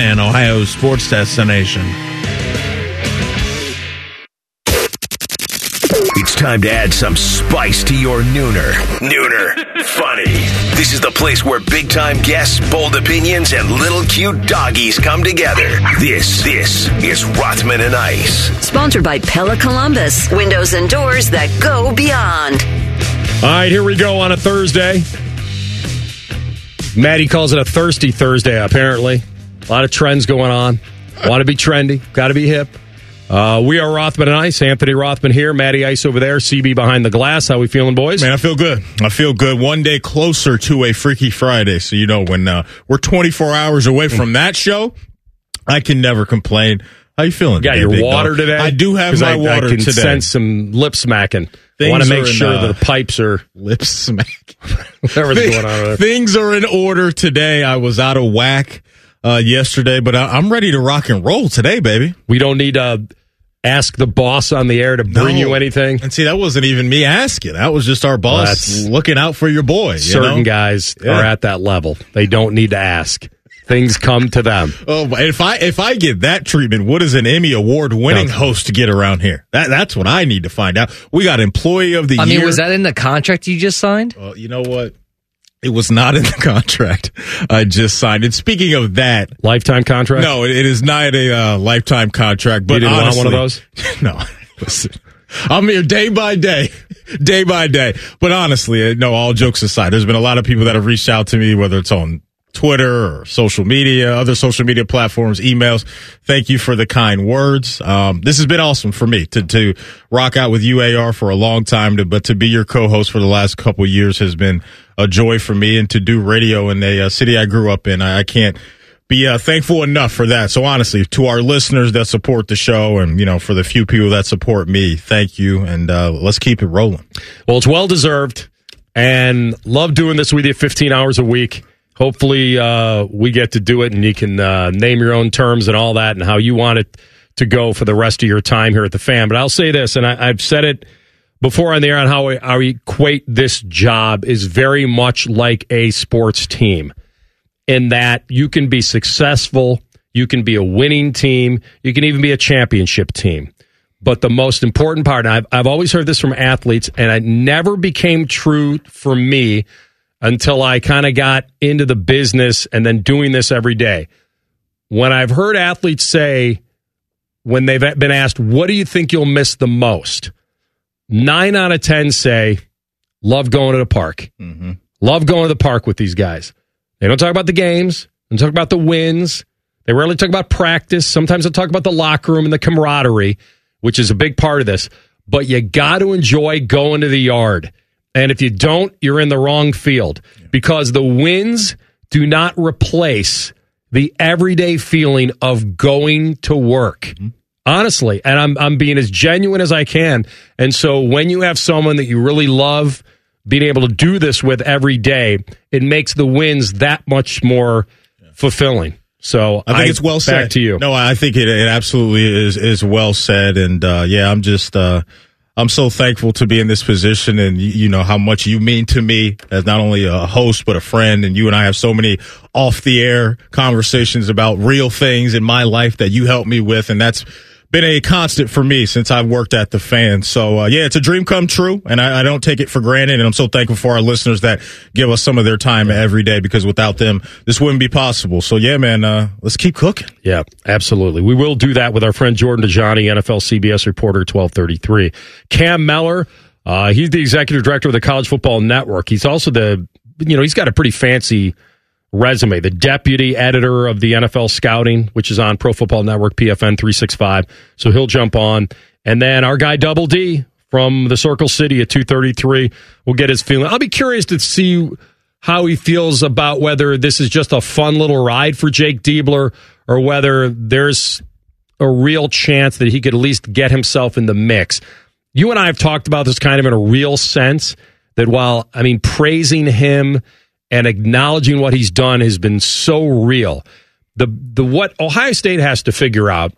And Ohio's sports destination. It's time to add some spice to your nooner. Nooner. Funny. This is the place where big time guests, bold opinions, and little cute doggies come together. This, this is Rothman and Ice. Sponsored by Pella Columbus. Windows and doors that go beyond. All right, here we go on a Thursday. Maddie calls it a thirsty Thursday, apparently. A lot of trends going on. Want to be trendy, got to be hip. Uh, we are Rothman and Ice. Anthony Rothman here, Matty Ice over there, CB behind the glass. How we feeling, boys? Man, I feel good. I feel good. One day closer to a Freaky Friday. So, you know, when uh, we're 24 hours away from that show, I can never complain. How you feeling? Got today, your water dog? today? I do have my I, water I can today. sense some lip smacking. I want to make are in, sure uh, that the pipes are Lip smack. whatever's going on there. Things are in order today. I was out of whack uh, yesterday, but I, I'm ready to rock and roll today, baby. We don't need to ask the boss on the air to bring No. you anything. And see, that wasn't even me asking. That was just our boss That's- looking out for your boy. you Certain know? guys Yeah. are at that level. They don't need to ask. Things come to them. Oh, if I if I get that treatment, what does an Emmy award winning No. host get around here? That that's what I need to find out. We got employee of the I year. mean, was that in the contract you just signed? Well, you know what? It was not in the contract I just signed. And speaking of that, Lifetime contract? no, it, is not a uh, lifetime contract. But You didn't want one of those? No, listen. I'm here day by day, day by day. But honestly, uh, no, all jokes aside, there's been a lot of people that have reached out to me, whether it's on Twitter or social media, other social media platforms, emails. Thank you for the kind words. Um, this has been awesome for me to, to rock out with UAR for a long time, to, but to be your co-host for the last couple years has been a joy for me and to do radio in a uh, city I grew up in. I, I can't be uh, thankful enough for that. So honestly, to our listeners that support the show and, you know, for the few people that support me, thank you. And, uh, let's keep it rolling. Well, it's well deserved, and love doing this with you 15 hours a week. Hopefully, uh, we get to do it, and you can uh, name your own terms and all that, and how you want it to go for the rest of your time here at the fan. But I'll say this, and I, I've said it before on the air on how I, I equate this job is very much like a sports team, in that you can be successful, you can be a winning team, you can even be a championship team. But the most important part, and I've, I've always heard this from athletes, and it never became true for me until I kind of got into the business and then doing this every day. When I've heard athletes say, when they've been asked, what do you think you'll miss the most? Nine out of 10 say, love going to the park. Mm-hmm. Love going to the park with these guys. They don't talk about the games, they don't talk about the wins. They rarely talk about practice. Sometimes they'll talk about the locker room and the camaraderie, which is a big part of this. But you got to enjoy going to the yard. And if you don't, you're in the wrong field because the wins do not replace the everyday feeling of going to work. Honestly, and I'm I'm being as genuine as I can. And so when you have someone that you really love being able to do this with every day, it makes the wins that much more fulfilling. So I think it's well back said. to you. No, I think it, it absolutely is is well said, and uh, yeah, I'm just uh, I'm so thankful to be in this position, and you, know how much you mean to me as not only a host but a friend, and you and I have so many off the air conversations about real things in my life that you help me with, and that's been a constant for me since I've worked at the fan. So uh, yeah, it's a dream come true, and I, I don't take it for granted. And I'm so thankful for our listeners that give us some of their time every day because without them, this wouldn't be possible. So yeah, man, uh, let's keep cooking. Yeah, absolutely. We will do that with our friend Jordan Dajani, NFL CBS reporter, 1233. Cam Mellor, uh, he's the executive director of the College Football Network. He's also the, you know, he's got a pretty fancy resume, the deputy editor of the NFL Scouting, which is on Pro Football Network, PFN 365. So he'll jump on. And then our guy Double D from the Circle City at 233 will get his feeling. I'll be curious to see how he feels about whether this is just a fun little ride for Jake Diebler or whether there's a real chance that he could at least get himself in the mix. You and I have talked about this kind of in a real sense that while, I mean, praising him and acknowledging what he's done has been so real. The, the what Ohio State has to figure out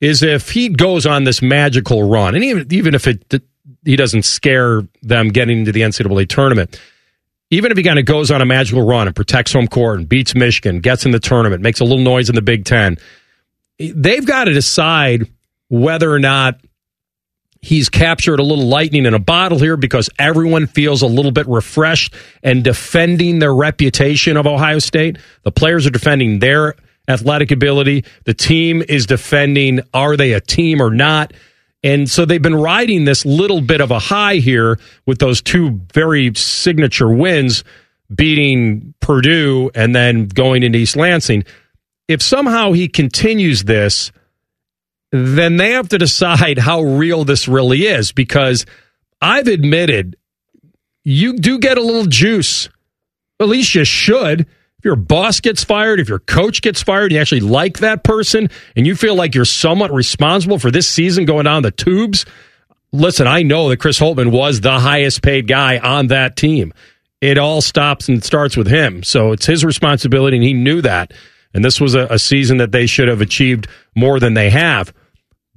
is if he goes on this magical run, and even, even if it, he doesn't scare them getting into the NCAA tournament, even if he kind of goes on a magical run and protects home court and beats Michigan, gets in the tournament, makes a little noise in the Big Ten, they've got to decide whether or not he's captured a little lightning in a bottle here because everyone feels a little bit refreshed and defending their reputation of Ohio State. The players are defending their athletic ability. The team is defending are they a team or not? And so they've been riding this little bit of a high here with those two very signature wins, beating Purdue and then going into East Lansing. If somehow he continues this, then they have to decide how real this really is because I've admitted you do get a little juice. At least you should. If your boss gets fired, if your coach gets fired, you actually like that person, and you feel like you're somewhat responsible for this season going down the tubes. Listen, I know that Chris Holtmann was the highest paid guy on that team. It all stops and starts with him. So it's his responsibility, and he knew that. And this was a, a season that they should have achieved more than they have.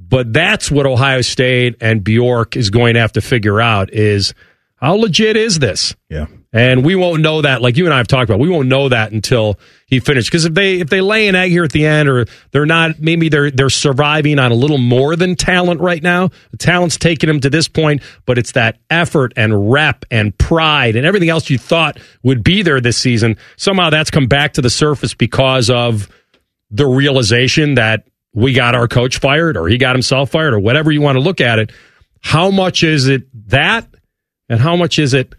But that's what Ohio State and Bjork is going to have to figure out is how legit is this? Yeah. And we won't know that, like you and I have talked about. We won't know that until he finished. Because if they if they lay an egg here at the end, or they're not, maybe they're they're surviving on a little more than talent right now. The talent's taken them to this point, but it's that effort and rep and pride and everything else you thought would be there this season. Somehow that's come back to the surface because of the realization that we got our coach fired, or he got himself fired, or whatever you want to look at it. How much is it that, and how much is it?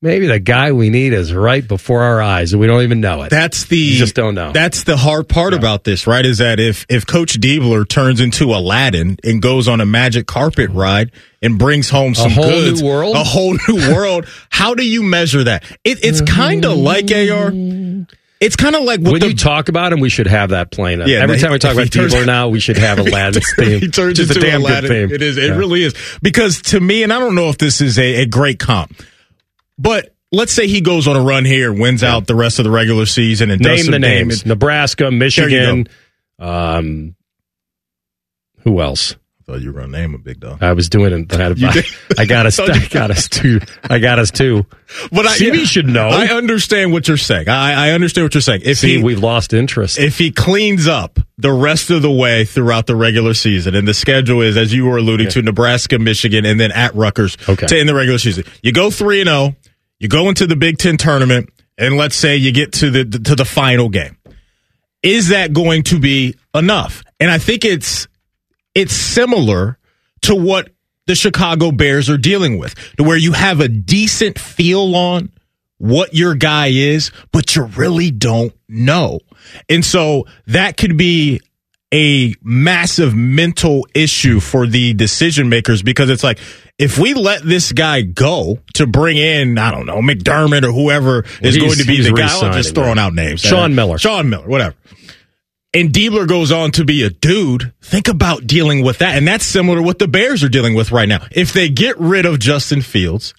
Maybe the guy we need is right before our eyes, and we don't even know it. That's the You just don't know. That's the hard part about this, right? Is that if if Coach Diebler turns into Aladdin and goes on a magic carpet ride and brings home some a whole new world? a whole new world, how do you measure that? It, it's mm-hmm. kind of like AR. It's kind of like what when the, you talk about him, we should have that playing. Yeah, Every time we talk about Diebler now, we should have Aladdin's theme. he turns into a damn Aladdin. good theme. It is. It Yeah. really is. Because to me, and I don't know if this is a, a great comp, but let's say he goes on a run here, wins out the rest of the regular season, and does Name some the names: Nebraska, Michigan. Um, who else? Thought you were gonna name a big dog. I was doing it. I, had, You? I got us. Oh, I got us two. I got us two. But I, CB should know. I understand what you're saying. I, I understand what you're saying. If See, he we've lost interest. if he cleans up the rest of the way throughout the regular season, and the schedule is as you were alluding to, Nebraska, Michigan, and then at Rutgers Okay. to end the regular season. You go three and zero. You go into the Big Ten tournament, and let's say you get to the to the final game. Is that going to be enough? And I think it's it's similar to what the Chicago Bears are dealing with, to where you have a decent feel on what your guy is, but you really don't know. And so that could be a massive mental issue for the decision makers because it's like, if we let this guy go to bring in, I don't know, McDermott or whoever is going to be the guy, I'm just throwing right? out names. Sean Uh, Miller. Sean Miller, whatever and Diebler goes on to be a dude, think about dealing with that. And that's similar to what the Bears are dealing with right now. If they get rid of Justin Fields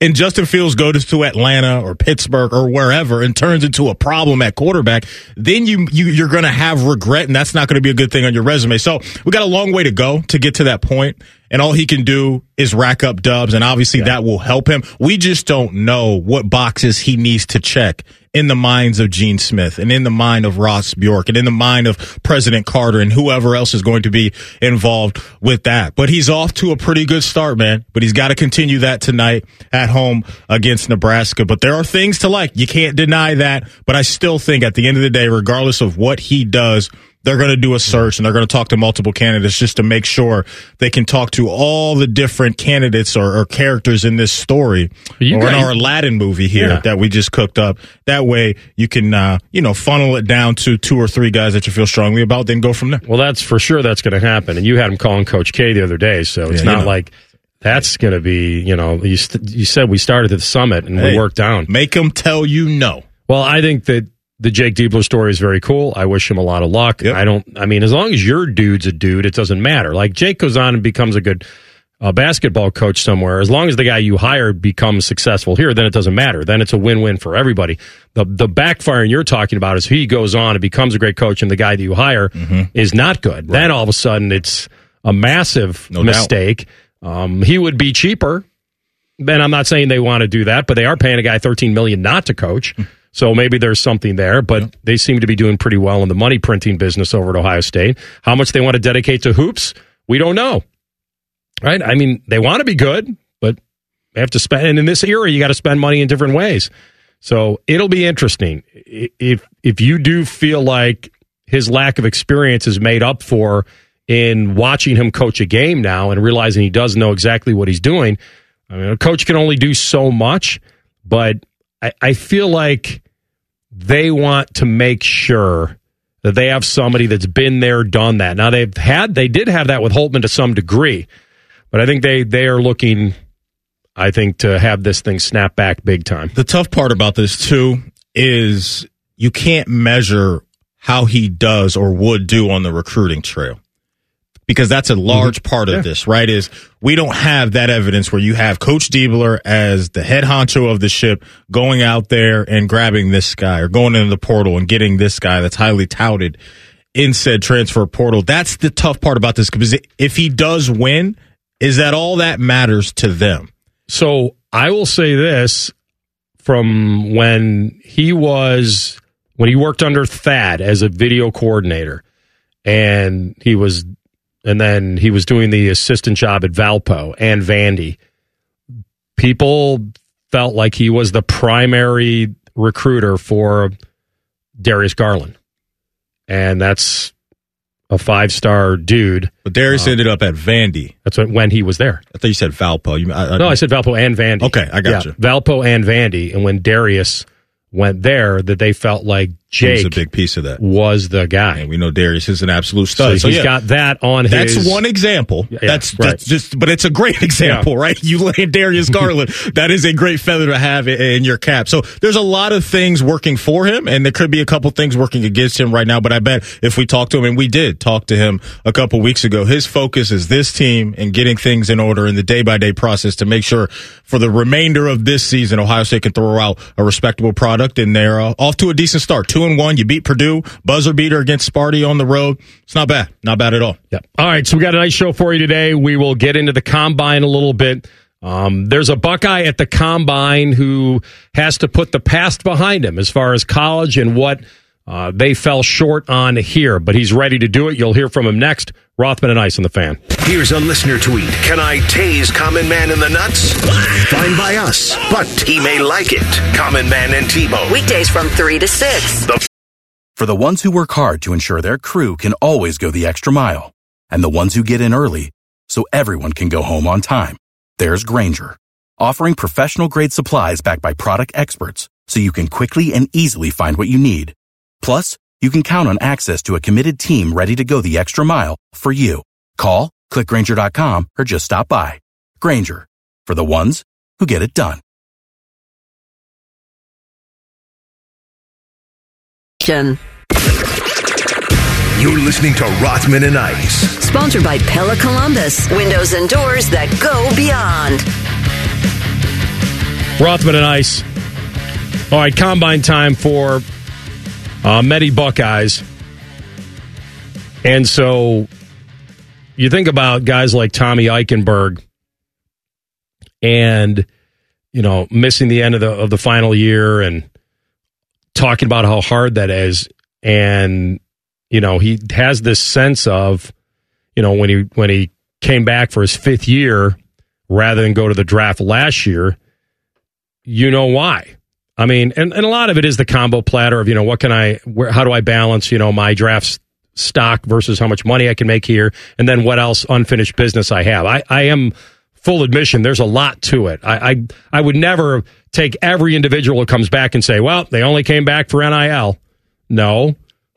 and Justin Fields goes to Atlanta or Pittsburgh or wherever and turns into a problem at quarterback, then you, you you're going to have regret, and that's not going to be a good thing on your resume. So we got a long way to go to get to that point, and all he can do is rack up dubs, and obviously that will help him. We just don't know what boxes he needs to check in the minds of Gene Smith and in the mind of Ross Bjork and in the mind of President Carter and whoever else is going to be involved with that. But he's off to a pretty good start, man. But he's got to continue that tonight at home against Nebraska. But there are things to like. You can't deny that. But I still think at the end of the day, regardless of what he does, they're going to do a search and they're going to talk to multiple candidates just to make sure they can talk to all the different candidates or, or characters in this story You or in our Aladdin movie here Yeah. that we just cooked up. That way you can, uh, you know, funnel it down to two or three guys that you feel strongly about, then go from there. Well, that's for sure. That's going to happen. And you had him calling Coach K the other day, so it's Yeah, you not know. like That's going to be, you know, you, st- you said we started at the summit and Hey. we worked down. Make them tell you no. Well, I think that the Jake Diebler story is very cool. I wish him a lot of luck. Yep. I don't, I mean, as long as your dude's a dude, it doesn't matter. Like Jake goes on and becomes a good uh, basketball coach somewhere. As long as the guy you hired becomes successful here, then it doesn't matter. Then it's a win win for everybody. The, the backfiring you're talking about is he goes on and becomes a great coach and the guy that you hire Mm-hmm. is not good. Then all of a sudden it's a massive No mistake. Um, he would be cheaper. Then I'm not saying they want to do that, but they are paying a guy 13 million not to coach. So maybe there's something there, but they seem to be doing pretty well in the money printing business over at Ohio State. How much they want to dedicate to hoops, we don't know. Right? I mean, they want to be good, but they have to spend and in this era you got to spend money in different ways. So it'll be interesting. If if you do feel like his lack of experience is made up for in watching him coach a game now and realizing he does know exactly what he's doing, I mean, a coach can only do so much, but I, I feel like they want to make sure that they have somebody that's been there, done that. Now they've had, they did have that with Holtmann to some degree, but I think they they are looking, I think, to have this thing snap back big time. The tough part about this too is you can't measure how he does or would do on the recruiting trail. Because that's a large mm-hmm. part of this, right? Is we don't have that evidence where you have Coach Diebler as the head honcho of the ship going out there and grabbing this guy or going into the portal and getting this guy that's highly touted in said transfer portal. That's the tough part about this because if he does win, is that all that matters to them? So I will say this from when he was when he worked under Thad as a video coordinator, and he was, and then he was doing the assistant job at Valpo and Vandy. People felt like he was the primary recruiter for Darius Garland, and that's a five star dude. But Darius uh, ended up at Vandy. That's when, when he was there. I thought you said Valpo. You, I, I, No, I said Valpo and Vandy. Okay, I got you. Valpo and Vandy, and when Darius went there, that they felt like he was a big piece of that. was the guy. And we know Darius is an absolute So stud. he's So, yeah, got that on that's his. one example. Yeah, that's, right. that's just, but it's a great example, right? You land Darius Garland. that is a great feather to have in your cap. So there's a lot of things working for him, and there could be a couple things working against him right now. But I bet if we talk to him, and we did talk to him a couple weeks ago, his focus is this team and getting things in order in the day by day process to make sure for the remainder of this season, Ohio State can throw out a respectable product, and they're uh, off to a decent start. Two and one. You beat Purdue, buzzer beater against Sparty on the road. It's not bad. Not bad at all. Yep. All right, so we got a nice show for you today. We will get into the combine a little bit. Um, there's a Buckeye at the combine who has to put the past behind him as far as college and what uh, they fell short on here, but he's ready to do it. You'll hear from him next. Rothman and Ice on the fan. Here's a listener tweet. Can I tase Common Man in the nuts? Fine by us, but he may like it. Common Man and T-Bone. Weekdays from 3 to 6. The For the ones who work hard to ensure their crew can always go the extra mile, and the ones who get in early so everyone can go home on time, there's Grainger, offering professional grade supplies backed by product experts so you can quickly and easily find what you need. Plus, you can count on access to a committed team ready to go the extra mile for you. Call, clickgrainger.com, or just stop by. Grainger, for the ones who get it done. You're listening to Rothman and Ice. Sponsored by Pella Columbus. Windows and doors that go beyond. Rothman and Ice. All right, combine time for uh, Medi Buckeyes. And so you think about guys like Tommy Eichenberg and, you know, missing the end of the, of the final year and talking about how hard that is. And, you know, he has this sense of, you know, when he, when he came back for his fifth year rather than go to the draft last year, you know why. I mean, and, and a lot of it is the combo platter of, you know, what can I, where, how do I balance, you know, my draft stock versus how much money I can make here, and then what else unfinished business I have. I, I am full admission, there's a lot to it. I, I, I would never take every individual who comes back and say, well, they only came back for NIL. No,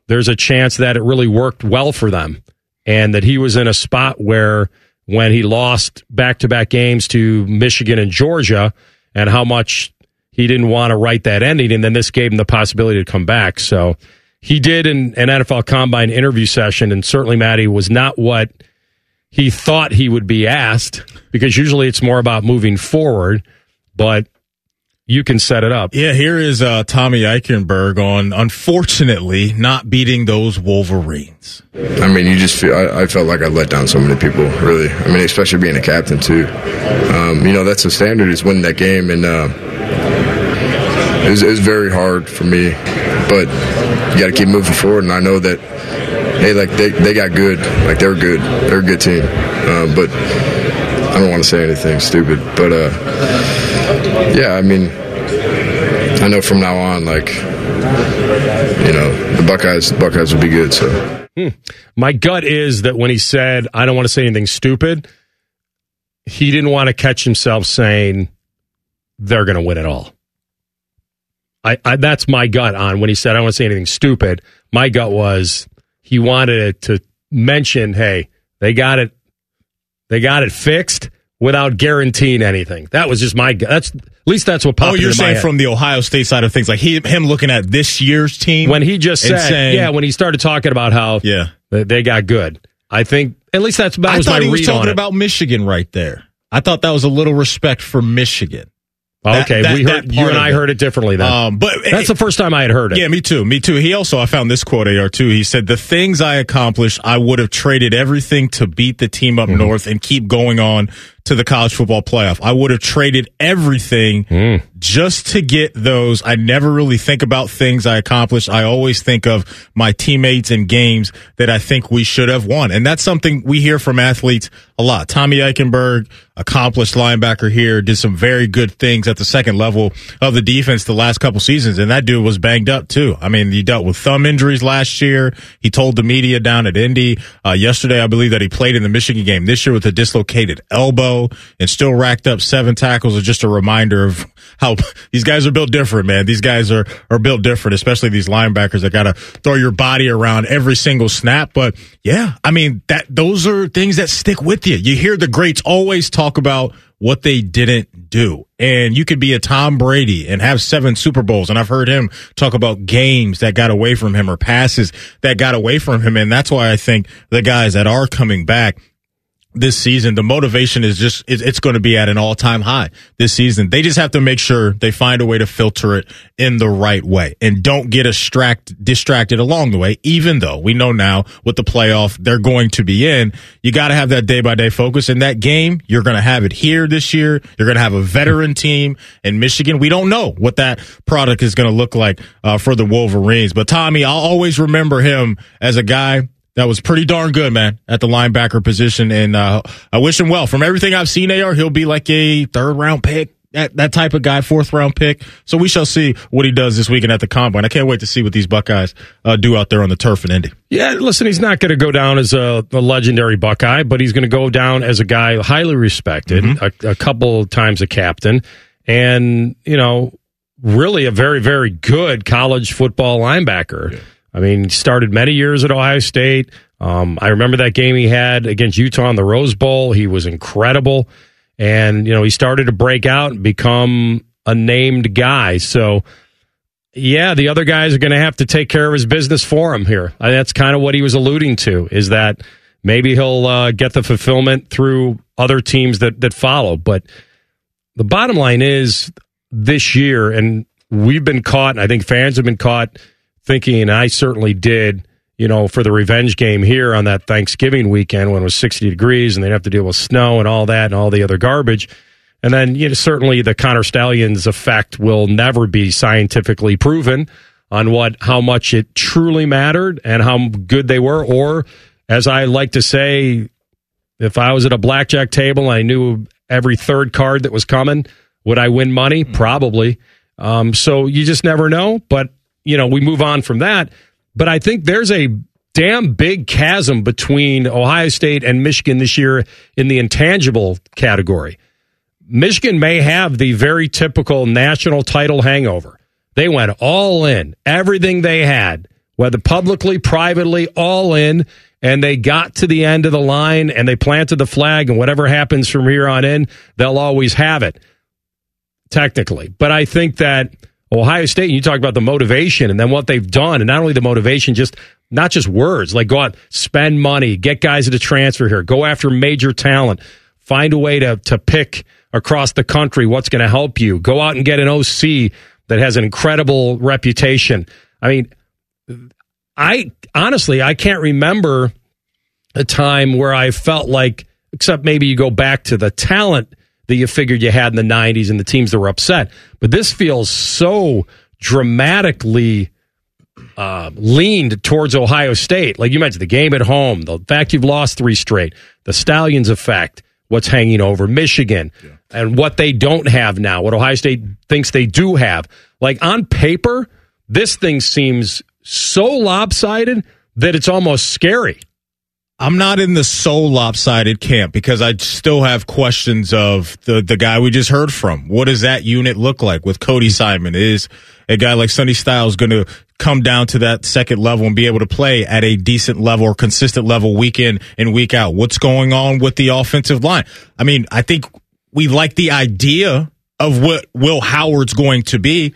there's a chance that it really worked well for them and that he was in a spot where when he lost back to back games to Michigan and Georgia and how much he didn't want to write that ending. And then this gave him the possibility to come back. So he did in an NFL combine interview session. And certainly, Maddie was not what he thought he would be asked because usually it's more about moving forward. But you can set it up. Yeah, here is uh, Tommy Eichenberg on, unfortunately, not beating those Wolverines. I mean, you just feel, I, I, felt like I let down so many people, really. I mean, especially being a captain, too. Um, you know, that's the standard is winning that game. And uh, it, was, it was very hard for me, but you got to keep moving forward. And I know that, hey, like, they, they got good. Like, they're good. They're a good team. Uh, but I don't want to say anything stupid. But, uh, yeah, I mean, I know from now on, like, you know, the Buckeyes, the Buckeyes will be good. So, hmm. my gut is that when he said, "I don't want to say anything stupid," he didn't want to catch himself saying they're going to win it all. I, I, that's my gut on when he said, "I don't want to say anything stupid." My gut was he wanted it to mention, "Hey, they got it, they got it fixed." without guaranteeing anything. That was just my gut. that's at least that's what popped. Oh, you're saying from the Ohio State side of things, like he him looking at this year's team when he just said, saying, yeah, when he started talking about how yeah they, they got good. I think at least that's that I was thought my he was talking about Michigan right there. I thought that was a little respect for Michigan. Okay, that, we heard you and I heard it differently. Then, um, but that's the first time I had heard it. Yeah, me too. Me too. He also, I found this quote AR too. He said, "The things I accomplished, I would have traded everything to beat the team up mm-hmm. north and keep going on to the college football playoff. I would have traded everything mm. Just to get those. I never really think about things I accomplished. I always think of my teammates and games that I think we should have won. And that's something we hear from athletes a lot. Tommy Eichenberg, accomplished linebacker here, did some very good things at the second level of the defense the last couple seasons. And that dude was banged up too. I mean, he dealt with thumb injuries last year. He told the media down at Indy, uh, yesterday, I believe that he played in the Michigan game this year with a dislocated elbow and still racked up seven tackles is just a reminder of how these guys are built different, man. These guys are, are built different, especially these linebackers that got to throw your body around every single snap. But yeah, I mean, that, those are things that stick with you. You hear the greats always talk about what they didn't do. And you could be a Tom Brady and have seven Super Bowls. And I've heard him talk about games that got away from him or passes that got away from him. And that's why I think the guys that are coming back this season, the motivation is just, it's going to be at an all time high this season. They just have to make sure they find a way to filter it in the right way and don't get distract, distracted along the way. Even though we know now with the playoff they're going to be in, you got to have that day by day focus in that game. You're going to have it here this year. You're going to have a veteran team in Michigan. We don't know what that product is going to look like uh, for the Wolverines, but Tommy, I'll always remember him as a guy that was pretty darn good, man, at the linebacker position. And uh, I wish him well. From everything I've seen, AR, he'll be like a third round pick. That, that type of guy, fourth round pick. So we shall see what he does this weekend at the combine. I can't wait to see what these Buckeyes uh, do out there on the turf in Indy. Yeah, listen, he's not going to go down as a, a, legendary Buckeye, but he's going to go down as a guy highly respected, mm-hmm. a, a couple times a captain, and you know, really a very, very good college football linebacker. Yeah. I mean, started many years at Ohio State. Um, I remember that game he had against Utah in the Rose Bowl. He was incredible. And, you know, he started to break out and become a named guy. So, yeah, the other guys are going to have to take care of his business for him here. I that's kind of what he was alluding to is that maybe he'll uh, get the fulfillment through other teams that, that follow. But the bottom line is this year, and we've been caught, and I think fans have been caught – thinking, I certainly did, you know, for the revenge game here on that Thanksgiving weekend when it was 60 degrees and they'd have to deal with snow and all that and all the other garbage. And then, you know, certainly the Connor Stalions effect will never be scientifically proven on what, how much it truly mattered and how good they were. Or, as I like to say, if I was at a blackjack table and I knew every third card that was coming, would I win money? Probably. Um, so you just never know. But you know, we move on from that. But I think there's a damn big chasm between Ohio State and Michigan this year in the intangible category. Michigan may have the very typical national title hangover. They went all in, everything they had whether publicly, privately, all in, and they got to the end of the line and they planted the flag, and whatever happens from here on in, they'll always have it, technically. But I think that Ohio State, you talk about the motivation and then what they've done, and not only the motivation, just not just words, like go out, spend money, get guys to transfer here, go after major talent, find a way to, to pick across the country what's going to help you, go out and get an OC that has an incredible reputation. I mean, I honestly, I can't remember a time where I felt like, except maybe you go back to the talent that you figured you had in the 90s and the teams that were upset. But this feels so dramatically uh, leaned towards Ohio State. Like you mentioned, the game at home, the fact you've lost three straight, the Stalions effect, what's hanging over Michigan, yeah. and what they don't have now, what Ohio State thinks they do have. Like on paper, this thing seems so lopsided that it's almost scary. I'm not in the so lopsided camp because I still have questions of the the guy we just heard from. What does that unit look like with Cody Simon? Is a guy like Sonny Styles going to come down to that second level and be able to play at a decent level or consistent level week in and week out? What's going on with the offensive line? I mean, I think we like the idea of what Will Howard's going to be,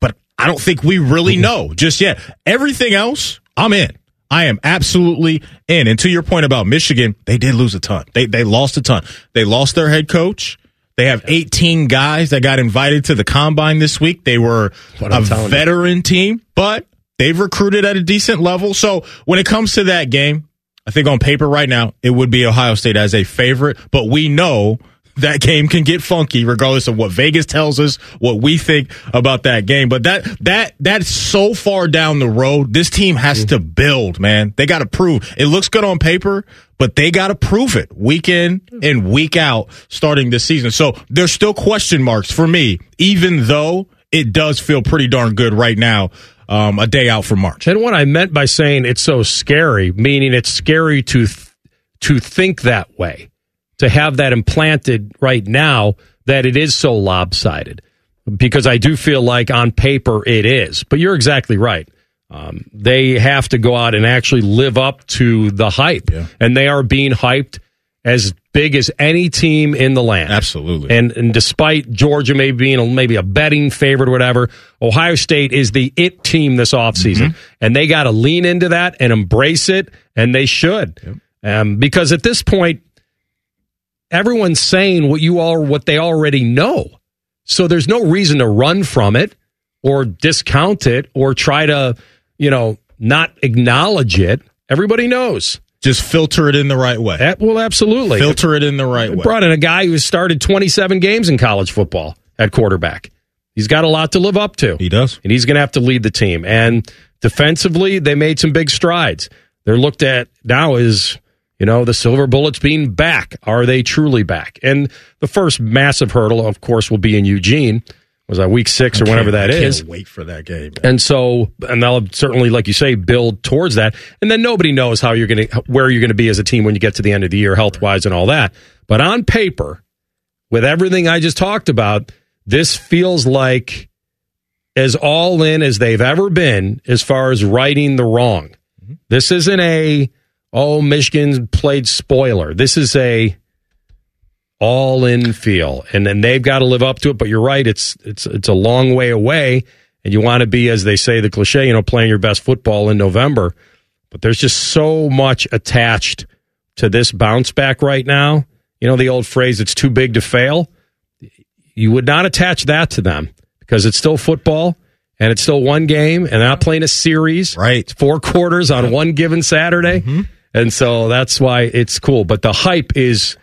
but I don't think we really know just yet. Everything else, I'm in. I am absolutely in. And to your point about Michigan, they did lose a ton. They they lost a ton. They lost their head coach. They have 18 guys that got invited to the combine this week. They were a veteran you. team, but they've recruited at a decent level. So when it comes to that game, I think on paper right now, it would be Ohio State as a favorite, but we know that game can get funky regardless of what Vegas tells us, what we think about that game. But that that that's so far down the road. This team has mm-hmm. to build, man. They got to prove. It looks good on paper, but they got to prove it week in and week out starting this season. So there's still question marks for me, even though it does feel pretty darn good right now. Um, a day out from March. And what I meant by saying it's so scary, meaning it's scary to th- to think that way to have that implanted right now that it is so lopsided because I do feel like on paper it is. But you're exactly right. Um, they have to go out and actually live up to the hype, yeah. and they are being hyped as big as any team in the land. Absolutely. And and despite Georgia maybe being a, maybe a betting favorite or whatever, Ohio State is the it team this offseason. Mm-hmm. And they got to lean into that and embrace it, and they should. Yep. Um, because at this point, everyone's saying what you all what they already know. So there's no reason to run from it or discount it or try to, you know, not acknowledge it. Everybody knows. Just filter it in the right way. That, well, absolutely. Filter it in the right way. Brought in a guy who started 27 games in college football at quarterback. He's got a lot to live up to. He does. And he's going to have to lead the team. And defensively, they made some big strides. They're looked at now as you know, the silver bullets being back. Are they truly back? And the first massive hurdle, of course, will be in Eugene. Was that week six or whenever that is? Wait for that game. Man. And so, and they'll certainly, like you say, build towards that. And then nobody knows how you're going to, where you're going to be as a team when you get to the end of the year, health wise, and all that. But on paper, with everything I just talked about, this feels like as all in as they've ever been as far as righting the wrong. Mm-hmm. This isn't a oh, Michigan played spoiler. This is a all in feel, and then they've got to live up to it. But you're right; it's it's it's a long way away, and you want to be, as they say, the cliche, you know, playing your best football in November. But there's just so much attached to this bounce back right now. You know the old phrase, "It's too big to fail." You would not attach that to them because it's still football and it's still one game, and they're not playing a series. Right, It's four quarters on one given Saturday. Mm-hmm. And so that's why it's cool. But the hype is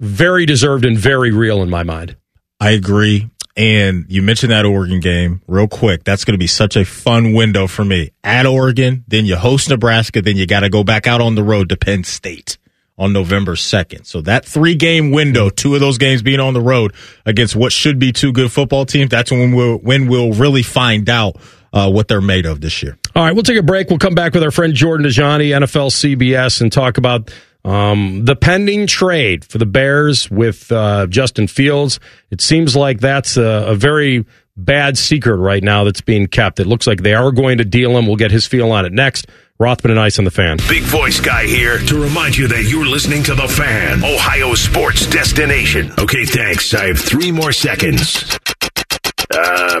very deserved and very real in my mind. I agree. And you mentioned that Oregon game real quick. That's going to be such a fun window for me. At Oregon, then you host Nebraska, then you got to go back out on the road to Penn State on November 2nd. So that three game window, two of those games being on the road against what should be two good football teams, that's when we'll, when we'll really find out uh, what they're made of this year. All right, we'll take a break. We'll come back with our friend Jordan Dajani, NFL CBS, and talk about um, the pending trade for the Bears with uh, Justin Fields. It seems like that's a, a, very bad secret right now that's being kept. It looks like they are going to deal him. We'll get his feel on it next. Rothman and Ice on the fan. Big voice guy here to remind you that you're listening to the fan, Ohio sports destination. Okay, thanks. I have three more seconds. Uh,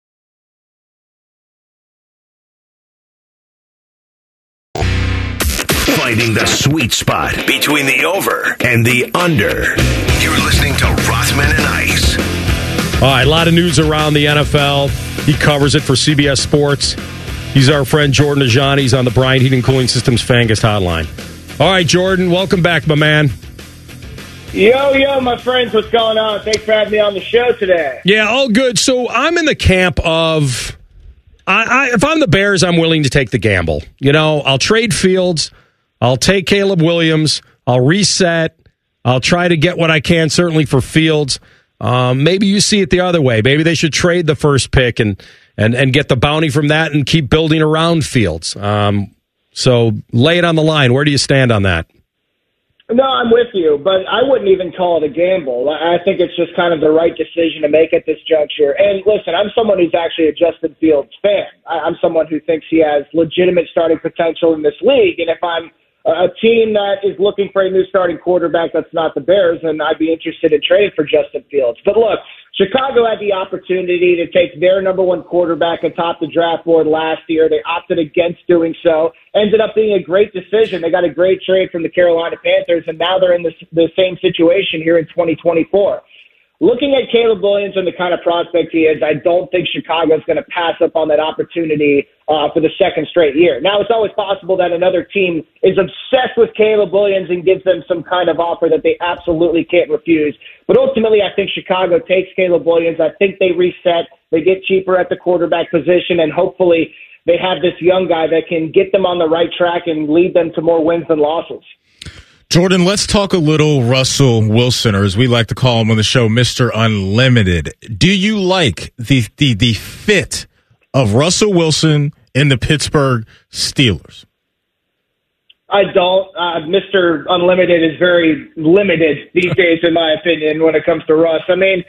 Finding the sweet spot between the over and the under. You're listening to Rothman and Ice. All right, a lot of news around the NFL. He covers it for CBS Sports. He's our friend Jordan Dajani. He's on the Bryant Heating Cooling Systems Fangus Hotline. All right, Jordan, welcome back, my man. Yo, yo, my friends, what's going on? Thanks for having me on the show today. Yeah, all good. So I'm in the camp of, I, I, if I'm the Bears, I'm willing to take the gamble. You know, I'll trade Fields, I'll take Caleb Williams, I'll reset, I'll try to get what I can, certainly for Fields. Um, maybe you see it the other way. Maybe they should trade the first pick and and and get the bounty from that and keep building around Fields. Um, so lay it on the line. Where do you stand on that? No, I'm with you, but I wouldn't even call it a gamble. I think it's just kind of the right decision to make at this juncture. And listen, I'm someone who's actually a Justin Fields fan. I'm someone who thinks he has legitimate starting potential in this league. And if I'm a team that is looking for a new starting quarterback that's not the Bears, and I'd be interested in trading for Justin Fields. But look, Chicago had the opportunity to take their number one quarterback atop the draft board last year. They opted against doing so. Ended up being a great decision. They got a great trade from the Carolina Panthers, and now they're in the, the same situation here in 2024. Looking at Caleb Williams and the kind of prospect he is, I don't think Chicago's going to pass up on that opportunity uh, for the second straight year. Now, it's always possible that another team is obsessed with Caleb Williams and gives them some kind of offer that they absolutely can't refuse. But ultimately, I think Chicago takes Caleb Williams. I think they reset. They get cheaper at the quarterback position, and hopefully they have this young guy that can get them on the right track and lead them to more wins than losses. Jordan, let's talk a little Russell Wilson, or as we like to call him on the show, Mr. Unlimited. Do you like the, the, the fit of Russell Wilson in the Pittsburgh Steelers? I don't. Uh, Mr. Unlimited is very limited these days, in my opinion, when it comes to Russ. I mean,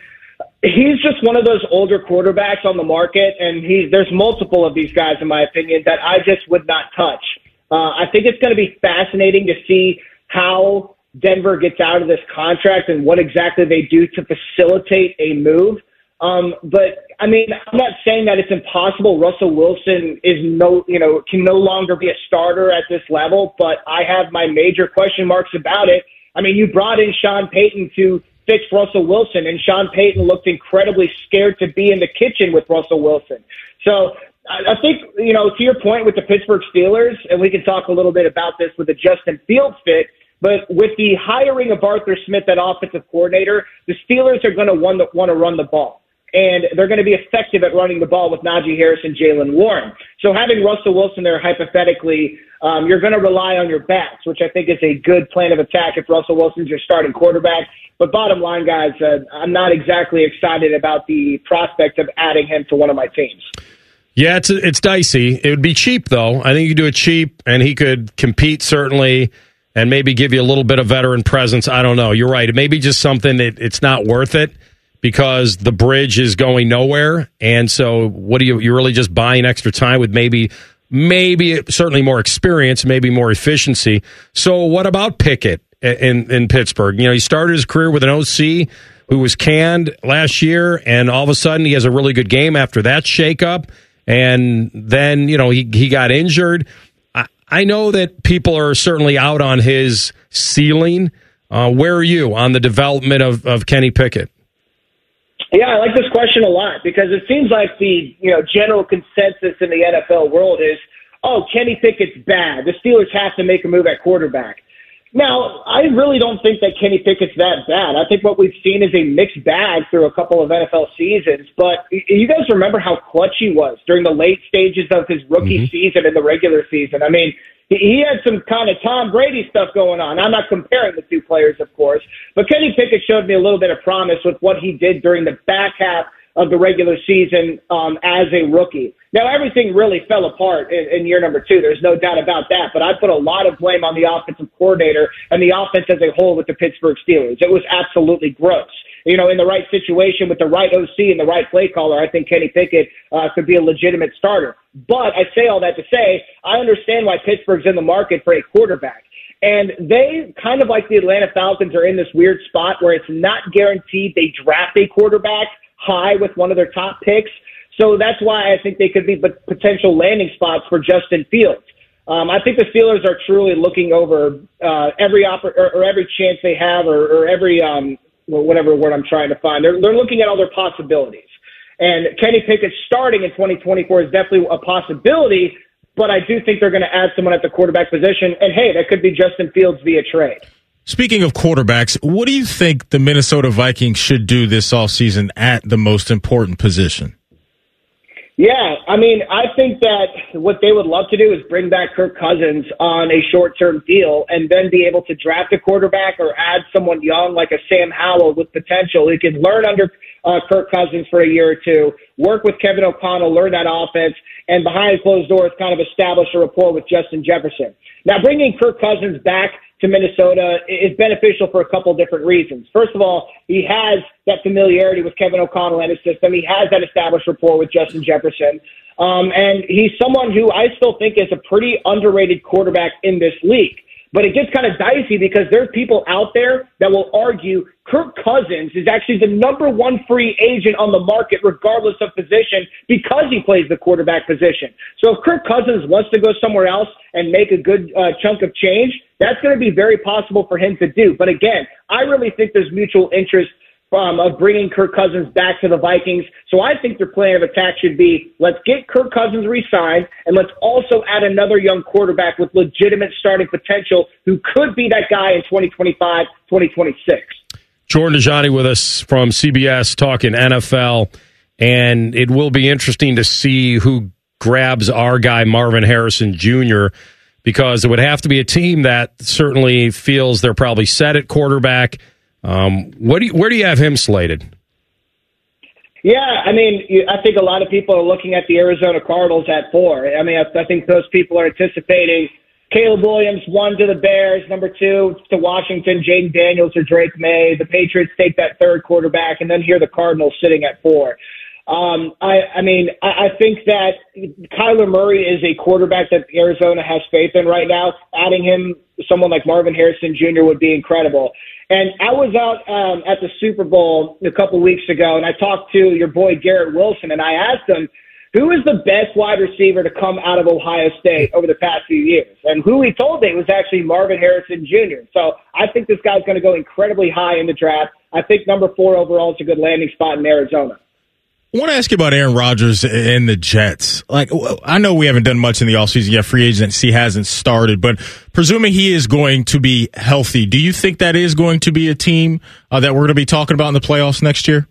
he's just one of those older quarterbacks on the market, and he's there's multiple of these guys, in my opinion, that I just would not touch. Uh, I think it's going to be fascinating to see how Denver gets out of this contract and what exactly they do to facilitate a move. Um, but I mean, I'm not saying that it's impossible. Russell Wilson is no, you know, can no longer be a starter at this level, but I have my major question marks about it. I mean, you brought in Sean Payton to fix Russell Wilson, and Sean Payton looked incredibly scared to be in the kitchen with Russell Wilson. So I think, you know, to your point with the Pittsburgh Steelers, and we can talk a little bit about this with the Justin Fields fit, but with the hiring of Arthur Smith, that offensive coordinator, the Steelers are going to want to run the ball. And they're going to be effective at running the ball with Najee Harris and Jaylen Warren. So having Russell Wilson there, hypothetically, um, you're going to rely on your backs, which I think is a good plan of attack if Russell Wilson's your starting quarterback. But bottom line, guys, uh, I'm not exactly excited about the prospect of adding him to one of my teams. Yeah, it's it's dicey. It would be cheap though. I think you could do it cheap, and he could compete certainly, and maybe give you a little bit of veteran presence. I don't know. You're right. It may be just something that it's not worth it because the bridge is going nowhere, and so what do you? You're really just buying extra time with maybe. Maybe certainly more experience, maybe more efficiency. So, what about Pickett in in Pittsburgh? You know, he started his career with an OC who was canned last year, and all of a sudden he has a really good game after that shakeup and then you know he he got injured. I, know that people are certainly out on his ceiling. Uh, where are you on the development of, of Kenny Pickett? Yeah, I like this question a lot because it seems like the you know general consensus in the NFL world is, oh, Kenny Pickett's bad. The Steelers have to make a move at quarterback. Now, I really don't think that Kenny Pickett's that bad. I think what we've seen is a mixed bag through a couple of NFL seasons. But you guys remember how clutch he was during the late stages of his rookie mm-hmm. season and the regular season. I mean, he had some kind of Tom Brady stuff going on. I'm not comparing the two players, of course, but Kenny Pickett showed me a little bit of promise with what he did during the back half of the regular season um, as a rookie. Now, everything really fell apart in, in year number two. There's no doubt about that. But I put a lot of blame on the offensive coordinator and the offense as a whole with the Pittsburgh Steelers. It was absolutely gross. You know, in the right situation with the right OC and the right play caller, I think Kenny Pickett uh, could be a legitimate starter. But I say all that to say, I understand why Pittsburgh's in the market for a quarterback. And they, kind of like the Atlanta Falcons, are in this weird spot where it's not guaranteed they draft a quarterback high with one of their top picks. So that's why I think they could be potential landing spots for Justin Fields. Um, I think the Steelers are truly looking over uh, every oppor- or, or every chance they have, or, or every um, whatever word I'm trying to find. They're they're looking at all their possibilities. And Kenny Pickett starting in 2024 is definitely a possibility, but I do think they're going to add someone at the quarterback position. And hey, that could be Justin Fields via trade. Speaking of quarterbacks, what do you think the Minnesota Vikings should do this offseason at the most important position? Yeah, I mean, I think that what they would love to do is bring back Kirk Cousins on a short-term deal and then be able to draft a quarterback or add someone young like a Sam Howell with potential who can learn under uh, Kirk Cousins for a year or two, work with Kevin O'Connell, learn that offense, and behind closed doors kind of establish a rapport with Justin Jefferson. Now, bringing Kirk Cousins back to Minnesota is beneficial for a couple different reasons. First of all, he has that familiarity with Kevin O'Connell and his system. He has that established rapport with Justin Jefferson. Um, and he's someone who I still think is a pretty underrated quarterback in this league. But it gets kind of dicey because there's people out there that will argue Kirk Cousins is actually the number one free agent on the market, regardless of position, because he plays the quarterback position. So if Kirk Cousins wants to go somewhere else and make a good uh, chunk of change, that's going to be very possible for him to do. But again, I really think there's mutual interest of bringing Kirk Cousins back to the Vikings. So I think their plan of attack should be let's get Kirk Cousins re-signed and let's also add another young quarterback with legitimate starting potential who could be that guy in 2025, 2026. Jordan Dajani with us from CBS talking NFL, and it will be interesting to see who grabs our guy Marvin Harrison Jr. because it would have to be a team that certainly feels they're probably set at quarterback um, what do you, where do you have him slated? Yeah, I mean, I think a lot of people are looking at the Arizona Cardinals at four. I mean, I, I think those people are anticipating Caleb Williams, one to the Bears, number two to Washington, Jayden Daniels or Drake Maye. The Patriots take that third quarterback, and then here the Cardinals sitting at four. Um, I, I mean, I, I think that Kyler Murray is a quarterback that Arizona has faith in right now. Adding him, someone like Marvin Harrison Jr. would be incredible. And I was out um, at the Super Bowl a couple weeks ago, and I talked to your boy Garrett Wilson, and I asked him, who is the best wide receiver to come out of Ohio State over the past few years? And who he told me was actually Marvin Harrison Jr. So I think this guy's going to go incredibly high in the draft. I think number four overall is a good landing spot in Arizona. I want to ask you about Aaron Rodgers and the Jets. Like, I know we haven't done much in the offseason yet. Free agency hasn't started, but presuming he is going to be healthy, do you think that is going to be a team uh, that we're going to be talking about in the playoffs next year?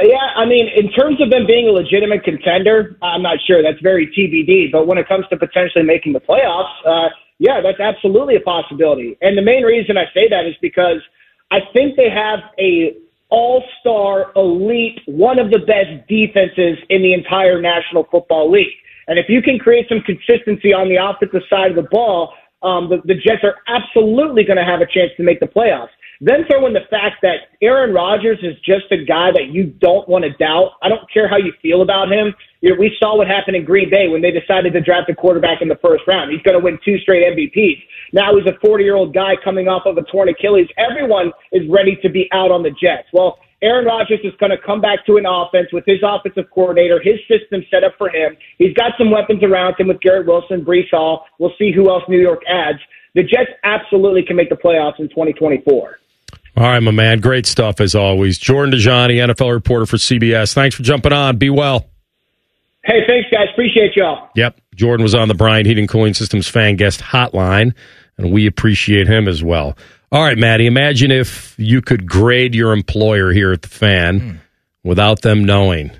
Yeah, I mean, in terms of them being a legitimate contender, I'm not sure. That's very TBD. But when it comes to potentially making the playoffs, uh, yeah, that's absolutely a possibility. And the main reason I say that is because I think they have a all star, elite, one of the best defenses in the entire National Football League. And if you can create some consistency on the offensive side of the ball, um, the, the Jets are absolutely going to have a chance to make the playoffs. Then throw in the fact that Aaron Rodgers is just a guy that you don't want to doubt. I don't care how you feel about him. You know, we saw what happened in Green Bay when they decided to draft a quarterback in the first round. He's going to win two straight MVPs. Now he's a 40 year old guy coming off of a torn Achilles. Everyone is ready to be out on the Jets. Well, Aaron Rodgers is going to come back to an offense with his offensive coordinator, his system set up for him. He's got some weapons around him with Garrett Wilson, Breece Hall. We'll see who else New York adds. The Jets absolutely can make the playoffs in 2024. All right, my man. Great stuff as always. Jordan Dajani, NFL reporter for CBS. Thanks for jumping on. Be well. Hey, thanks, guys. Appreciate y'all. Yep. Jordan was on the Bryant Heating Cooling Systems fan guest hotline. and we appreciate him as well. All right, Maddie, imagine if you could grade your employer here at the fan hmm. without them knowing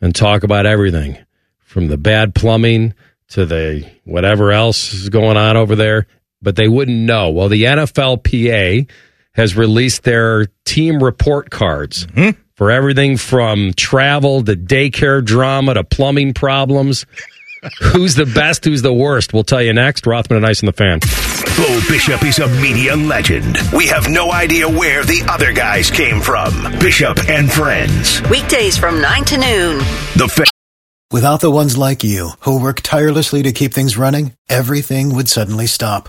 and talk about everything from the bad plumbing to the whatever else is going on over there, but they wouldn't know. Well, the NFLPA has released their team report cards mm-hmm. for everything from travel to daycare drama to plumbing problems. who's the best? Who's the worst? We'll tell you next. Rothman and Ice in the fan. Bo Bishop is a media legend. We have no idea where the other guys came from. Bishop and Friends. Weekdays from 9 to noon. The fan. Without the ones like you, who work tirelessly to keep things running, everything would suddenly stop.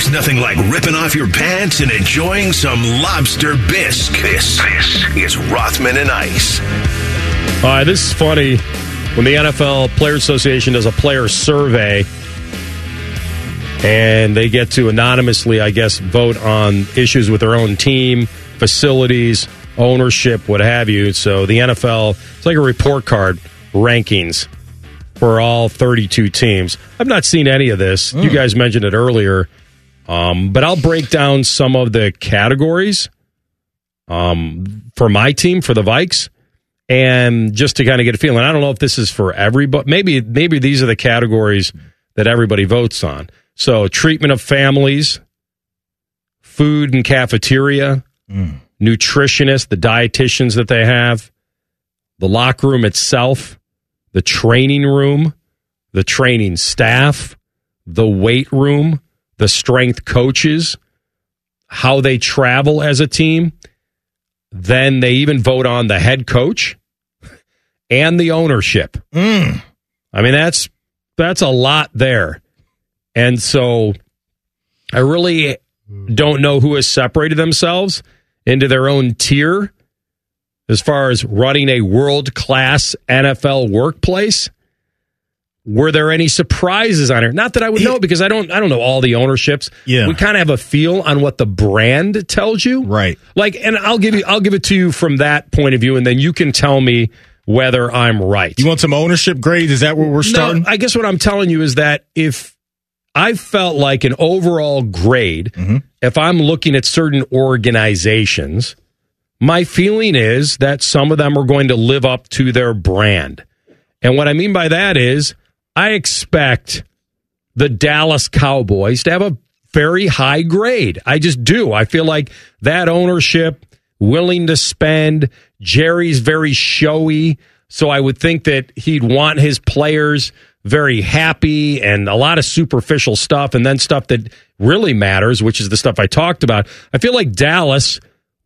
There's nothing like ripping off your pants and enjoying some lobster bisque. This, this is Rothman and Ice. All right, this is funny. When the NFL Players Association does a player survey and they get to anonymously, I guess, vote on issues with their own team, facilities, ownership, what have you. So the NFL, it's like a report card, rankings for all 32 teams. I've not seen any of this. You hmm. guys mentioned it earlier. Um, but I'll break down some of the categories um, for my team, for the Vikes and just to kind of get a feeling. I don't know if this is for everybody. Maybe maybe these are the categories that everybody votes on. So treatment of families, food and cafeteria, nutritionists, the dietitians that they have, the locker room itself, the training room, the training staff, the weight room, the strength coaches, how they travel as a team. Then they even vote on the head coach and the ownership. Mm. I mean, that's that's a lot there. And so I really don't know who has separated themselves into their own tier as far as running a world class NFL workplace. Were there any surprises on it? Not that I would know because I don't I don't know all the ownerships. Yeah. We kind of have a feel on what the brand tells you. Right. Like and I'll give you I'll give it to you from that point of view and then you can tell me whether I'm right. You want some ownership grades? Is that where we're starting? No, I guess what I'm telling you is that if I felt like an overall grade, Mm-hmm. if I'm looking at certain organizations, my feeling is that some of them are going to live up to their brand. And what I mean by that is I expect the Dallas Cowboys to have a very high grade. I just do. I feel like that ownership, willing to spend, Jerry's very showy. So I would think that he'd want his players very happy and a lot of superficial stuff and then stuff that really matters, which is the stuff I talked about. I feel like Dallas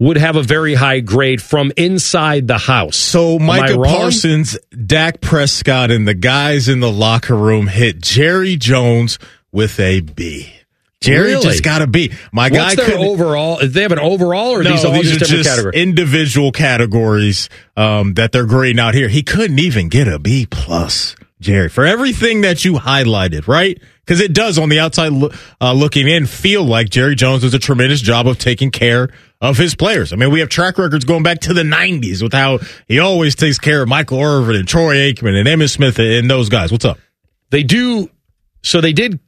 would have a very high grade from inside the house. So Micah? Parsons, Dak Prescott, and the guys in the locker room hit Jerry Jones with a B. Jerry Really? just got a B. My guy What's their overall? They have an overall or are these all these just are different just categories? individual categories um, that they're grading out here. He couldn't even get a B plus, Jerry, for everything that you highlighted, right? Because it does on the outside uh, looking in feel like Jerry Jones does a tremendous job of taking care of his players. I mean, we have track records going back to the '90s with how he always takes care of Michael Irvin and Troy Aikman and Emmitt Smith and those guys. What's up? they do so they did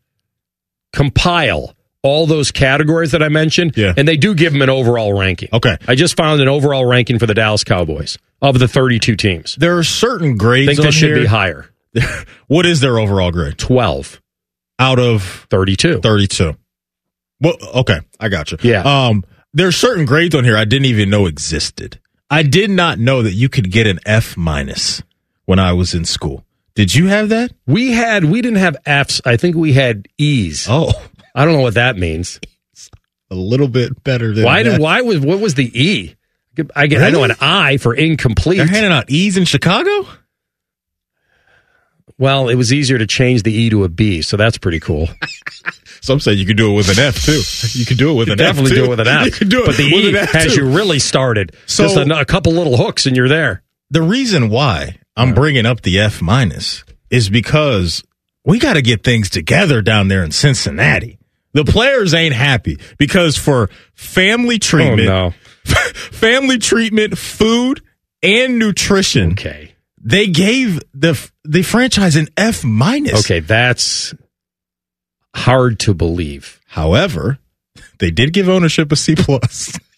compile all those categories that I mentioned, Yeah. and they do give them an overall ranking. Okay. I just found an overall ranking for the Dallas Cowboys of the 32 teams. There are certain grades I think this should here. be higher. What is their overall grade 12, out of 32. 32. Well, okay, I got you. Yeah. Um, there's certain grades on here I didn't even know existed. I did not know that you could get an F minus when I was in school. Did you have that? We had we didn't have Fs. I think we had E's. Oh, I don't know what that means. a little bit better than Why that. did why was what was the E? I get I know an I for incomplete. They're handing out E's in Chicago? Well, it was easier to change the E to a B, so that's pretty cool. Some say you could do it with an F too. You could do it with You an definitely F. Definitely do it with an F. You could do it but the with E an F has too. you really started. So- Just a, a couple little hooks and you're there. the reason why I'm bringing up the F minus is because we got to get things together down there in Cincinnati. The players ain't happy because for family oh, treatment, Oh, no. family treatment, food, and nutrition, Okay. They gave the the franchise an F minus. Okay, that's hard to believe. However, they did give ownership a C plus.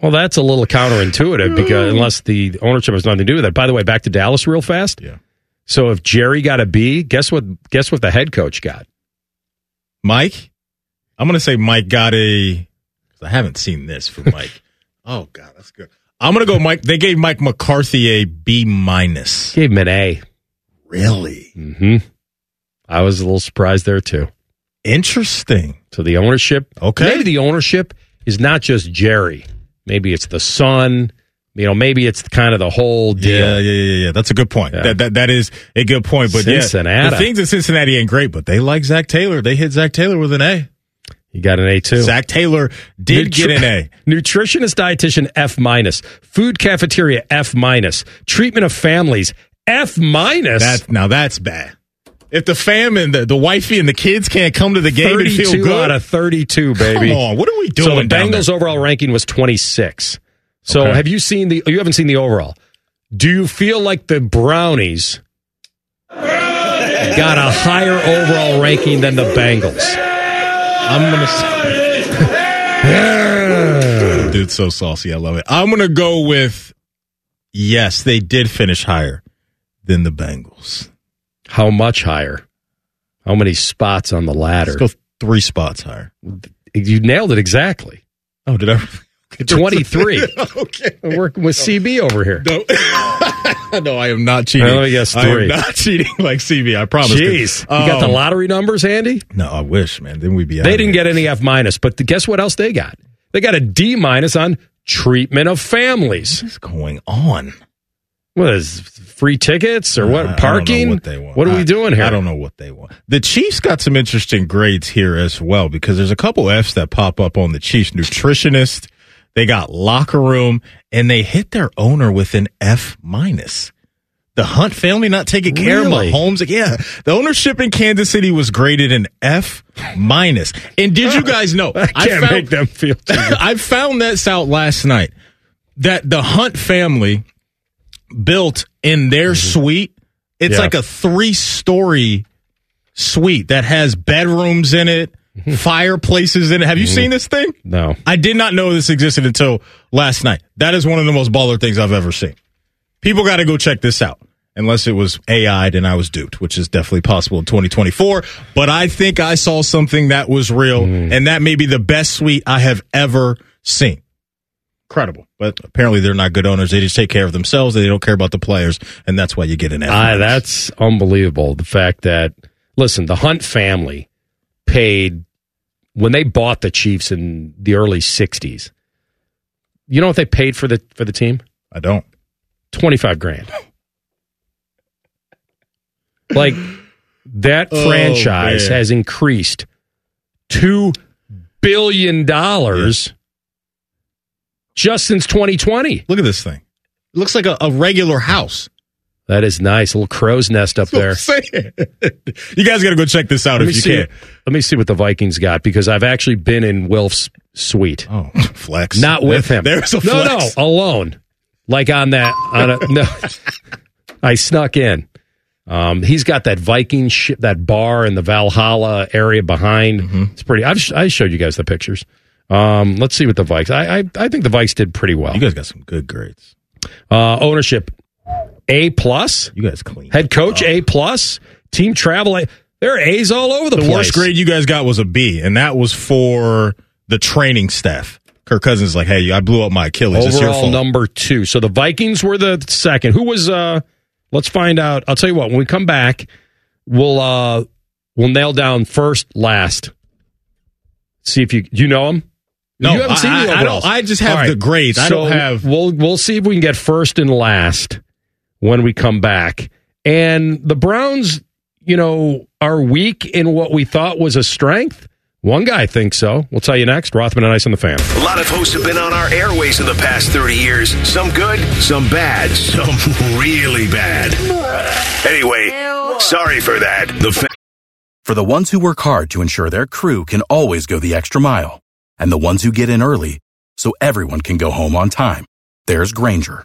Well, that's a little counterintuitive because mm. unless the ownership has nothing to do with it. By the way, back to Dallas real fast. Yeah. So if Jerry got a B, guess what? Guess what the head coach got? Mike, I'm going to say Mike got a. I haven't seen this for Mike. oh God, that's good. I'm going to go Mike. They gave Mike McCarthy a B minus. Gave him an A. Really hmm I was a little surprised there too. interesting. So the ownership, Okay. maybe the ownership is not just Jerry. Maybe it's the son. You know, maybe it's kind of the whole deal. Yeah, yeah, yeah, yeah. That's a good point. Yeah. That, that that is a good point. But Cincinnati. yeah, the things in Cincinnati ain't great, but they like Zac Taylor. They hit Zac Taylor with an A. You got an A too. Zac Taylor did get an A. Nutritionist dietitian F minus. Food cafeteria F minus. Treatment of families F minus. That now that's bad. If the fam and the, the wifey and the kids can't come to the game and feel 32 good, out of 32, baby. Come on, what are we doing? So the Bengals there? overall ranking was 26. So Okay. have you seen the you haven't seen the overall. Do you feel like the Brownies got a higher overall ranking than the Bengals? I'm gonna. Say, Dude's so saucy. I love it. I'm gonna go with yes. They did finish higher than the Bengals. How much higher? How many spots on the ladder? Let's go three spots higher. You nailed it exactly. Oh, did I? 23. okay. I'm working with CB over here. No. no, I am not cheating. Let me guess I am three. not cheating like CB. I promise. Jeez. You got the Um, lottery numbers handy? No, I wish, man. Then we'd be. out They didn't here. get any F minus, but guess what else they got? They got a D minus on treatment of families. What's going on? What is free tickets or what? I- I don't know Parking? what they want. What are I- we doing here? I don't know what they want. The Chiefs got some interesting grades here as well because there's a couple Fs that pop up on the Chiefs nutritionist. They got locker room and they hit their owner with an F minus. The Hunt family not taking care Really? of Mahomes. Yeah, the ownership in Kansas City was graded an F minus. And did you guys know? I can't found- make them feel. I found this out last night that the Hunt family built in their suite. It's Mm-hmm. Yeah. like a three story suite that has bedrooms in it, Mm-hmm. Fireplaces in it. Have you seen this thing? No. I did not know this existed until last night. That is one of the most baller things I've ever seen. People got to go check this out. Unless it was AI'd and I was duped, which is definitely possible in 2024. But I think I saw something that was real, Mm. and that may be the best suite I have ever seen. Incredible. But apparently they're not good owners. They just take care of themselves. They don't care about the players, and that's why you get an F. Ah, that's unbelievable. The fact that, listen, the Hunt family paid when they bought the Chiefs in the early 60s. You know what they paid for the for the team? I don't. 25 grand. Like that Oh, franchise man. has increased 2 billion dollars just since 2020. Look at this thing. It looks like a, a regular house. That is nice. A little crow's nest up there. That's what I'm saying. you guys got to go check this out Let if you see. can. Let me see what the Vikings got because I've actually been in Wilf's suite, Oh, flex. not with him. There's a no, flex. no, alone. Like on that. On a, no, I snuck in. Um, he's got that Viking ship, that bar in the Valhalla area behind. Mm-hmm. It's pretty. I've I showed you guys the pictures. Um, let's see what the Vikes. I, I I think the Vikes did pretty well. You guys got some good grades. Uh, ownership A plus. You guys clean. Head coach A plus. Team travel. A. There are A's all over the, the place. worst grade you guys got was a B, and that was for the training staff. Kirk Cousins is like, hey, I blew up my Achilles. It's your Overall number two. So the Vikings were the second. Who was? uh Let's find out. I'll tell you what. When we come back, we'll uh we'll nail down first, last. See if you you know them. No, you haven't seen I- the I- I don't- I just have All the grades. I don't have- We'll we'll see if we can get first and last when we come back, And the Browns, you know, are weak in what we thought was a strength. One guy thinks so. We'll tell you next. Rothman and Ice on the fan. A lot of hosts have been on our airways in the past 30 years. Some good, some bad, some really bad. Anyway, sorry for that. The fa- For the ones who work hard to ensure their crew can always go the extra mile, and the ones who get in early so everyone can go home on time, there's Grainger,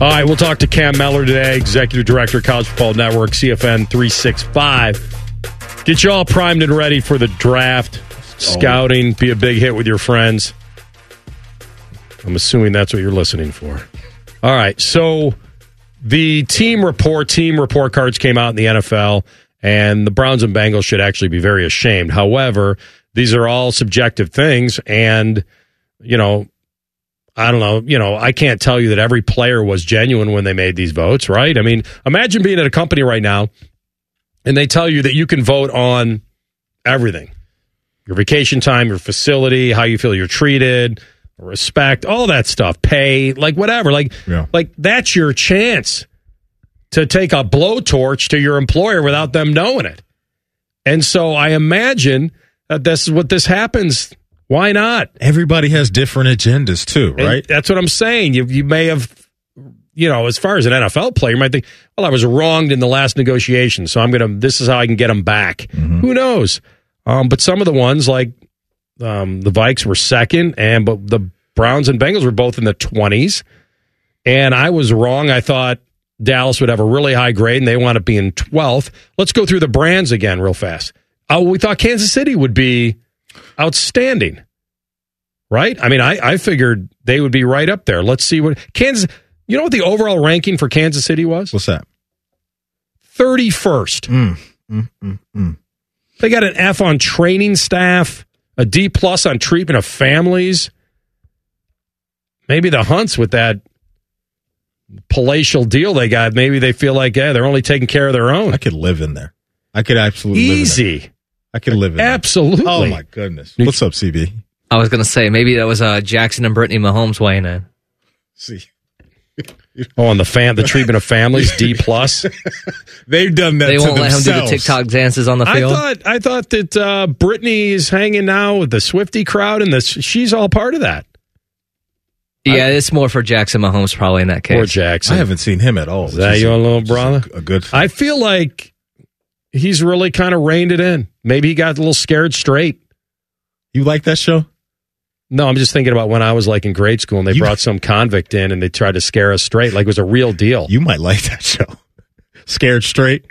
All right, we'll talk to Cam Mellor today, Executive Director, College Football Network, CFN 365. Get you all primed and ready for the draft, scouting, be a big hit with your friends. I'm assuming that's what you're listening for. All right, so the team report, team report cards came out in the NFL, and the Browns and Bengals should actually be very ashamed. However, these are all subjective things, and, you know, I don't know. You know, I can't tell you that every player was genuine when they made these votes, right? I mean, imagine being at a company right now and they tell you that you can vote on everything your vacation time, your facility, how you feel you're treated, respect, all that stuff, pay, like whatever. Like, Yeah. like that's your chance to take a blowtorch to your employer without them knowing it. And so I imagine that this is what this happens. Why not? Everybody has different agendas too, And right? that's what I'm saying. You you may have, you know, as far as an NFL player, you might think, well, I was wronged in the last negotiation, so I'm gonna. This is how I can get them back. Who knows? Um, but some of the ones like um, the Vikes were second, and but the Browns and Bengals were both in the 20s. And I was wrong. I thought Dallas would have a really high grade, and they wound up being 12th. Let's go through the brands again real fast. Oh, we thought Kansas City would be outstanding right? I mean, I, I figured they would be right up there. Let's see what Kansas. You know what the overall ranking for Kansas City was? What's that? Thirty first. Mm, mm, mm, mm. They got an F on training staff, a D plus on treatment of families. Maybe the Hunts with that palatial deal they got. Maybe they feel like yeah, they're only taking care of their own. I could live in there. I could absolutely live in there. Easy, I could live in there. absolutely. Oh my goodness. What's up, CB? I was gonna say maybe that was uh, Jackson and Brittany Mahomes weighing in. See, Oh, and the fam, the treatment of families, D plus. they've done that. They won't let him do the themselves. TikTok dances on the I field. thought I thought that uh, Brittany is hanging now with the Swifty crowd, and the, she's all part of that. yeah, it's more for Jackson Mahomes probably in that Poor case. Jackson. I haven't seen him at all. Is that Which your a- little which is a- brother? A, good. I feel like he's really kind of reined it in. Maybe he got a little scared straight. you like that show? No, I'm just thinking about when I was like in grade school and they You- brought some convict in and they tried to scare us straight, like it was a real deal. You might like that show. Scared straight.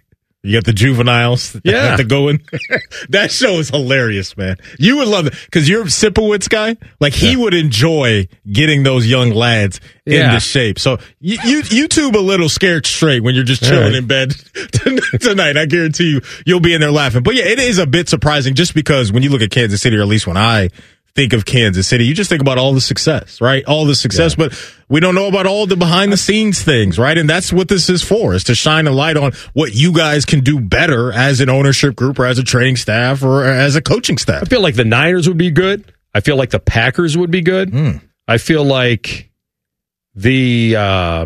You got the juveniles that Yeah. have to go in. that show is hilarious, man. You would love it because you're a Sipowicz guy. Like he would enjoy getting those young lads Yeah. into shape. So you, you YouTube a little scared straight when you're just chilling right. in bed tonight. I guarantee you, you'll be in there laughing. But yeah, it is a bit surprising just because when you look at Kansas City, or at least when I think of Kansas City, you just think about all the success, right? All the success, but we don't know about all the behind the scenes things, right? And that's what this is for, is to shine a light on what you guys can do better as an ownership group or as a training staff or as a coaching staff. I feel like the Niners would be good. I feel like the Packers would be good. Hmm. I feel like the uh,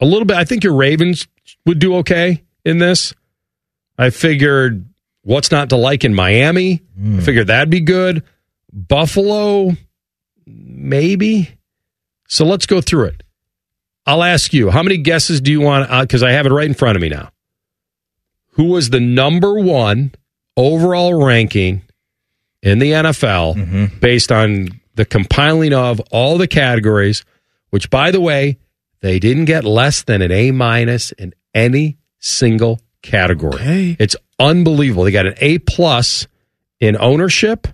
a little bit. I think your Ravens would do okay in this. I figured what's not to like in Miami. I figured that'd be good. Buffalo, maybe. So let's go through it. I'll ask you, how many guesses do you want? Uh, because I have it right in front of me now. Who was the number one overall ranking in the NFL mm-hmm. based on the compiling of all the categories, which, by the way, they didn't get less than an A minus in any single category. Okay. It's unbelievable. They got an A plus in ownership,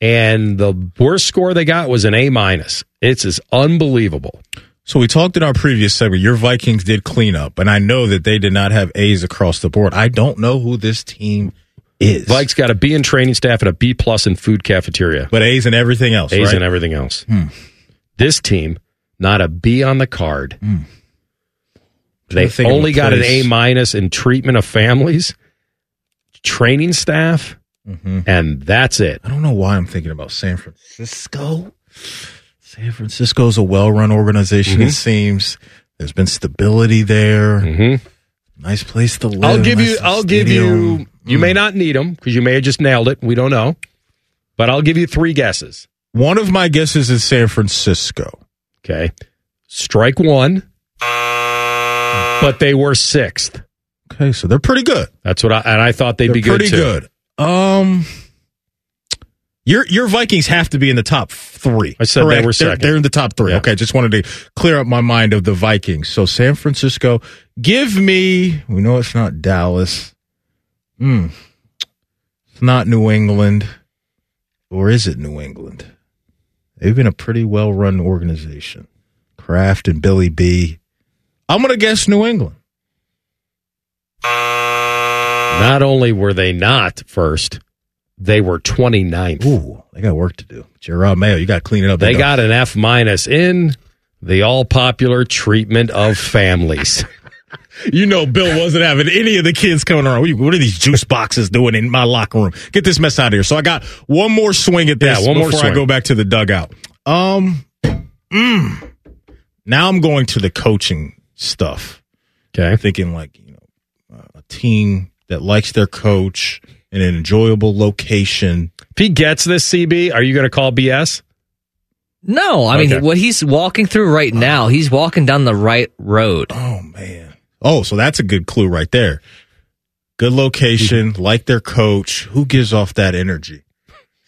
and the worst score they got was an A minus. It's is unbelievable. So we talked in our previous segment. Your Vikings did clean up, and I know that they did not have A's across the board. I don't know who this team is, Vikes got a B in training staff and a B plus in food cafeteria. but A's and everything else. A's right? and everything else. Hmm. This team, not a B on the card. Hmm. They Trying to think of a only got an. A minus in treatment of families, training staff, Mm-hmm. and that's it. I don't know why I'm thinking about San Francisco. San Francisco is a well-run organization. Mm-hmm. It seems there's been stability there. Mm-hmm. Nice place to live. I'll give nice you. I'll give you. stadium. You may not need them because you may have just nailed it. We don't know, but I'll give you three guesses. One of my guesses is San Francisco. Okay, strike one, but they were sixth. Okay, so they're pretty good. That's what I and I thought they'd They're be good pretty too. good. Um, your your Vikings have to be in the top three. I said they correct? were They're- second. They're, in the top three. Yeah. Okay, just wanted to clear up my mind of the Vikings. So San Francisco, give me. We know it's not Dallas. Hmm. It's not New England, or is it New England? They've been a pretty well run organization. Kraft and Billy B. I'm gonna guess New England. Not only were they not first, they were 29th. Ooh, they got work to do. Jerod Mayo, you got to clean it up. They got an F minus in the all popular treatment of families. You know, Bill wasn't having any of the kids coming around. What are these juice boxes doing in my locker room? Get this mess out of here. So I got one more swing at this Yeah, one more before I go back to the dugout. Um, mm, now I'm going to the coaching stuff. Okay. Thinking like, you know, a team that likes their coach in an enjoyable location. If he gets this CB, are you going to call BS? No, I mean Okay. what he's walking through right now, he's walking down the right road. Oh man. Oh, so that's a good clue right there. Good location, mm-hmm. like their coach. Who gives off that energy?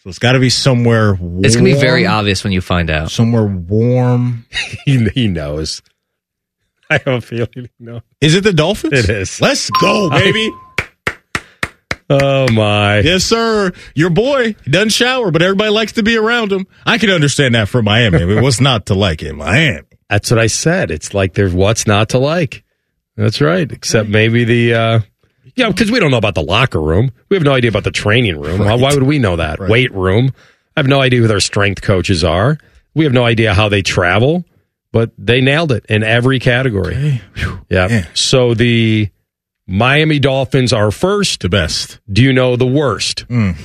So it's got to be somewhere. Warm, It's gonna be very obvious when you find out. Somewhere warm. He, he knows. I have a feeling he knows. Is it the Dolphins? It is. Let's go, baby. Oh, my. yes, sir. Your boy doesn't shower, but everybody likes to be around him. I can understand that for Miami. I mean, what's not to like in Miami? That's what I said. It's like there's what's not to like. That's right. Except maybe the, uh, yeah, because we don't know about the locker room. We have no idea about the training room. Why, why would we know that? Right. Weight room. I have no idea who their strength coaches are. We have no idea how they travel, but they nailed it in every category. Yeah. Man. So the Miami Dolphins are first. The best. Do you know the worst? The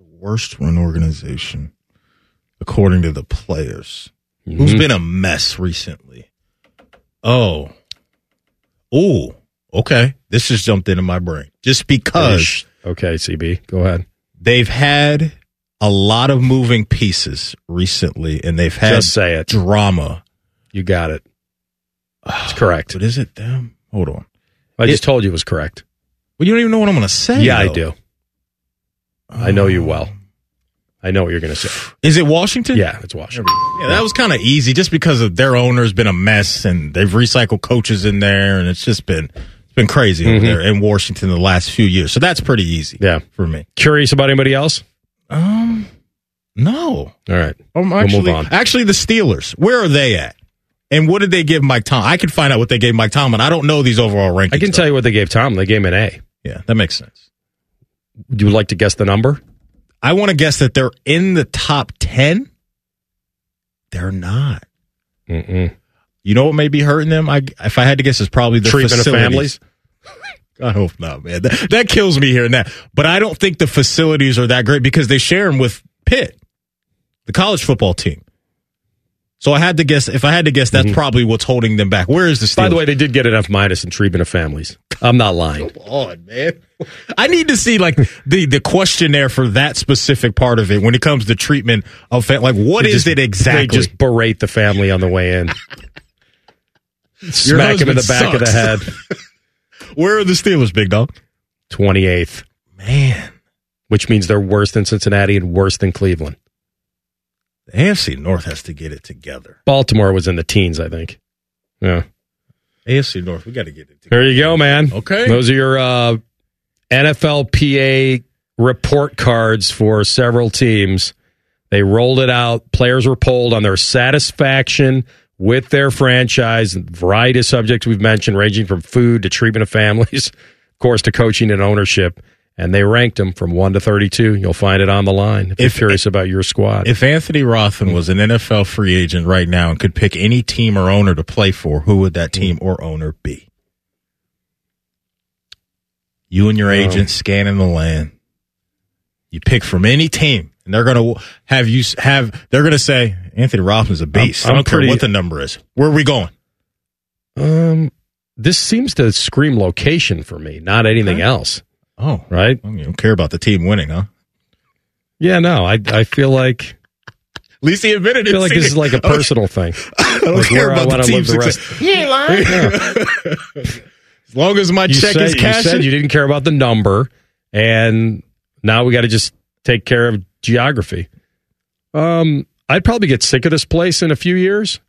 worst run organization, according to the players. Who's Mhm. been a mess recently? Oh. Oh. Okay. This just jumped into my brain. Just because Okay, CB, go ahead. they've had a lot of moving pieces recently and they've had Just say it. drama. You got it. It's correct. But is it them? Hold on. I just It- told you it was correct. Well, you don't even know what I'm going to say. Yeah, I though. do. I know you well. I know what you're going to say. Is it Washington? Yeah, it's Washington. Yeah, that was kind of easy just because of their owner's been a mess and they've recycled coaches in there and it's just been it's been crazy over Mhm. there in Washington the last few years. So that's pretty easy. Yeah. For me. Curious about anybody else? Um no. All right. Um, We'll actually, move on. actually the Steelers. Where are they at? And what did they give Mike Tom? I can find out what they gave Mike Tomlin. I don't know these overall rankings. I can tell you what they gave Tom. They gave him an A. Yeah, that makes sense. Would you like to guess the number? I want to guess that they're in the top 10. They're not. Mm-mm. You know what may be hurting them? I, if I had to guess, it's probably the Treatment of facilities. families? I hope not, man. That, that kills me hearing that. But I don't think the facilities are that great because they share them with Pitt, the college football team. So I had to guess. If I had to guess, that's probably what's holding them back. Where is the Steelers? Mm-hmm. By the way, they did get an F minus in treatment of families. I'm not lying. Come on, man. I need to see like the the questionnaire for that specific part of it when it comes to treatment of fam- like what They is just- it exactly? They just berate the family on the way in. Smack him in the back of the head. Where are the Steelers, big dog? 28th, Man, which means they're worse than Cincinnati and worse than Cleveland. The AFC North has to get it together. Baltimore was in the teens, I think. Yeah. AFC North, we got to get it together. There you go, man. Okay. Those are your uh, NFLPA report cards for several teams. They rolled it out. Players were polled on their satisfaction with their franchise. A variety of subjects we've mentioned, ranging from food to treatment of families, of course, to coaching and ownership. And they ranked them from 1 to 32. You'll find it on the line if, If- you're curious about your squad. If Anthony Rothman was an NFL free agent right now and could pick any team or owner to play for, who would that team or owner be? You and your agent scanning the land. You pick from any team, and they're going to have you s- have. They're going to say Anthony Rothman's a beast. I'm I don't care what the number is. Where are we going? um, this seems to scream location for me, not anything else. Oh, Right? you don't care about the team winning, huh? Yeah, no, I I feel like At least he admitted I feel like this is like a personal thing. I don't like care where I about the wanna team live the success. As long as my You check said, is you said you didn't care about the number, and now we got to just take care of geography. Um, I'd probably get sick of this place in a few years,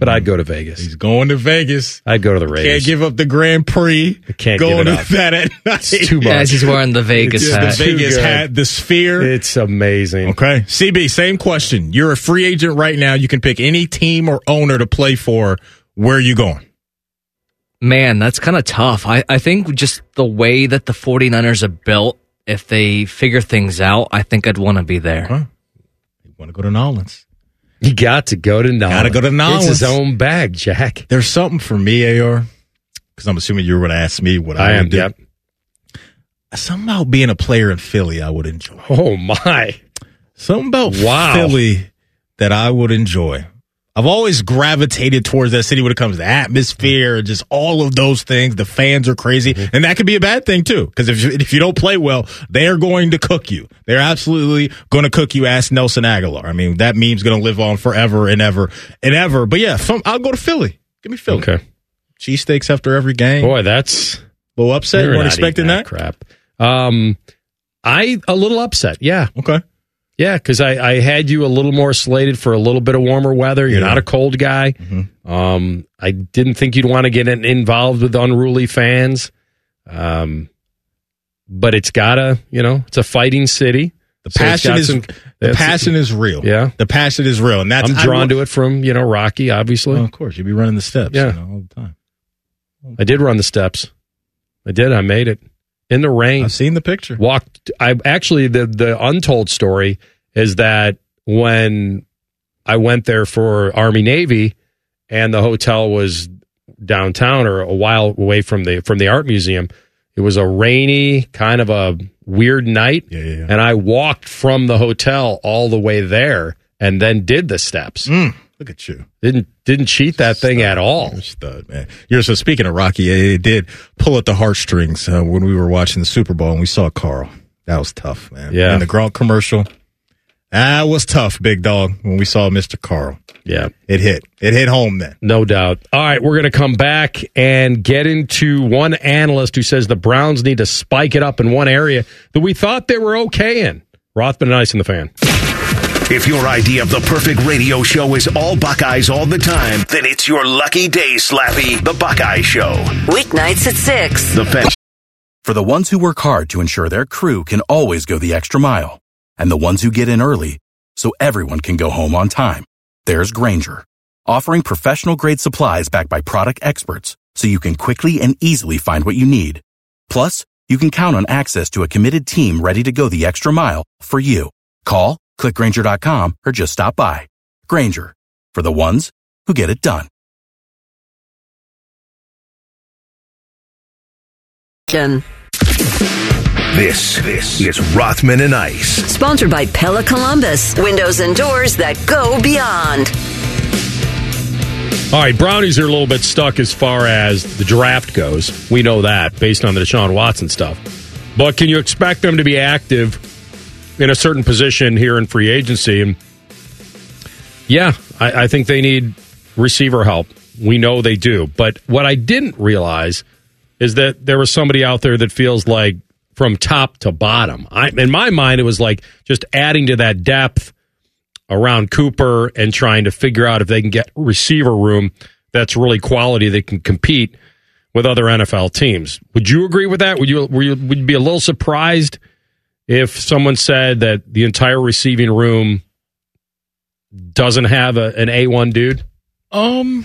but I'd go to Vegas. He's going to Vegas. I'd go to the Rays. Can't give up the Grand Prix. I can't going give it to up. that at night. It's too much. As he's wearing the Vegas Yeah, hat. the Vegas hat, the sphere. It's amazing. Okay. CB, same question. You're a free agent right now. You can pick any team or owner to play for. Where are you going? Man, that's kind of tough. I, I think just the way that the 49ers are built, if they figure things out, I think I'd want to be there. Huh? You want to go to Nolans? You got to go to Nolans. Gotta go to It's his own bag, Jack. There's something for me, AR, because I'm assuming you were going to ask me what I, I am. do. Yep. Something about being a player in Philly I would enjoy. Oh my! Something about Wow. Philly that I would enjoy. I've always gravitated towards that city when it comes to atmosphere and just all of those things. The fans are crazy, Mm-hmm. and that could be a bad thing too. Because if you, if you don't play well, they are going to cook you. They're absolutely going to cook you. Ask Nelson Agholor. I mean, that meme's going to live on forever and ever and ever. But yeah, some, I'll go to Philly. Give me Philly. Okay, Cheesesteaks after every game. boy, that's a little upset. you're weren't not expecting eating that? crap. Um, I a little upset. Yeah, Okay. Yeah, because I, I had you a little more slated for a little bit of warmer weather. You're Yeah. not a cold guy. Um, I didn't think you'd want to get in, involved with unruly fans. Um, but it's gotta, you know, it's a fighting city. The passion is some- the passion is real. Yeah. the passion is real, and that's I'm drawn to it from you know Rocky. Obviously, Well, of course, you'd be running the steps. Yeah. you know, all the time. I did run the steps. I did. I made it in the rain. I've seen the picture. walked i actually the the untold story is that when i went there for army navy and the hotel was downtown or a while away from the from the art museum it was a rainy kind of a weird night Yeah, yeah, yeah. and i walked from the hotel all the way there and then did the steps Mm, look at you. didn't didn't cheat that thing at all You're stud, man. You're so speaking of Rocky, it, it did pull at the heartstrings uh, when we were watching the Super Bowl and we saw Carl. That was tough, man. Yeah. And the Gronk commercial. That was tough, big dog, when we saw Mr. Carl. yeah It hit. It hit home then. No doubt. All right, we're going to come back and get into one analyst who says the Browns need to spike it up in one area that we thought they were okay in. Rothman and Ice in the fan. If your idea of the perfect radio show is all Buckeyes all the time, then it's your lucky day, Slappy, the Buckeye Show. Weeknights at 6. The fan. For the ones who work hard to ensure their crew can always go the extra mile, and the ones who get in early so everyone can go home on time, there's Grainger, offering professional grade supplies backed by product experts so you can quickly and easily find what you need. Plus, you can count on access to a committed team ready to go the extra mile for you. Call, clickgrainger.com, or just stop by. Grainger, for the ones who get it done. Done. This, this is Rothman and Ice. Sponsored by Pella Columbus. Windows and doors that go beyond. All right, Brownies are a little bit stuck as far as the draft goes. We know that based on the Deshaun Watson stuff. But can you expect them to be active in a certain position here in free agency? And yeah, I, I think they need receiver help. We know they do. But what I didn't realize is that there was somebody out there that feels like from top to bottom. I, in my mind, it was like just adding to that depth around Cooper and trying to figure out if they can get receiver room that's really quality that can compete with other NFL teams. Would you agree with that? Would you were you, would you be a little surprised if someone said that the entire receiving room doesn't have a, an A1 dude? Um,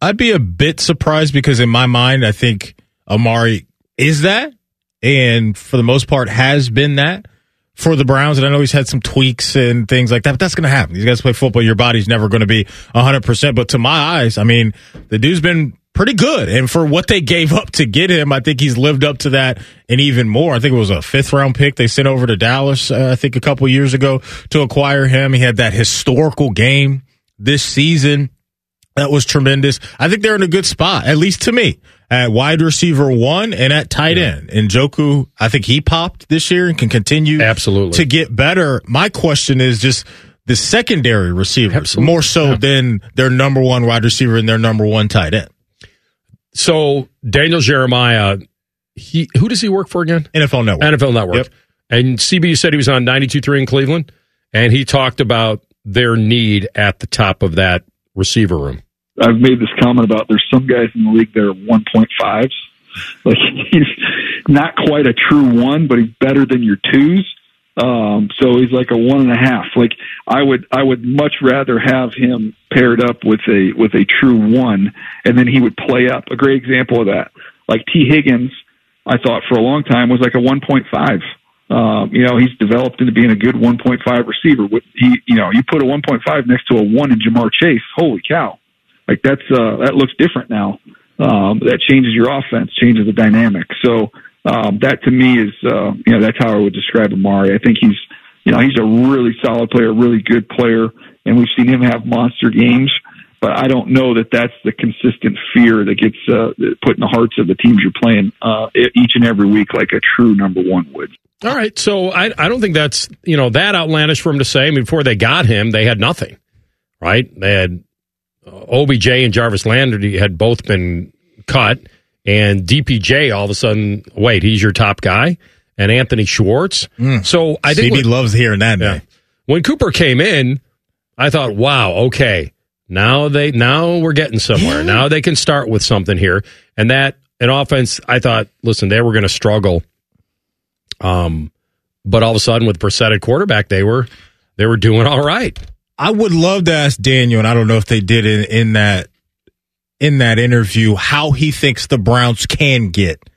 I'd be a bit surprised because in my mind, I think Amari is that, and for the most part has been that for the Browns. And I know he's had some tweaks and things like that, but that's going to happen. These guys play football. Your body's never going to be 100%. But to my eyes, I mean, the dude's been pretty good. And for what they gave up to get him, I think he's lived up to that and even more. I think it was a fifth round pick they sent over to Dallas, uh, I think a couple years ago to acquire him. He had that historical game this season. That was tremendous. I think they're in a good spot, at least to me, at wide receiver one and at tight end. And Njoku, I think he popped this year and can continue Absolutely. to get better. My question is just the secondary receivers Absolutely. more so Yeah. than their number one wide receiver and their number one tight end. So Daniel Jeremiah, he who does he work for again? NFL Network. NFL Network. Yep. And CB said he was on 92.3 in Cleveland, and he talked about their need at the top of that receiver room. I've made this comment about there's some guys in the league that are 1.5s. Like he's not quite a true one, but he's better than your twos. Um, so he's like a one and a half. Like I would, I would much rather have him paired up with a with a true one, and then he would play up. A great example of that, like Tee Higgins, I thought for a long time was like a 1.5. Um, you know, he's developed into being a good 1.5 receiver. With he, you know, you put a 1.5 next to a one in Ja'Marr Chase. Holy cow! Like that's uh, that looks different now. Um, that changes your offense, changes the dynamic. So um, that to me is uh, you know that's how I would describe Amari. I think he's you know he's a really solid player, really good player, and we've seen him have monster games. But I don't know that that's the consistent fear that gets uh, put in the hearts of the teams you're playing uh, each and every week, like a true number one would. All right, so I I don't think that's you know that outlandish for him to say. I mean, before they got him, they had nothing, right? They had uh, OBJ and Jarvis Landry had both been cut, and DPJ all of a sudden, wait, he's your top guy, and Anthony Schwartz. So I think CB when- loves hearing that yeah. when Cooper came in, I thought, wow, okay, now they now we're getting somewhere. Now they can start with something here, and that an offense. I thought, listen, they were going to struggle. Um, but all of a sudden, with Brissett at quarterback, they were they were doing all right. I would love to ask Daniel, and I don't know if they did in, in that in that interview, how he thinks the Browns can get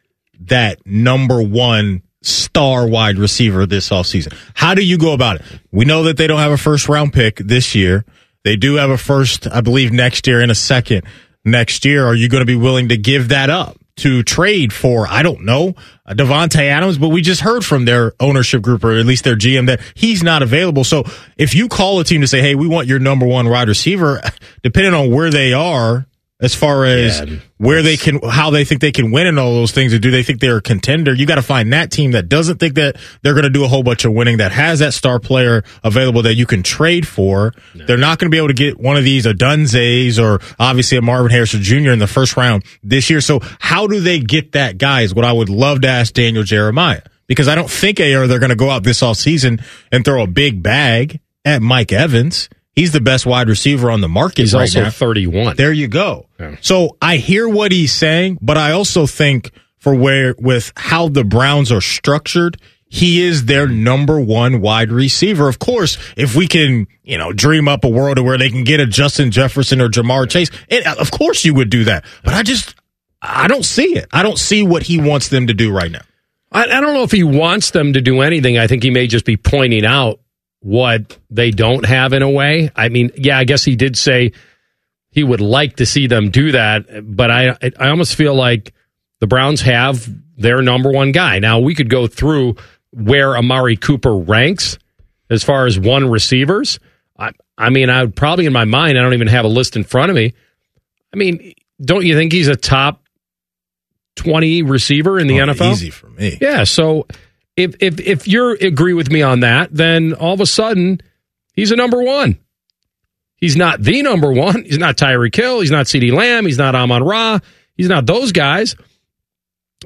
that number one star wide receiver this offseason. How do you go about it? We know that they don't have a first round pick this year. They do have a first, I believe, next year and a second next year. Are you going to be willing to give that up? To trade for, I don't know, Davante Adams, but we just heard from their ownership group or at least their GM that he's not available. So if you call a team to say, hey, we want your number one wide receiver, depending on where they are, as far as Yeah, where they can, how they think they can win and all those things, or do they think they're a contender? You got to find that team that doesn't think that they're going to do a whole bunch of winning, that has that star player available that you can trade for. They're not going to be able to get one of these, Odunzes or obviously a Marvin Harrison Jr. in the first round this year. So how do they get that guy is what I would love to ask Daniel Jeremiah. Because I don't think AR they're going to go out this all season and throw a big bag at Mike Evans. He's the best wide receiver on the market He's right also now. thirty one. There you go. Yeah. So I hear what he's saying, but I also think for where with how the Browns are structured, he is their number one wide receiver. Of course, if we can, you know, dream up a world where they can get a Justin Jefferson or Ja'Marr Chase, it, of course you would do that. But I just, I don't see it. I don't see what he wants them to do right now. I, I don't know if he wants them to do anything. I think he may just be pointing out what they don't have in a way. I mean, yeah, I guess he did say he would like to see them do that, but I I almost feel like the Browns have their number one guy. Now we could go through where Amari Cooper ranks as far as one receivers. I I mean, I would probably in my mind, I don't even have a list in front of me. I mean, don't you think he's a top twenty receiver in the Oh, NFL? Easy for me. Yeah. So if if if you agree with me on that, then all of a sudden he's a number one. He's not the number one. He's not Tyreek Hill. He's not CeeDee Lamb. He's not Amon Ra. He's not those guys.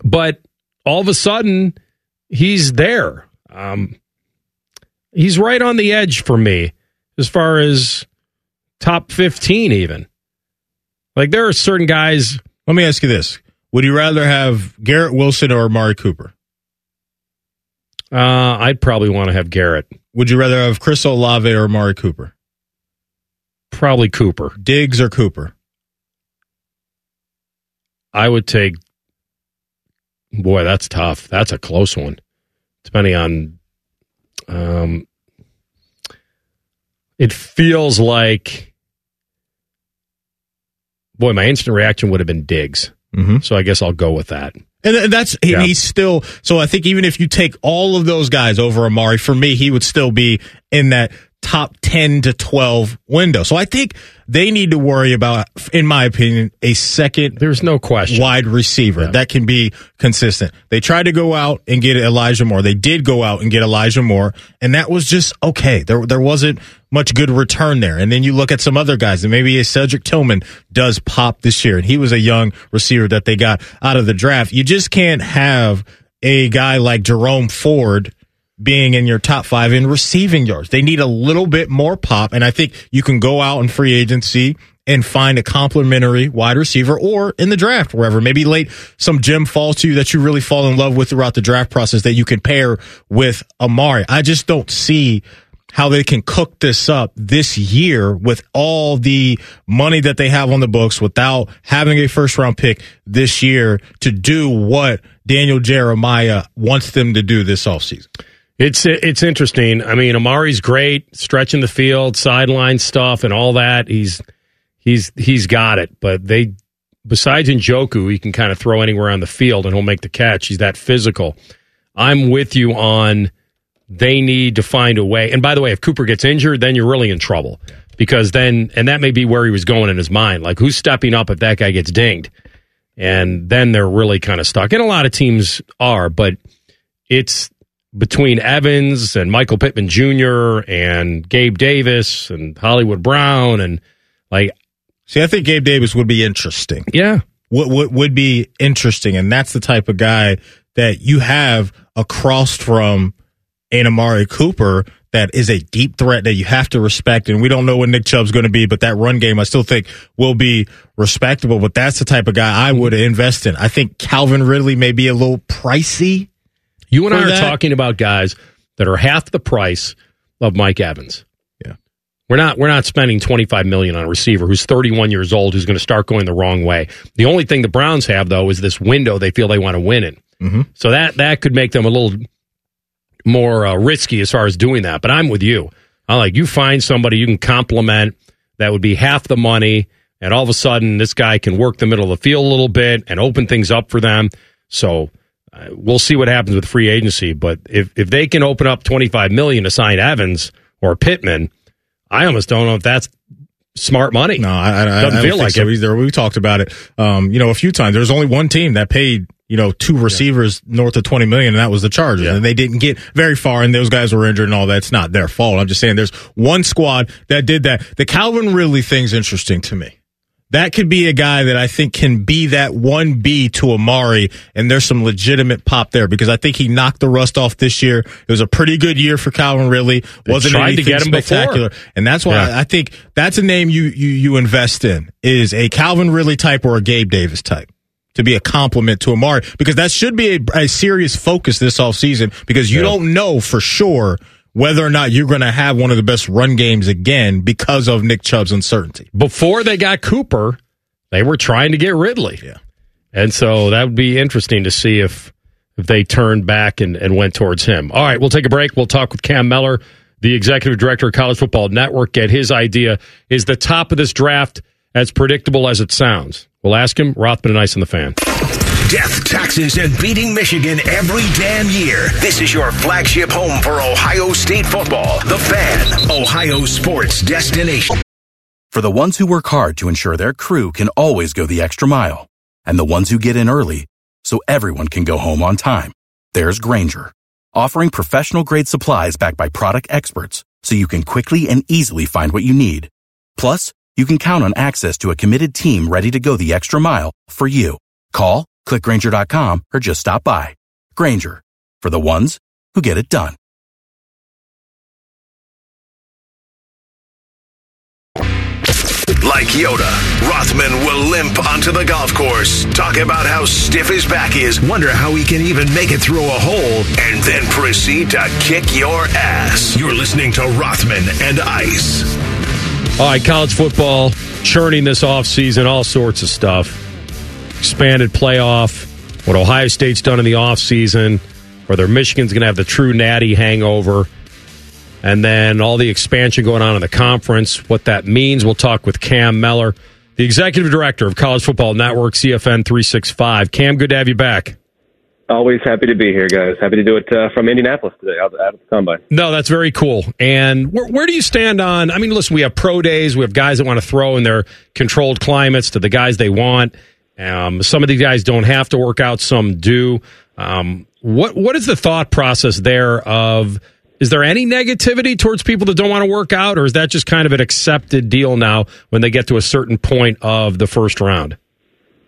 But all of a sudden he's there. Um, he's right on the edge for me as far as top fifteen, even. Like there are certain guys. Let me ask you this. Would you rather have Garrett Wilson or Amari Cooper? Uh, I'd probably want to have Garrett. Would you rather have Chris Olave or Amari Cooper? Probably Cooper. Diggs or Cooper? I would take. Boy, that's tough. That's a close one. Depending on, um, it feels like. Boy, my instant reaction would have been Diggs. Mm-hmm. So I guess I'll go with that. And that's Yeah. and he's still so I think even if you take all of those guys over Amari, for me, he would still be in that top ten to twelve window. So I think they need to worry about, in my opinion, a second There's no question. wide receiver that can be consistent. They tried to go out and get Elijah Moore. They did go out and get Elijah Moore, and that was just okay. There there wasn't much good return there. And then you look at some other guys, and maybe a Cedric Tillman does pop this year, and he was a young receiver that they got out of the draft. You just can't have a guy like Jerome Ford being in your top five in receiving yards. They need a little bit more pop, and I think you can go out in free agency and find a complimentary wide receiver or in the draft, wherever. Maybe late some gem falls to you that you really fall in love with throughout the draft process that you can pair with Amari. I just don't see how they can cook this up this year with all the money that they have on the books without having a first round pick this year to do what Daniel Jeremiah wants them to do this offseason. It's it's interesting. I mean, Amari's great, stretching the field, sideline stuff, and all that. He's he's he's got it. But they, besides Njoku, he can kind of throw anywhere on the field and he'll make the catch. He's that physical. I'm with you on. They need to find a way. And by the way, if Cooper gets injured, then you're really in trouble because then, and that may be where he was going in his mind. Like, who's stepping up if that guy gets dinged? And then they're really kind of stuck. And a lot of teams are, but it's between Evans and Michael Pittman Jr. and Gabe Davis and Hollywood Brown and like See, I think Gabe Davis would be interesting. yeah, What would would be interesting, and that's the type of guy that you have across from an Amari Cooper that is a deep threat that you have to respect. And we don't know what Nick Chubb's going to be, but that run game I still think will be respectable. But that's the type of guy I would invest in. I think Calvin Ridley may be a little pricey. You and I are that- talking about guys that are half the price of Mike Evans. Yeah. We're not we're not spending 25 million on a receiver who's 31 years old who's going to start going the wrong way. The only thing the Browns have though is this window they feel they want to win in. Mm-hmm. So that that could make them a little more uh, risky as far as doing that. But I'm with you. I like you find somebody you can compliment that would be half the money, and all of a sudden this guy can work the middle of the field a little bit and open things up for them. So we'll see what happens with free agency. But if if they can open up 25 million to sign Evans or Pittman, I almost don't know if that's smart money. No, I, I, I Doesn't don't feel think like so it. either. We talked about it, um, you know, a few times. There's only one team that paid, you know, two receivers north of 20 million, and that was the Chargers. And they didn't get very far, and those guys were injured and all that. It's not their fault. I'm just saying there's one squad that did that. The Calvin Ridley thing's interesting to me. That could be a guy that I think can be that 1B to Amari, and there's some legitimate pop there because I think he knocked the rust off this year. It was a pretty good year for Calvin Ridley. They Wasn't tried to get him before. spectacular. And that's why Yeah. I think that's a name you, you you invest in is a Calvin Ridley type or a Gabe Davis type to be a compliment to Amari because that should be a, a serious focus this offseason because you Yeah. don't know for sure whether or not you're going to have one of the best run games again because of Nick Chubb's uncertainty. Before they got Cooper, they were trying to get Ridley. Yeah. And so that would be interesting to see if if they turned back and, and went towards him. All right, we'll take a break. We'll talk with Cam Mellor, the executive director of College Football Network, get his idea. Is the top of this draft as predictable as it sounds? We'll ask him. Rothman and Ice on the fan. Death, taxes, and beating Michigan every damn year. This is your flagship home for Ohio State football. The Fan, Ohio sports destination. For the ones who work hard to ensure their crew can always go the extra mile, and the ones who get in early so everyone can go home on time, there's Grainger, offering professional grade supplies backed by product experts so you can quickly and easily find what you need. Plus, you can count on access to a committed team ready to go the extra mile for you. Call, clickgrainger.com, or just stop by. Grainger, for the ones who get it done. Like Yoda, Rothman will limp onto the golf course, talk about how stiff his back is, wonder how he can even make it through a hole, and then proceed to kick your ass. You're listening to Rothman and Ice. All right, college football churning this offseason, all sorts of stuff. Expanded playoff, what Ohio State's done in the offseason, whether Michigan's going to have the true natty hangover, and then all the expansion going on in the conference, what that means. We'll talk with Cam Mellor, the executive director of College Football Network, CFN 365. Cam, good to have you back. Always happy to be here, guys. Happy to do it uh, from Indianapolis today, out, out of the combine. No, that's very cool. And where, where do you stand on? I mean, listen, we have pro days. We have guys that want to throw in their controlled climates to the guys they want. Um, some of these guys don't have to work out. Some do. Um, what what is the thought process there? Of is there any negativity towards people that don't want to work out, or is that just kind of an accepted deal now when they get to a certain point of the first round?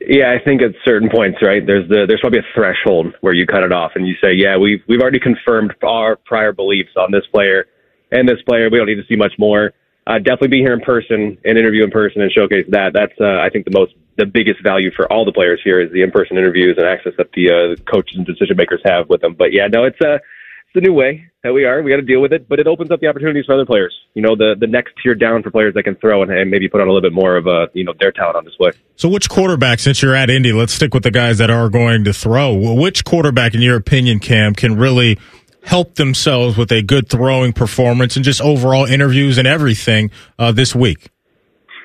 Yeah, I think at certain points, right? There's the there's probably a threshold where you cut it off and you say, yeah, we've we've already confirmed our prior beliefs on this player and this player. We don't need to see much more. Uh, definitely be here in person and interview in person and showcase that. That's uh, I think the most the biggest value for all the players here is the in person interviews and access that the uh, coaches and decision makers have with them. But yeah, no, it's a it's the new way that we are. We got to deal with it, but it opens up the opportunities for other players. You know, the the next tier down for players that can throw and, and maybe put on a little bit more of a you know their talent on display. So, which quarterback, since you're at Indy, let's stick with the guys that are going to throw. Which quarterback, in your opinion, Cam, can really help themselves with a good throwing performance and just overall interviews and everything uh, this week?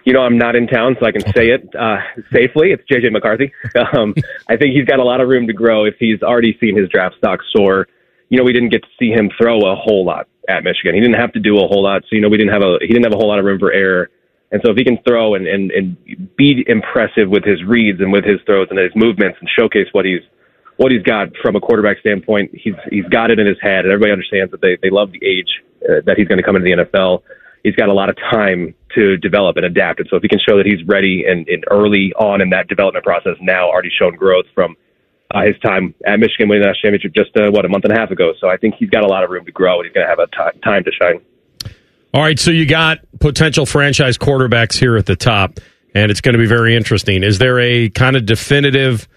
You know, I'm not in town, so I can say it uh, safely. It's JJ McCarthy. Um, I think he's got a lot of room to grow if he's already seen his draft stock soar you know, we didn't get to see him throw a whole lot at Michigan. He didn't have to do a whole lot, so you know, we didn't have a he didn't have a whole lot of room for error. And so if he can throw and and, and be impressive with his reads and with his throws and his movements and showcase what he's what he's got from a quarterback standpoint, he's he's got it in his head, and everybody understands that they they love the age uh, that he's going to come into the NFL. He's got a lot of time to develop and adapt, and so if he can show that he's ready and, and early on in that development process, now already shown growth from uh, his time at Michigan winning the championship just uh, what a month and a half ago. So I think he's got a lot of room to grow, and he's going to have a t- time to shine. All right, so you got potential franchise quarterbacks here at the top, and it's going to be very interesting. Is there a kind of definitive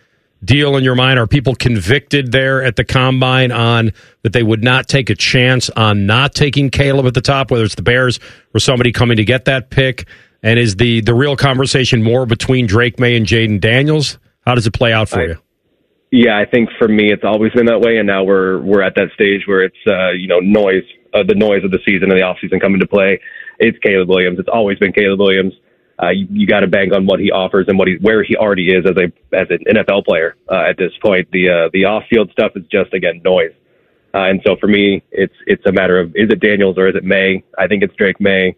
deal in your mind? Are people convicted there at the combine on that they would not take a chance on not taking Caleb at the top, whether it's the Bears or somebody coming to get that pick? And is the the real conversation more between Drake Maye and Jayden Daniels? How does it play out for I, you? Yeah, I think for me, it's always been that way, and now we're we're at that stage where it's uh, you know noise, uh, the noise of the season and the off season coming to play. It's Caleb Williams. It's always been Caleb Williams. Uh, you, you got to bank on what he offers and what he where he already is as a as an NFL player uh, at this point. The uh, the off field stuff is just again noise, uh, and so for me, it's it's a matter of is it Daniels or is it Maye? I think it's Drake Maye.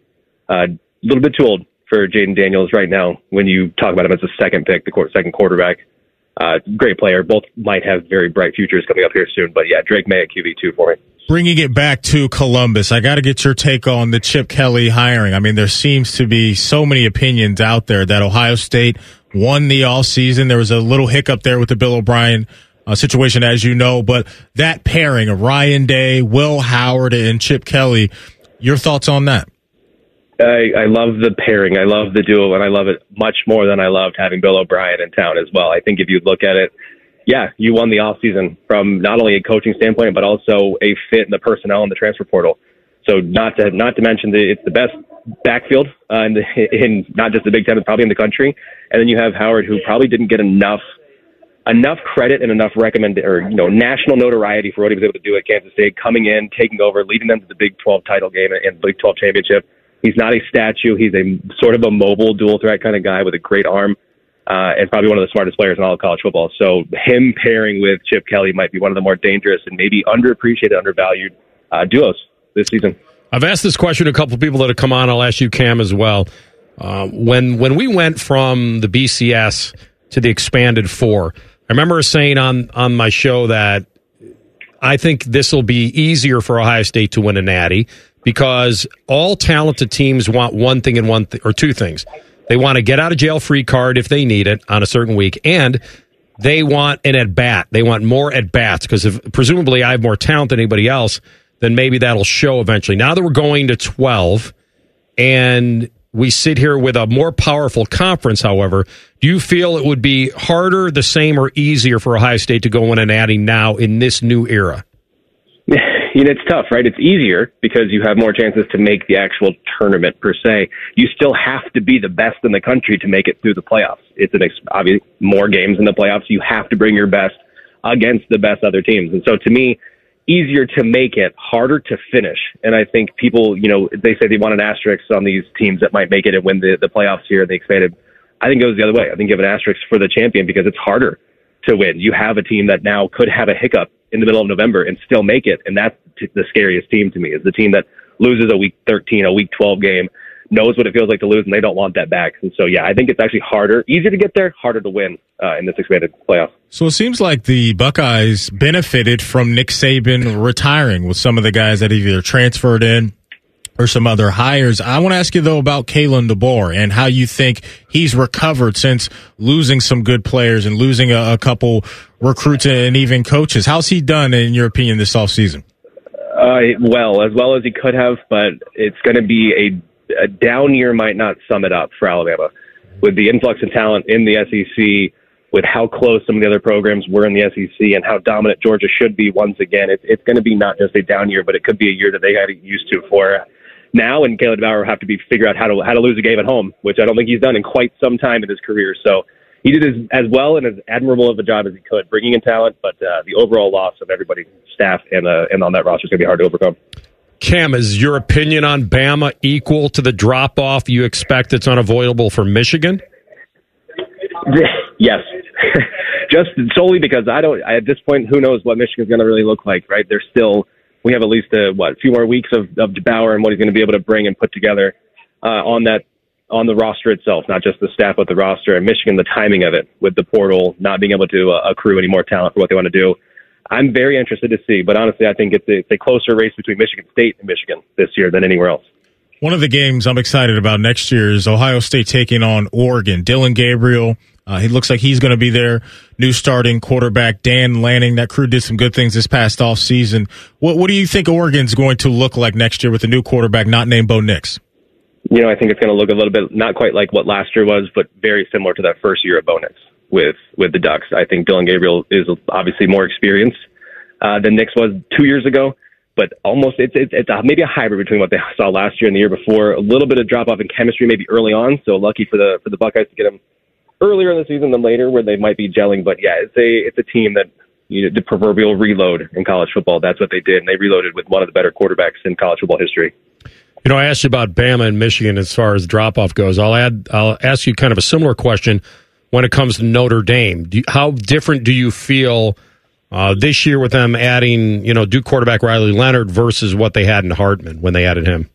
Uh, a little bit too old for Jayden Daniels right now when you talk about him as a second pick, the second quarterback uh, great player. Both might have very bright futures coming up here soon. But yeah, Drake Maye at QB two for me. Bringing it back to Columbus, I got to get your take on the Chip Kelly hiring. I mean, there seems to be so many opinions out there that Ohio State won the all season. There was a little hiccup there with the Bill O'Brien uh, situation, as you know, but that pairing of Ryan Day, Will Howard, and Chip Kelly, your thoughts on that? I, I love the pairing. I love the duo, and I love it much more than I loved having Bill O'Brien in town as well. I think if you look at it, yeah, you won the off season from not only a coaching standpoint, but also a fit in the personnel and the transfer portal. So not to not to mention that it's the best backfield uh, in, the, in not just the Big Ten, but probably in the country. And then you have Howard, who probably didn't get enough enough credit and enough recommend or you know national notoriety for what he was able to do at Kansas State, coming in, taking over, leading them to the Big 12 title game and Big 12 championship He's not a statue. He's a sort of a mobile dual threat kind of guy with a great arm. Uh, and probably one of the smartest players in all of college football. So him pairing with Chip Kelly might be one of the more dangerous and maybe underappreciated, undervalued uh, duos this season. I've asked this question to a couple of people that have come on. I'll ask you, Cam, as well. Uh, when when we went from the BCS to the expanded four, I remember saying on on my show that I think this will be easier for Ohio State to win a Natty because all talented teams want one thing and one th- or two things. They want to get out of jail free card if they need it on a certain week, and they want an at bat. They want more at bats because presumably I have more talent than anybody else, then maybe that'll show eventually. Now that we're going to twelve, and we sit here with a more powerful conference, however, do you feel it would be harder, the same, or easier for Ohio State to go in and adding now in this new era? You know, it's tough, right? It's easier because you have more chances to make the actual tournament per se. You still have to be the best in the country to make it through the playoffs. It's an ex- obviously more games in the playoffs. You have to bring your best against the best other teams. And so to me, easier to make it, harder to finish. And I think people, you know, they say they want an asterisk on these teams that might make it and win the, the playoffs here, the expanded. I think it goes the other way. I think you have an asterisk for the champion because it's harder to win. You have a team that now could have a hiccup in the middle of November and still make it. And that's the scariest team to me is the team that loses a week 13, a week 12 game, knows what it feels like to lose, and they don't want that back. And so, yeah, I think it's actually harder, easier to get there, harder to win uh, in this expanded playoff. So it seems like the Buckeyes benefited from Nick Saban retiring with some of the guys that either transferred in or some other hires. I want to ask you though about Kalen DeBoer and how you think he's recovered since losing some good players and losing a, a couple recruits and even coaches. How's he done in your opinion this offseason? Uh, well, as well as he could have, but it's going to be a, a down year. Might not sum it up for Alabama with the influx of talent in the SEC, with how close some of the other programs were in the SEC, and how dominant Georgia should be once again. It's it's going to be not just a down year, but it could be a year that they got used to for now. And Kalen DeBoer will have to be figure out how to how to lose a game at home, which I don't think he's done in quite some time in his career. So he did as, as well and as admirable of a job as he could, bringing in talent. But uh, the overall loss of everybody, staff, and uh, and on that roster is going to be hard to overcome. Cam, is your opinion on Bama equal to the drop off you expect it's unavoidable for Michigan? Yes, just solely because I don't. At this point, who knows what Michigan's going to really look like? Right? They're still. We have at least a what a few more weeks of of Bauer and what he's going to be able to bring and put together uh, on that on the roster itself, not just the staff, but the roster. And Michigan, the timing of it with the portal, not being able to uh, accrue any more talent for what they want to do. I'm very interested to see, but honestly, I think it's a, it's a closer race between Michigan State and Michigan this year than anywhere else. One of the games I'm excited about next year is Ohio State taking on Oregon. Dillon Gabriel, uh, he looks like he's going to be their new starting quarterback. Dan Lanning, that crew did some good things this past off season. What, what do you think Oregon's going to look like next year with a new quarterback not named Bo Nix? You know, I think it's going to look a little bit not quite like what last year was, but very similar to that first year of Bo Nix with with the Ducks. I think Dillon Gabriel is obviously more experienced uh, than Nix was two years ago, but almost it's it's, it's a, maybe a hybrid between what they saw last year and the year before. A little bit of drop off in chemistry maybe early on, so lucky for the for the Buckeyes to get him earlier in the season than later, where they might be gelling. But yeah, it's a it's a team that you know the proverbial reload in college football. That's what they did, and they reloaded with one of the better quarterbacks in college football history. You know, I asked you about Bama and Michigan as far as drop off goes. I'll add. I'll ask you kind of a similar question when it comes to Notre Dame. You, how different do you feel uh, this year with them adding, you know, Duke quarterback Riley Leonard versus what they had in Hartman when they added him?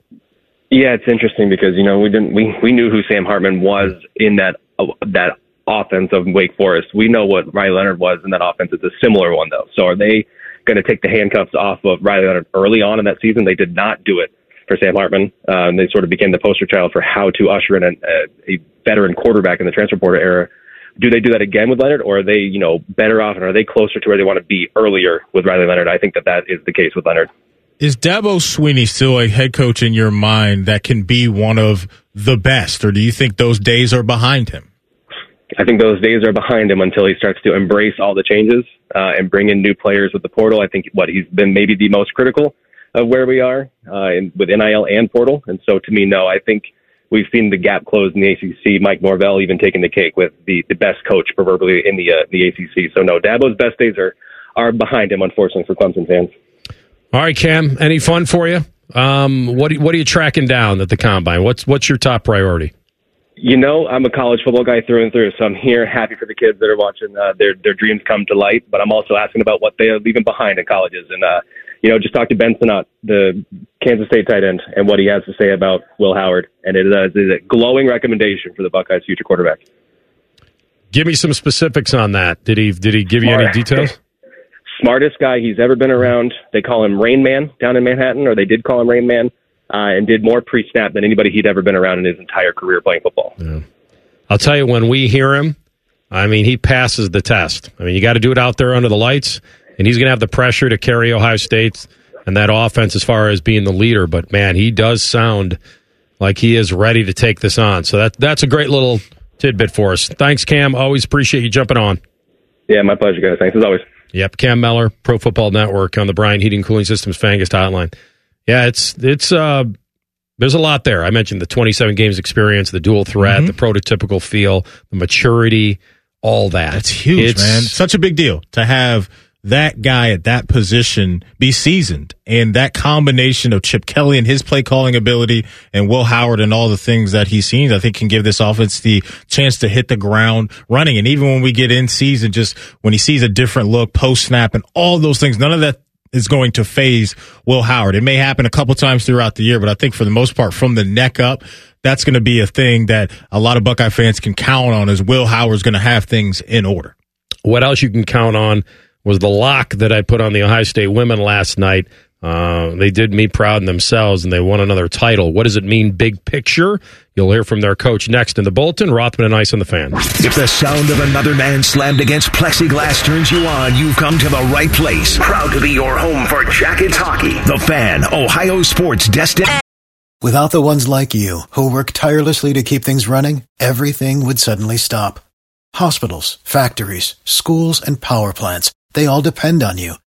Yeah, it's interesting because you know we didn't we we knew who Sam Hartman was in that that offense of Wake Forest. We know what Riley Leonard was in that offense. It's a similar one though. So are they going to take the handcuffs off of Riley Leonard early on in that season? They did not do it for Sam Hartman. Uh, and they sort of became the poster child for how to usher in a, a veteran quarterback in the transfer portal era. Do they do that again with Leonard, or are they, you know, better off, and are they closer to where they want to be earlier with Riley Leonard? I think that that is the case with Leonard. Is Dabo Swinney still a head coach in your mind that can be one of the best, or do you think those days are behind him? I think those days are behind him until he starts to embrace all the changes uh, and bring in new players with the portal. I think what he's been maybe the most critical of where we are uh, in, with NIL and portal. And so to me, no, I think we've seen the gap close in the ACC. Mike Norvell even taking the cake with the, the best coach proverbially in the uh, the ACC. So no, Dabo's best days are are behind him, unfortunately for Clemson fans. All right, Cam, any fun for you? Um, what what are you tracking down at the combine? What's what's your top priority? You know, I'm a college football guy through and through, so I'm here happy for the kids that are watching uh, their their dreams come to light. But I'm also asking about what they are leaving behind in colleges, and uh, you know, just talk to Ben Sinnott, the Kansas State tight end, and what he has to say about Will Howard. And it is a glowing recommendation for the Buckeyes' future quarterback. Give me some specifics on that. Did he did he give you any details? Smartest guy he's ever been around. They call him Rain Man down in Manhattan, or they did call him Rain Man, uh, and did more pre snap than anybody he'd ever been around in his entire career playing football. Yeah. I'll tell you, when we hear him, I mean, he passes the test. I mean, you got to do it out there under the lights and he's going to have the pressure to carry Ohio State and that offense as far as being the leader. But man, he does sound like he is ready to take this on. So that that's a great little tidbit for us. Thanks, Cam. Always appreciate you jumping on. Yeah, my pleasure, guys. Thanks as always. Yep, Cam Mellor, Pro Football Network on the Brian Heating Cooling Systems Fangast Hotline. Yeah, it's it's uh there's a lot there. I mentioned the 27 games experience, the dual threat, Mhm. the prototypical feel, the maturity, all that. That's huge, It's- man. Such a big deal to have that guy at that position be seasoned and that combination of Chip Kelly and his play calling ability and Will Howard and all the things that he's seen, I think can give this offense the chance to hit the ground running. And even when we get in season, just when he sees a different look post snap and all those things, none of that is going to phase Will Howard. It may happen a couple times throughout the year, but I think for the most part, from the neck up, that's going to be a thing that a lot of Buckeye fans can count on is Will Howard's going to have things in order. What else you can count on was the lock that I put on the Ohio State women last night. Uh, they did me proud in themselves and they won another title. What does it mean, big picture? You'll hear from their coach next in the bulletin. Rothman and Ice on the fan. If the sound of another man slammed against plexiglass turns you on, you've come to the right place. Proud to be your home for Jackets hockey. The Fan, Ohio sports destination. Without the ones like you, who work tirelessly to keep things running, everything would suddenly stop. Hospitals, factories, schools, and power plants, they all depend on you.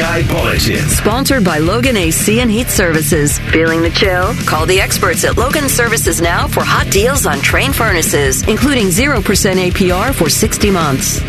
Buckeye Bulletin. sponsored by Logan AC and Heat Services. Feeling the chill? Call the experts at Logan Services now for hot deals on Trane furnaces, including 0% APR for 60 months.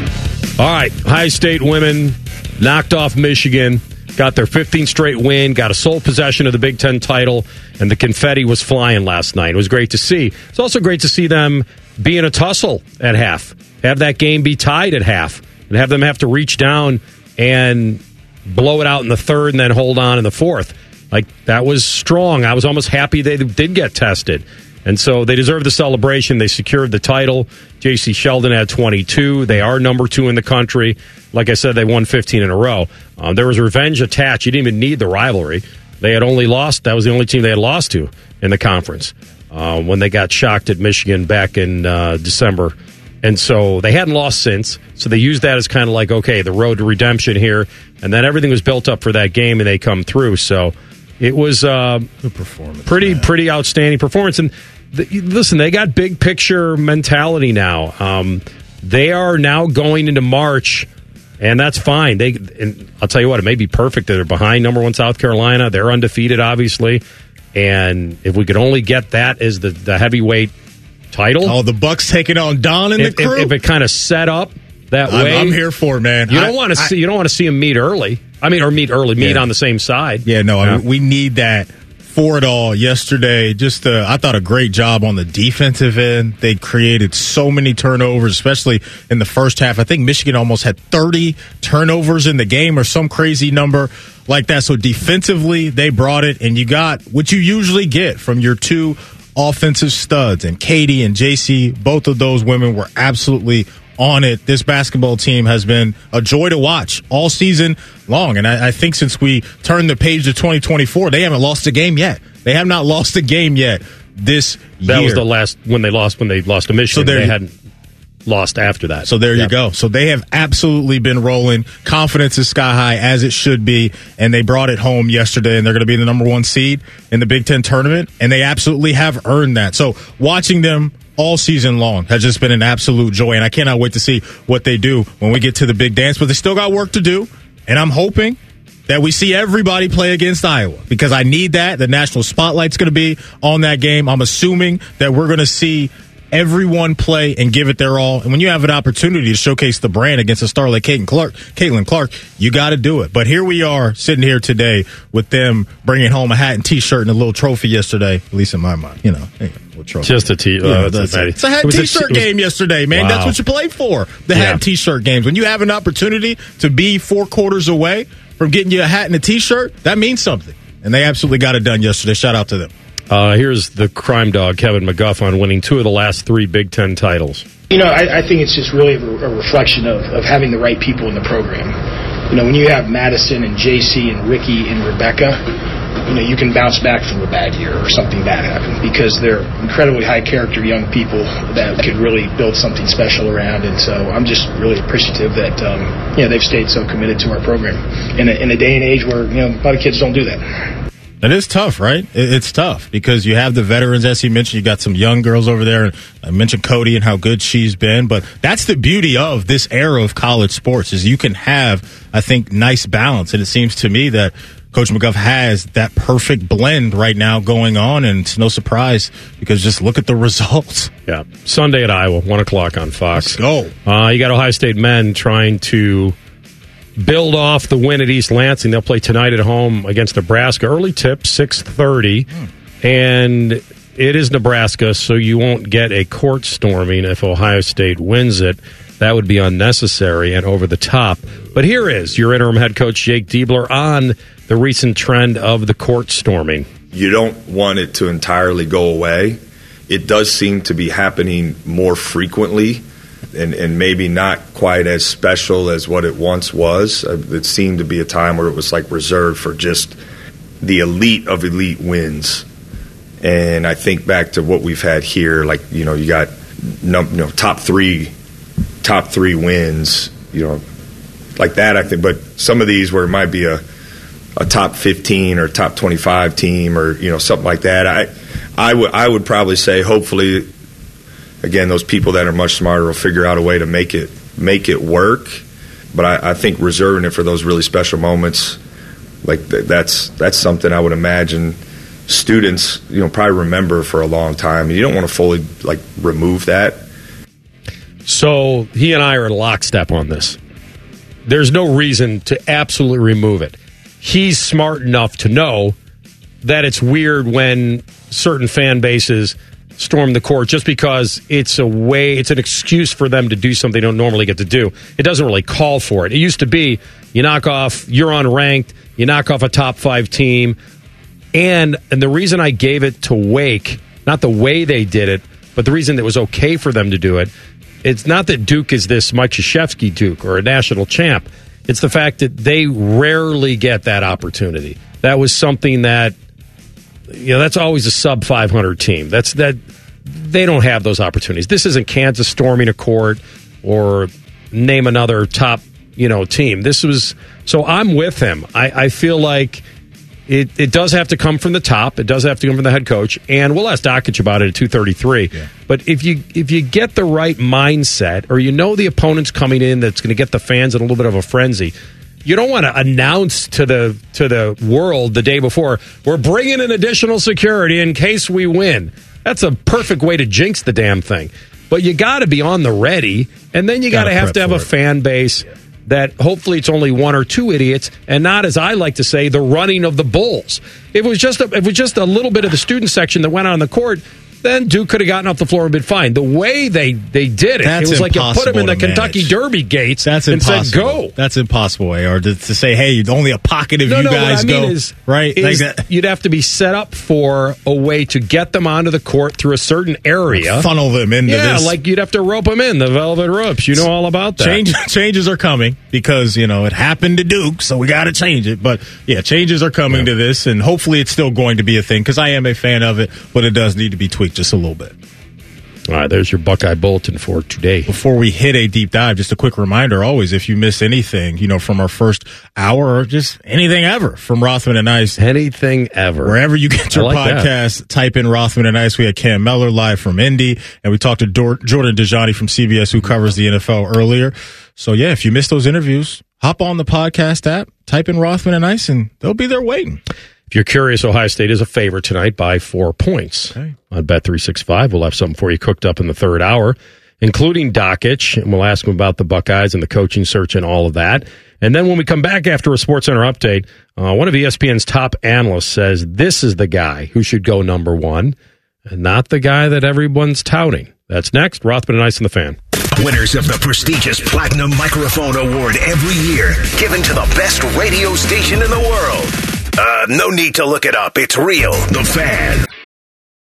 All right, High State women knocked off Michigan, got their 15th straight win, got a sole possession of the Big Ten title, and the confetti was flying last night. It was great to see. It's also great to see them be in a tussle at half, have that game be tied at half, and have them have to reach down and blow it out in the third and then hold on in the fourth. Like that was strong. I was almost happy they did get tested. And so they deserve the celebration. They secured the title. Jacy Sheldon had 22. They are number two in the country. Like I said, they won 15 in a row. Um, there was revenge attached. You didn't even need the rivalry. They had only lost. That was the only team they had lost to in the conference uh, when they got shocked at Michigan back in uh, December. And so they hadn't lost since. So they used that as kind of like, okay, the road to redemption here. And then everything was built up for that game and they come through. So it was uh, performance, pretty, pretty outstanding performance. And the, listen, they got big picture mentality now. Um, they are now going into March. And that's fine. They, and I'll tell you what, it may be perfect that they're behind number one South Carolina. They're undefeated, obviously. And if we could only get that as the, the heavyweight title. Oh, the Bucks taking on Don and if, the crew. If, if it kind of set up that I'm- way, I'm here for it, man. You I- don't want to see you don't want to see them meet early. I mean, or meet early, meet Yeah. on the same side. Yeah, no, I mean, we need that for it all yesterday. Just, uh, I thought a great job on the defensive end. They created so many turnovers, especially in the first half. I think Michigan almost had 30 turnovers in the game or some crazy number like that. So defensively, they brought it, and you got what you usually get from your two offensive studs. And Katie and Jacy, both of those women were absolutely on it. This basketball team has been a joy to watch all season long. And I, I think since we turned the page to 2024, they haven't lost a game yet. They have not lost a game yet this year. That year. was the last when they lost when they lost to Michigan. there they hadn't lost after that. So there Yeah. you go. So they have absolutely been rolling. Confidence is sky high as it should be, and they brought it home yesterday, and they're going to be the number one seed in the Big Ten tournament, and they absolutely have earned that. So watching them all season long has just been an absolute joy, and I cannot wait to see what they do when we get to the big dance. But they still got work to do, and I'm hoping that we see everybody play against Iowa because I need that. The national spotlight's going to be on that game. I'm assuming that we're going to see everyone play and give it their all. And when you have an opportunity to showcase the brand against a star like Caitlin Clark, Caitlin Clark, you got to do it. But here we are sitting here today with them bringing home a hat and T-shirt and a little trophy yesterday, at least in my mind. You know, hey, trophy? Just a T. Yeah, uh, that's it. It's a hat it T-shirt it was- game yesterday, man. That's what you play for. The Yeah. hat and T-shirt games. When you have an opportunity to be four quarters away from getting you a hat and a T-shirt, that means something. And they absolutely got it done yesterday. Shout out to them. Uh, here's the crime dog Kevin McGuff on winning two of the last three Big Ten titles. You know, I, I think it's just really a, reflection of, of having the right people in the program. You know, when you have Madison and Jacy and Ricky and Rebecca, you know you can bounce back from a bad year or something bad happen because they're incredibly high character young people that could really build something special around. And so I'm just really appreciative that um, you know they've stayed so committed to our program in a, in a day and age where you know a lot of kids don't do that. It is tough, right? It's tough because you have the veterans, as he mentioned. You got some young girls over there. I mentioned Cotie and how good she's been, but that's the beauty of this era of college sports is you can have, I think, nice balance. And it seems to me that Coach McGuff has that perfect blend right now going on, and it's no surprise because just look at the results. Yeah, Sunday at Iowa, one o'clock on Fox. Let's go. Uh, you got Ohio State men trying to build off the win at East Lansing. They'll play tonight at home against Nebraska. Early tip, six thirty, and it is Nebraska, so you won't get a court storming if Ohio State wins it. That would be unnecessary and over the top. But here is your interim head coach Jake Diebler on the recent trend of the court storming. You don't want it to entirely go away. It does seem to be happening more frequently and, and maybe not quite as special as what it once was. Uh, It seemed to be a time where it was like reserved for just the elite of elite wins. And I think back to what we've had here, like you know, you got you know top three, top three wins, you know, like that. I think, but some of these where it might be a a top 15 or top 25 team or you know something like that. I I would I would probably say hopefully again those people that are much smarter will figure out a way to make it make it work. But I, I think reserving it for those really special moments, like th- that's that's something I would imagine students you know probably remember for a long time. You don't want to fully like remove that. So he and I are in lockstep on this. There's no reason to absolutely remove it. He's smart enough to know that it's weird when certain fan bases storm the court just because it's a way, it's an excuse for them to do something they don't normally get to do. It doesn't really call for it. It used to be you knock off, you're unranked, you knock off a top five team. And and the reason I gave it to Wake, not the way they did it, but the reason it was okay for them to do it, it's not that Duke is this Mike Duke or a national champ. It's the fact that they rarely get that opportunity. That was something that you know that's always a sub 500 team. That's that they don't have those opportunities. This isn't Kansas storming a court or name another top you know team. This was so I'm with him. I, I feel like it, it does have to come from the top. It does have to come from the head coach, and we'll ask Dakich about it at two thirty three. But if you if you get the right mindset, or you know the opponent's coming in that's going to get the fans in a little bit of a frenzy, you don't want to announce to the to the world the day before we're bringing in additional security in case we win. That's a perfect way to jinx the damn thing. But you got to be on the ready, and then you got to have to have a it. fan base that hopefully it's only one or two idiots, and not as I like to say, the running of the bulls. If it was just a, it was just a little bit of the student section that went on the court. Then Duke could have gotten off the floor and been fine. The way they, they did it, That's it was like you put him in the Kentucky manage. Derby gates That's and impossible. said, "Go." That's impossible. Or to, to say, hey, only a pocket of No, you no. guys I mean go is, right. is like you'd have to be set up for a way to get them onto the court through a certain area, Funnel them into this. yeah, this. like you'd have to rope them in the velvet ropes. You know all about that. Change, changes are coming because you know it happened to Duke, so we got to change it. But yeah, changes are coming to this, and hopefully it's still going to be a thing because I am a fan of it, but it does need to be tweaked just a little bit. All right, there's your Buckeye bulletin for today. Before we hit a deep dive, just a quick reminder: always, if you miss anything, you know, from our first hour or just anything ever from Rothman and Ice, anything ever, wherever you get your like that. podcast, type in Rothman and Ice. We had Cam Mellor live from Indy, and we talked to Dor- Jordan Dajani from CBS, who covers the NFL earlier. So yeah, if you missed those interviews, hop on the podcast app, type in Rothman and Ice, and they'll be there waiting. If you're curious, Ohio State is a favorite tonight by four points on Bet365. We'll have something for you cooked up in the third hour, including Dakich, and we'll ask him about the Buckeyes and the coaching search and all of that. And then when we come back after a Sports Center update, uh, one of ESPN's top analysts says this is the guy who should go number one, and not the guy that everyone's touting. That's next. Rothman and Ice and the Fan. Winners of the prestigious Platinum Microphone Award every year, given to the best radio station in the world. Uh, no need to look it up. It's real. The Fan.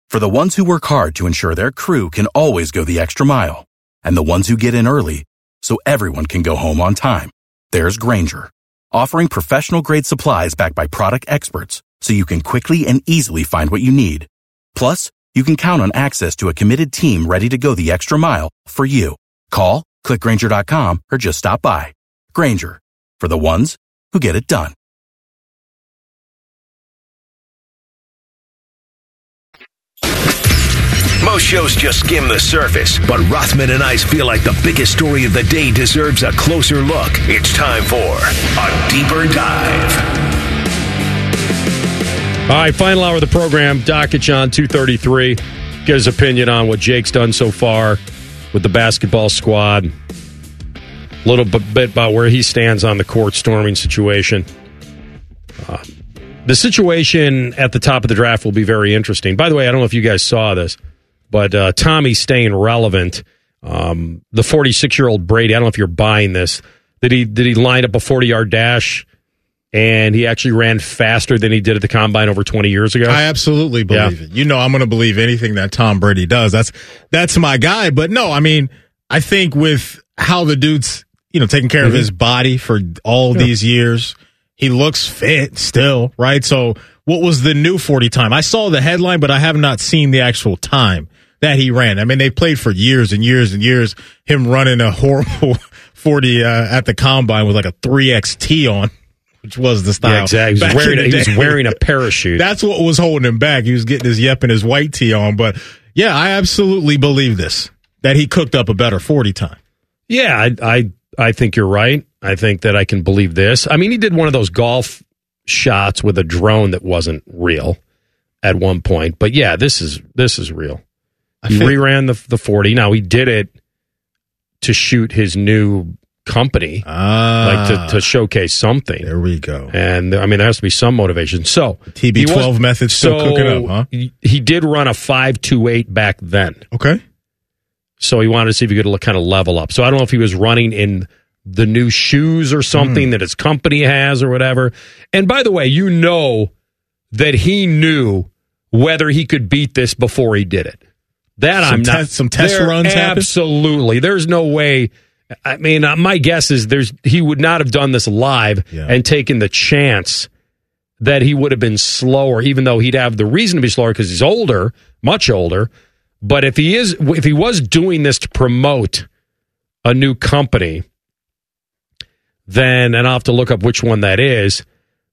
For the ones who work hard to ensure their crew can always go the extra mile, and the ones who get in early so everyone can go home on time, there's Grainger, offering professional grade supplies backed by product experts so you can quickly and easily find what you need. Plus, you can count on access to a committed team ready to go the extra mile for you. Call, clickgrainger.com, or just stop by. Grainger, for the ones who get it done. Most shows just skim the surface, but Rothman and I feel like the biggest story of the day deserves a closer look. It's time for a deeper dive. All right, final hour of the program. Docket John, 233. Get his opinion on what Jake's done so far with the basketball squad. A little bit about where he stands on the court storming situation. Uh, the situation at the top of the draft will be very interesting. By the way, I don't know if you guys saw this, but uh, Tommy staying relevant. Um, the 46 year old Brady, I don't know if you're buying this. Did he did he line up a 40 yard dash and he actually ran faster than he did at the combine over 20 years ago? I absolutely believe Yeah. it. You know, I'm going to believe anything that Tom Brady does. That's that's my guy. But no, I mean, I think with how the dude's you know taking care of Mhm. his body for all Yeah. these years, he looks fit still, right? So, what was the new 40 time? I saw the headline, but I have not seen the actual time that he ran. I mean, they played for years and years and years. Him running a horrible 40 uh, at the combine with like a 3XT on. Which was the style. Yeah, exactly. He was wearing- he was wearing a parachute. That's what was holding him back. He was getting his yep and his white tee on. But yeah, I absolutely believe this that he cooked up a better 40 time. Yeah, I, I I think you're right. I think that I can believe this. I mean, he did one of those golf shots with a drone that wasn't real at one point, but yeah, this is this is real. He reran the the 40. Now he did it to shoot his new company, Ah. like to, to showcase something. There we go. And I mean, there has to be some motivation. So TB12 was- method still cooking up, huh? He, he did run a five two eight back then. Okay. So he wanted to see if he could look, kind of level up. So I don't know if he was running in the new shoes or something that his company has or whatever. And by the way, you know that he knew whether he could beat this before he did it. That Some I'm not. test- some test there- runs happened? Absolutely. There's no way. I mean, uh, my guess is there's he would not have done this live and taken the chance that he would have been slower, even though he'd have the reason to be slower because he's older, much older. But if he is, if he was doing this to promote a new company, then and I'll have to look up which one that is.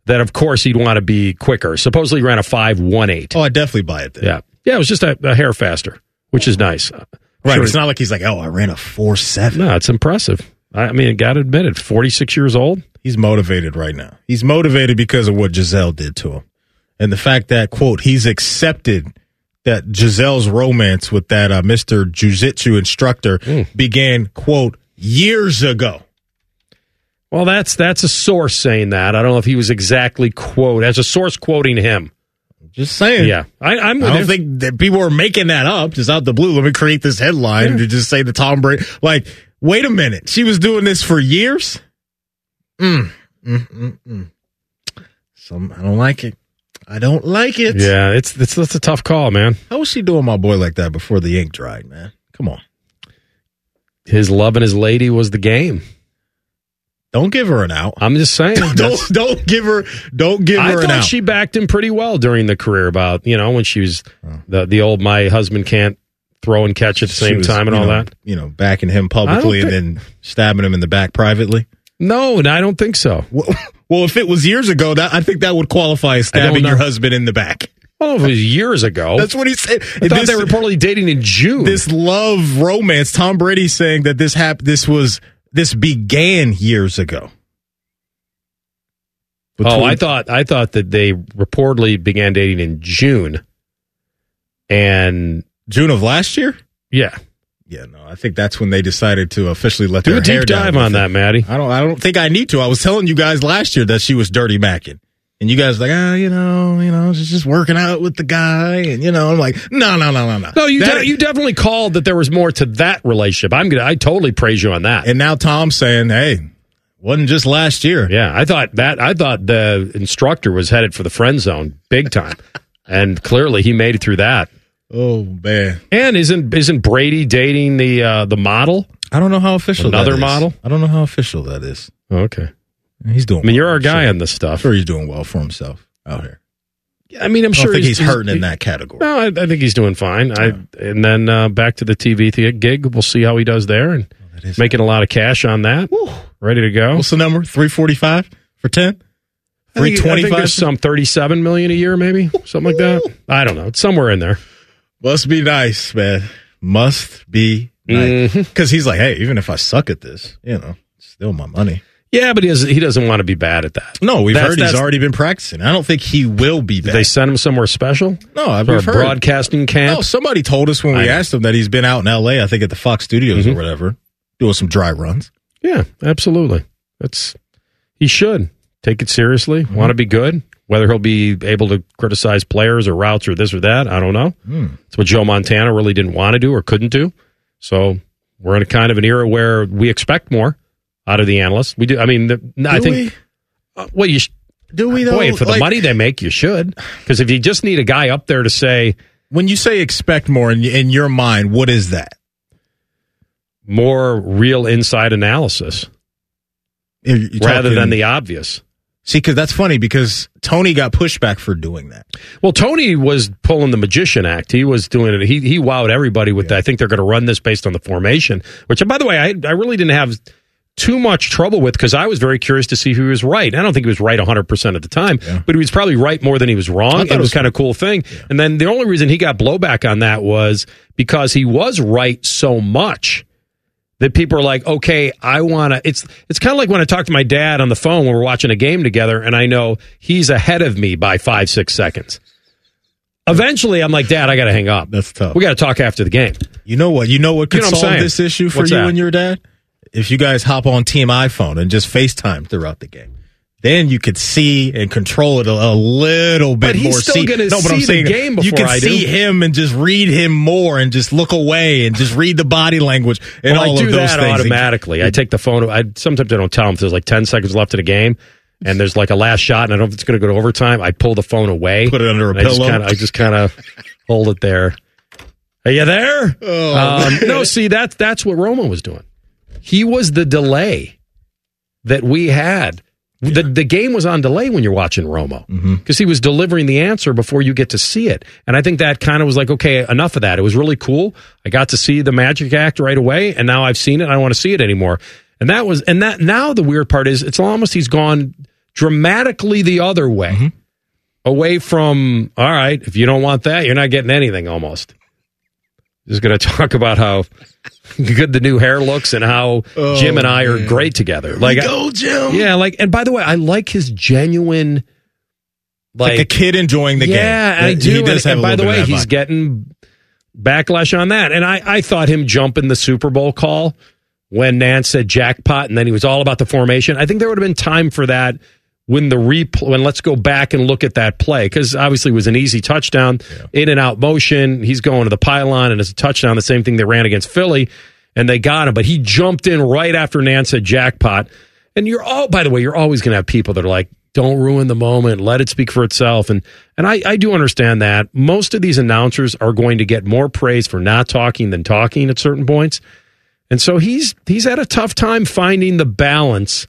That of course he'd want to be quicker. Supposedly he ran a five one eight. Oh, I definitely buy it. Then. Yeah, yeah, it was just a, a hair faster, which is nice. Right. Sure. It's not like he's like, oh, I ran a 4 7. No, it's impressive. I I mean, got to admit it. Forty six years old. He's motivated right now. He's motivated because of what Gisele did to him. And the fact that, quote, he's accepted that Gisele's romance with that uh, Mr. Jiu-Jitsu instructor began, quote, years ago. Well, that's that's a source saying that. I don't know if he was exactly quote as a source quoting him. Just saying. Yeah, I, I'm. I don't think that people are making that up just out the blue. Let me create this headline to just say the Tom Brady. Like, wait a minute. She was doing this for years? Mm. Mm, mm, mm. Some, I don't like it. I don't like it. Yeah, it's it's that's a tough call, man. How was she doing my boy like that before the ink dried, man? Come on. His love and his lady was the game. Don't give her an out. I'm just saying. don't don't give her don't give I her an thought out. she backed him pretty well during the career. About you know when she was oh. the the old my husband can't throw and catch at the She same was, time and all know, that. You know, backing him publicly and then stabbing him in the back privately. No, and I don't think so. Well, well, if it was years ago, that I think that would qualify as stabbing your husband in the back. Well, if it was years ago. That's what he said. I thought they were reportedly dating in June. This love romance. Tom Brady saying that this hap- This was this began years ago. oh, I thought I thought that they reportedly began dating in June, and June of last year. Yeah, Yeah, no, I think that's when they decided to officially let do their a deep dive on that, Maddie. I don't. I don't think I need to. I was telling you guys last year that she was dirty macking, and you guys like, ah, you know, you know, she's just working out with the guy, and you know, I'm like, no, no, no, no, no. No, you That- de- you definitely called that there was more to that relationship. I'm gonna I totally praise you on that. And now Tom's saying, hey, wasn't just last year. Yeah, I thought that I thought the instructor was headed for the friend zone big time, and clearly he made it through that. Oh man! And isn't isn't Brady dating the uh, the model? I don't know how official. Another that is. model? I don't know how official that is. Okay, He's doing. I mean, you're our I'm guy sure. on this stuff. Sure, he's doing well for himself out here. I mean, I'm I sure think he's, hurting in that category. No, I, I think he's doing fine. I and then uh, back to the TV th- gig. We'll see how he does there, and making a lot of cash on that. Ready to go. What's the number? Three forty five for ten. Three I twenty think five. there's some 37 million a year, maybe something like that. I don't know. It's somewhere in there. Must be nice, man. Must be nice. Because he's like, hey, even if I suck at this, you know, it's still my money. Yeah, but he doesn't, he doesn't want to be bad at that. No, we've That's- heard he's already been practicing. I don't think he will be Did bad. they send him somewhere special? no, I've heard. broadcasting camp? No, somebody told us when I we know. asked him that he's been out in L.A. I think at the Fox Studios Mhm. or whatever, doing some dry runs. Yeah, absolutely. That's he should take it seriously. Mm-hmm. Want to be good. Whether he'll be able to criticize players or routes or this or that, I don't know. Hmm. It's what Joe Montana really didn't want to do or couldn't do. So we're in a kind of an era where we expect more out of the analysts. We do. I mean, the, I think. we? Uh, well, you sh- Do we though? boy for the Like, money they make, you should. Because if you just need a guy up there to say when you say expect more in, in your mind, what is that? more real inside analysis you're rather talking- than the obvious. see, because that's funny because Tony got pushback for doing that. Well, Tony was pulling the magician act. He was doing it. He he wowed everybody with. that. I think they're going to run this based on the formation. Which, by the way, I I really didn't have too much trouble with because I was very curious to see who was right. I don't think he was right 100 percent at the time, but he was probably right more than he was wrong. It it was was- kind of cool thing. And then the only reason he got blowback on that was because he was right so much that people are like, okay, I want to. It's it's kind of like when I talk to my dad on the phone when we're watching a game together, and I know he's ahead of me by five six seconds. Eventually, I'm like, Dad, I got to hang up. That's tough. We got to talk after the game. You know what? You know what You could know what solve this issue for What's you that? and your dad? If you guys hop on Team iPhone and just FaceTime throughout the game. Then you could see and control it a, a little bit But he's more. still see, gonna no, but see I'm the saying game you before can I do. see him and just read him more and just look away and just read the body language and Well, all I do of those that things. automatically. I take the phone. I sometimes I don't tell him if there's like 10 seconds left in a game. And there's like a last shot, and I don't know if it's going to go to overtime. I pull the phone away, Put it under a and I just pillow. I just kind of hold it there. Are you there? Oh, um, no, see that's that's what Romo was doing. He was the delay that we had. The the game was on delay when you're watching Romo Mm-hmm. because he was delivering the answer before you get to see it. And I think that kind of was like, okay, enough of that. It was really cool. I got to see the magic act right away, and now I've seen it. I don't want to see it anymore. And that was and that now the weird part is it's almost he's gone dramatically the other way, Mm-hmm. away from all right. If you don't want that, you're not getting anything. Almost. Just going to talk about how good the new hair looks and how Oh, Jim and I are man. great together. Like, go, Jim. yeah, like, and by the way, I like his genuine, like, a kid enjoying the game. yeah, I He do. does and, have and by the way, he's vibe. getting backlash on that. And I, I thought him jumping the Super Bowl call when Nance said jackpot, and then he was all about the formation. I think there would have been time for that when the replay. When let's go back and look at that play because obviously it was an easy touchdown, in and out motion. He's going to the pylon, and it's a touchdown. The same thing they ran against Philly, and they got him. But he jumped in right after Nance said jackpot. And you're all, by the way, you're always going to have people that are like, don't ruin the moment, let it speak for itself. And and I, I do understand that. Most of these announcers are going to get more praise for not talking than talking at certain points. And so he's he's had a tough time finding the balance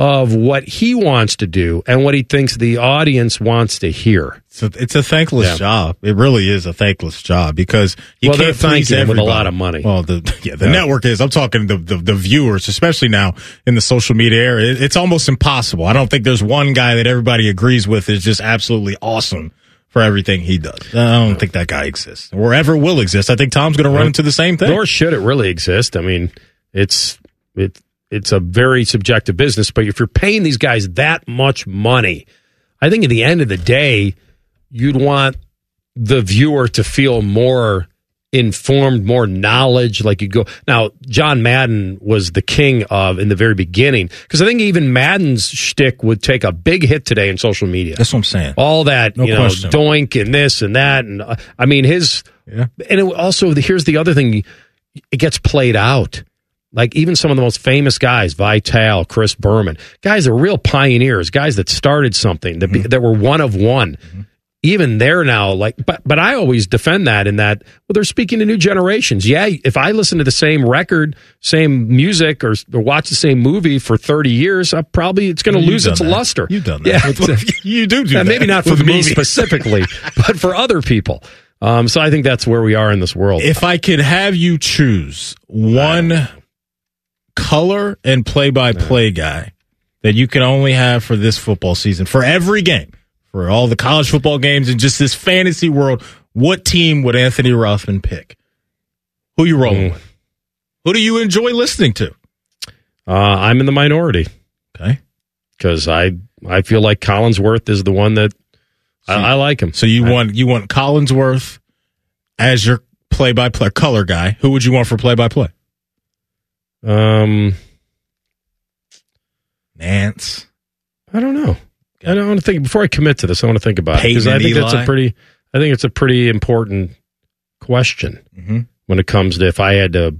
of what he wants to do and what he thinks the audience wants to hear. It's a, it's a thankless Yeah. job. It really is a thankless job because you Well, can't please him with a lot of money. Well, the yeah, the Yeah. network is. I'm talking the, the the viewers, especially now in the social media era. It, it's almost impossible. I don't think there's one guy that everybody agrees with is just absolutely awesome for everything he does. I don't think that guy exists or ever will exist. I think Tom's going to run into the same thing. Nor should it really exist. I mean, it's it it's a very subjective business, but if you're paying these guys that much money, I think at the end of the day, you'd want the viewer to feel more informed, more knowledge. Like you go now, John Madden was the king of in the very beginning because I think even Madden's shtick would take a big hit today in social media. That's what I'm saying. All that No you know, question. doink and this and that, and uh, I mean his. Yeah. And it also here's the other thing: it gets played out. Like even some of the most famous guys, Vitale, Chris Berman, guys are real pioneers, guys that started something that be, mm-hmm. that were one of one. Mm-hmm. even there now, like, but but I always defend that in that well, they're speaking to new generations. Yeah, if I listen to the same record, same music, or, or watch the same movie for thirty years, I probably it's going to You've lose its that. luster. You've done that. Yeah, you do do uh, that maybe not for me specifically, but for other people. Um, so I think that's where we are in this world. If I could have you choose one color and play by play guy that you can only have for this football season, for every game, for all the college football games and just this fantasy world, what team would Anthony Rothman pick? Who you rolling Mm. with? Who do you enjoy listening to? Uh, I'm in the minority. Okay. Because I I feel like Collinsworth is the one that I, I like him. So you want you want Collinsworth as your play by play color guy. Who would you want for play by play? Um, Nance. I don't know. I don't want to think before I commit to this. I want to think about it because I think that's a pretty. I think it's a pretty important question Mhm. when it comes to if I had to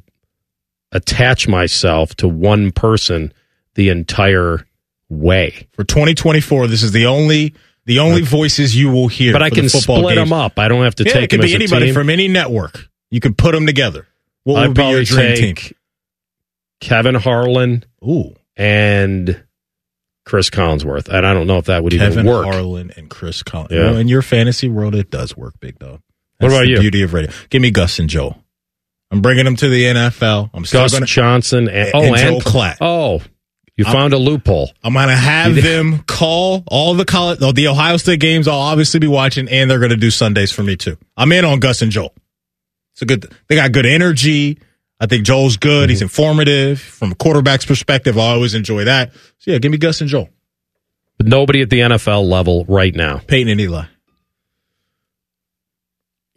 attach myself to one person the entire way. For 2024, this is the only the only voices you will hear. But I the can football split games. them up. I don't have to yeah, take it could be anybody team. from any network. You can put them together. What I'd would be your dream team? Kevin Harlan Ooh, and Chris Collinsworth, and I don't know if that would Kevin even work. Kevin Harlan and Chris Collins. Yeah. In your fantasy world, it does work, big dog. What about the you? Beauty of radio. Give me Gus and Joel. I'm bringing them to the NFL. I'm still Gus gonna, Johnson and, oh, and oh, Joel and Klatt. Oh, you I'm- found a loophole. I'm gonna have them call all the college, the Ohio State games. I'll obviously be watching, and they're gonna do Sundays for me too. I'm in on Gus and Joel. It's a good. They got good energy. I think Joel's good. Mm-hmm. He's informative from a quarterback's perspective. I always enjoy that. So yeah, give me Gus and Joel. But nobody at the NFL level right now. Peyton and Eli.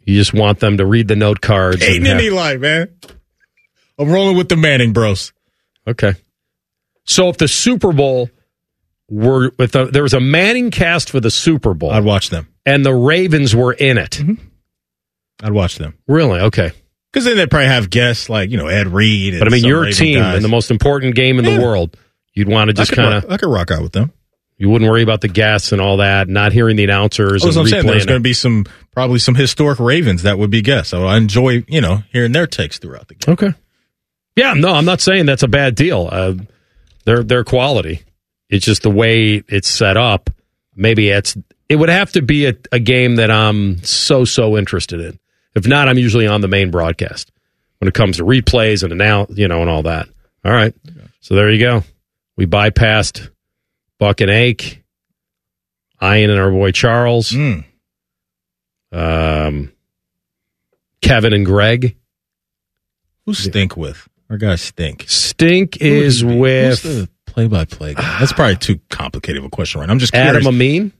You just want them to read the note cards. Peyton and and Eli, man. I'm rolling with the Manning Bros. Okay. So if the Super Bowl were with a, there was a Manning cast for the Super Bowl, I'd watch them. and the Ravens were in it. I'd watch them Really? Okay. Because then they'd probably have guests like you know Ed Reed. And But I mean, your team guys. in the most important game in Yeah. the world, you'd want to just kind of I could rock out with them. you wouldn't worry about the guests and all that, not hearing the announcers Oh, and I'm saying there's going to be some probably some historic Ravens that would be guests. I enjoy you know hearing their takes throughout the game. Okay. Yeah, no, I'm not saying that's a bad deal. Uh, they're they're quality. It's just the way it's set up. Maybe it's it would have to be a, a game that I'm so so interested in. If not, I'm usually on the main broadcast when it comes to replays and now you know and all that. All right, so there you go. We bypassed Buck and Ake, Ian and our boy Charles, Mm. um, Kevin and Greg. Who stink with? Our guys stink. Stink Who is with Who's the play-by-play guy. That's probably too complicated of a question, right? I'm just curious. Adam Amin.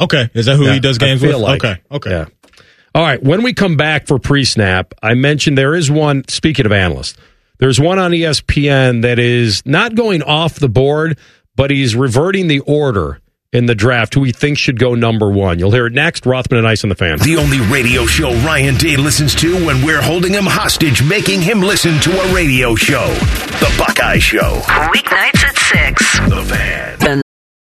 okay, is that who Yeah, he does I games feel with? like. okay, okay. Yeah. All right. When we come back for pre snap, I mentioned there is one, speaking of analysts, there's one on ESPN that is not going off the board, but he's reverting the order in the draft who he thinks should go number one. You'll hear it next. Rothman and Ice on the fan. The only radio show Ryan Day listens to when we're holding him hostage, making him listen to a radio show. The Buckeye Show. Weeknights at 6. The Fan.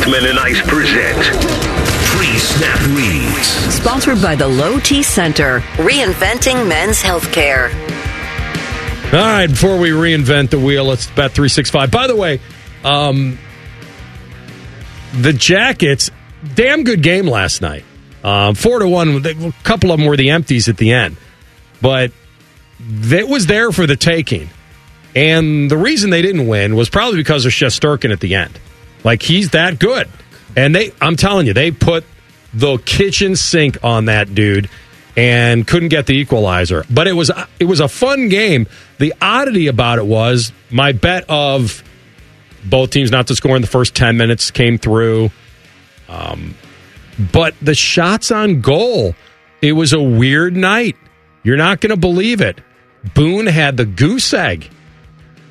Rothman and Ice present Pre-Snap Reads. Sponsored by the Low T Center, reinventing men's healthcare. All right, before we reinvent the wheel, let's bet 365. By the way, um, the Jackets, damn good game last night. Um, four to one, a couple of them were the empties at the end, but it was there for the taking. And the reason they didn't win was probably because of Shesterkin at the end. Like he's that good. And they I'm telling you, they put the kitchen sink on that dude and couldn't get the equalizer. But it was it was a fun game. The oddity about it was my bet of both teams not to score in the first 10 minutes came through. Um, But the shots on goal, it was a weird night. You're not going to believe it. Boone had the goose egg,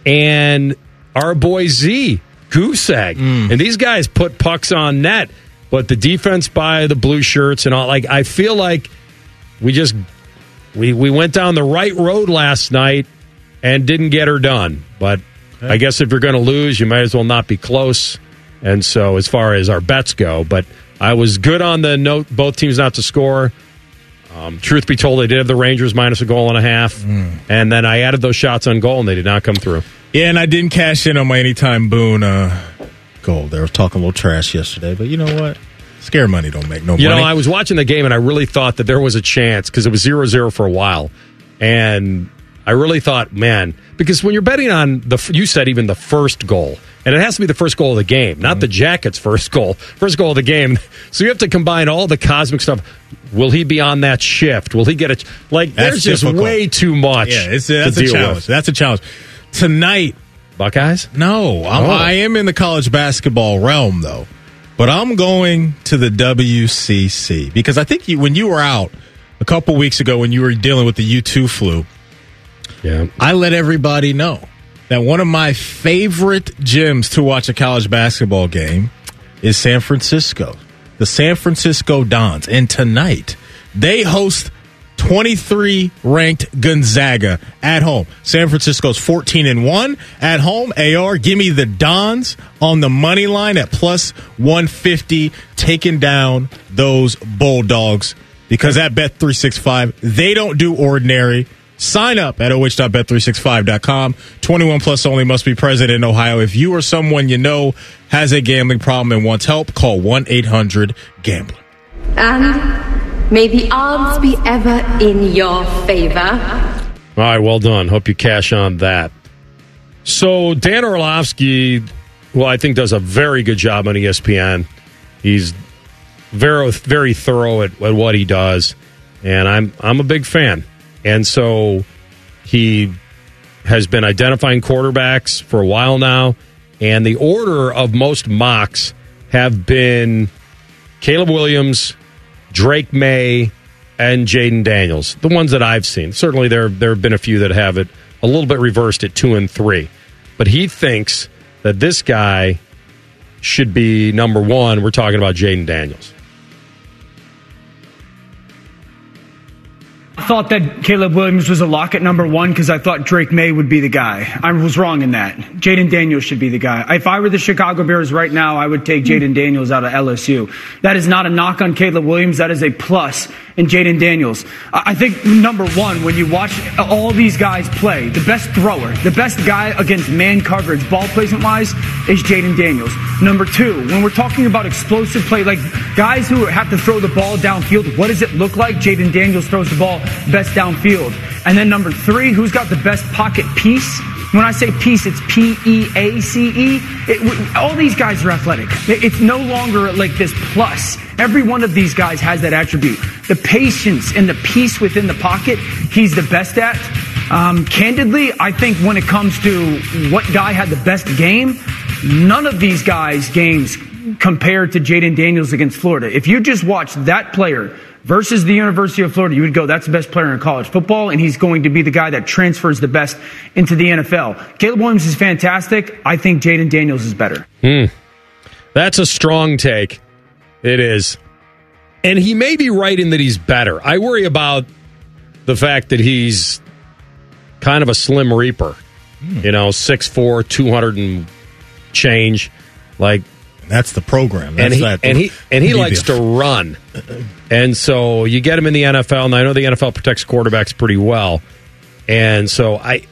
and our boy Z goose egg, and these guys put pucks on net. But the defense by the blue shirts and all, like I feel like we just we we went down the right road last night and didn't get her done. But I guess if you're going to lose, you might as well not be close. And so, as far as our bets go, but I was good on the note both teams not to score. Um, truth be told, they did have the Rangers minus a goal and a half, and then I added those shots on goal, and they did not come through. Yeah, and I didn't cash in on my anytime Boone uh, goal. They were talking a little trash yesterday, but you know what? Scare money don't make no You money. You know, I was watching the game and I really thought that there was a chance because it was 0 0 for a while. And I really thought, man, because when you're betting on the, you said even the first goal, and it has to be the first goal of the game, not the Jackets' first goal, first goal of the game. So you have to combine all the cosmic stuff. Will he be on that shift? Will he get a, like, That's there's just way too much. Yeah, it's, that's a challenge. with. That's a challenge. Tonight, Buckeyes? No, I'm, Oh. I am in the college basketball realm though, but I'm going to the WCC because I think you, when you were out a couple weeks ago when you were dealing with the U2 flu, yeah, I let everybody know that one of my favorite gyms to watch a college basketball game is San Francisco, the San Francisco Dons, and tonight they host 23 ranked Gonzaga at home. San Francisco's 14 and 1 at home. AR, give me the Dons on the money line at plus 150, taking down those Bulldogs because at Bet365, they don't do ordinary. Sign up at oh.bet365.com. 21 plus only must be present in Ohio. If you or someone you know has a gambling problem and wants help, call 1 800 Gambler. And may the odds be ever in your favor. All right, well done. Hope you cash on that. So Dan Orlovsky, well, I think does a very good job on ESPN. He's very very thorough at, at what he does, and I'm I'm a big fan. And so he has been identifying quarterbacks for a while now, and the order of most mocks have been Caleb Williams, Drake Maye, and Jayden Daniels. The ones that I've seen. Certainly there there have been a few that have it a little bit reversed at two and three. But he thinks that this guy should be number one. We're talking about Jayden Daniels. Thought that Caleb Williams was a lock at number one because I thought Drake Maye would be the guy. I was wrong in that. Jayden Daniels should be the guy. If I were the Chicago Bears right now, I would take Jayden Daniels out of LSU. That is not a knock on Caleb Williams. That is a plus in Jayden Daniels. I I think number one, when you watch all these guys play, the best thrower, the best guy against man coverage, ball placement wise, is Jayden Daniels. Number two, when we're talking about explosive play, like guys who have to throw the ball downfield, what does it look like? Jayden Daniels throws the ball best downfield. And then number three, who's got the best pocket piece? When I say piece, it's P E A C E. All these guys are athletic. It's no longer like this plus. Every one of these guys has that attribute. The patience and the peace within the pocket, he's the best at. Um, candidly, I think when it comes to what guy had the best game, none of these guys' games compared to Jayden Daniels against Florida. If you just watch that player versus the University of Florida, you would go, that's the best player in college football, and he's going to be the guy that transfers the best into the NFL. Caleb Williams is fantastic. I think Jayden Daniels is better. Hmm. That's a strong take. It is. And he may be right in that he's better. I worry about the fact that he's kind of a slim reaper. You know, 6'4, 200 and change. Like that's the program. and he that- and he and he likes to run. And so you get him in the NFL, and I know the NFL protects quarterbacks pretty well. And so I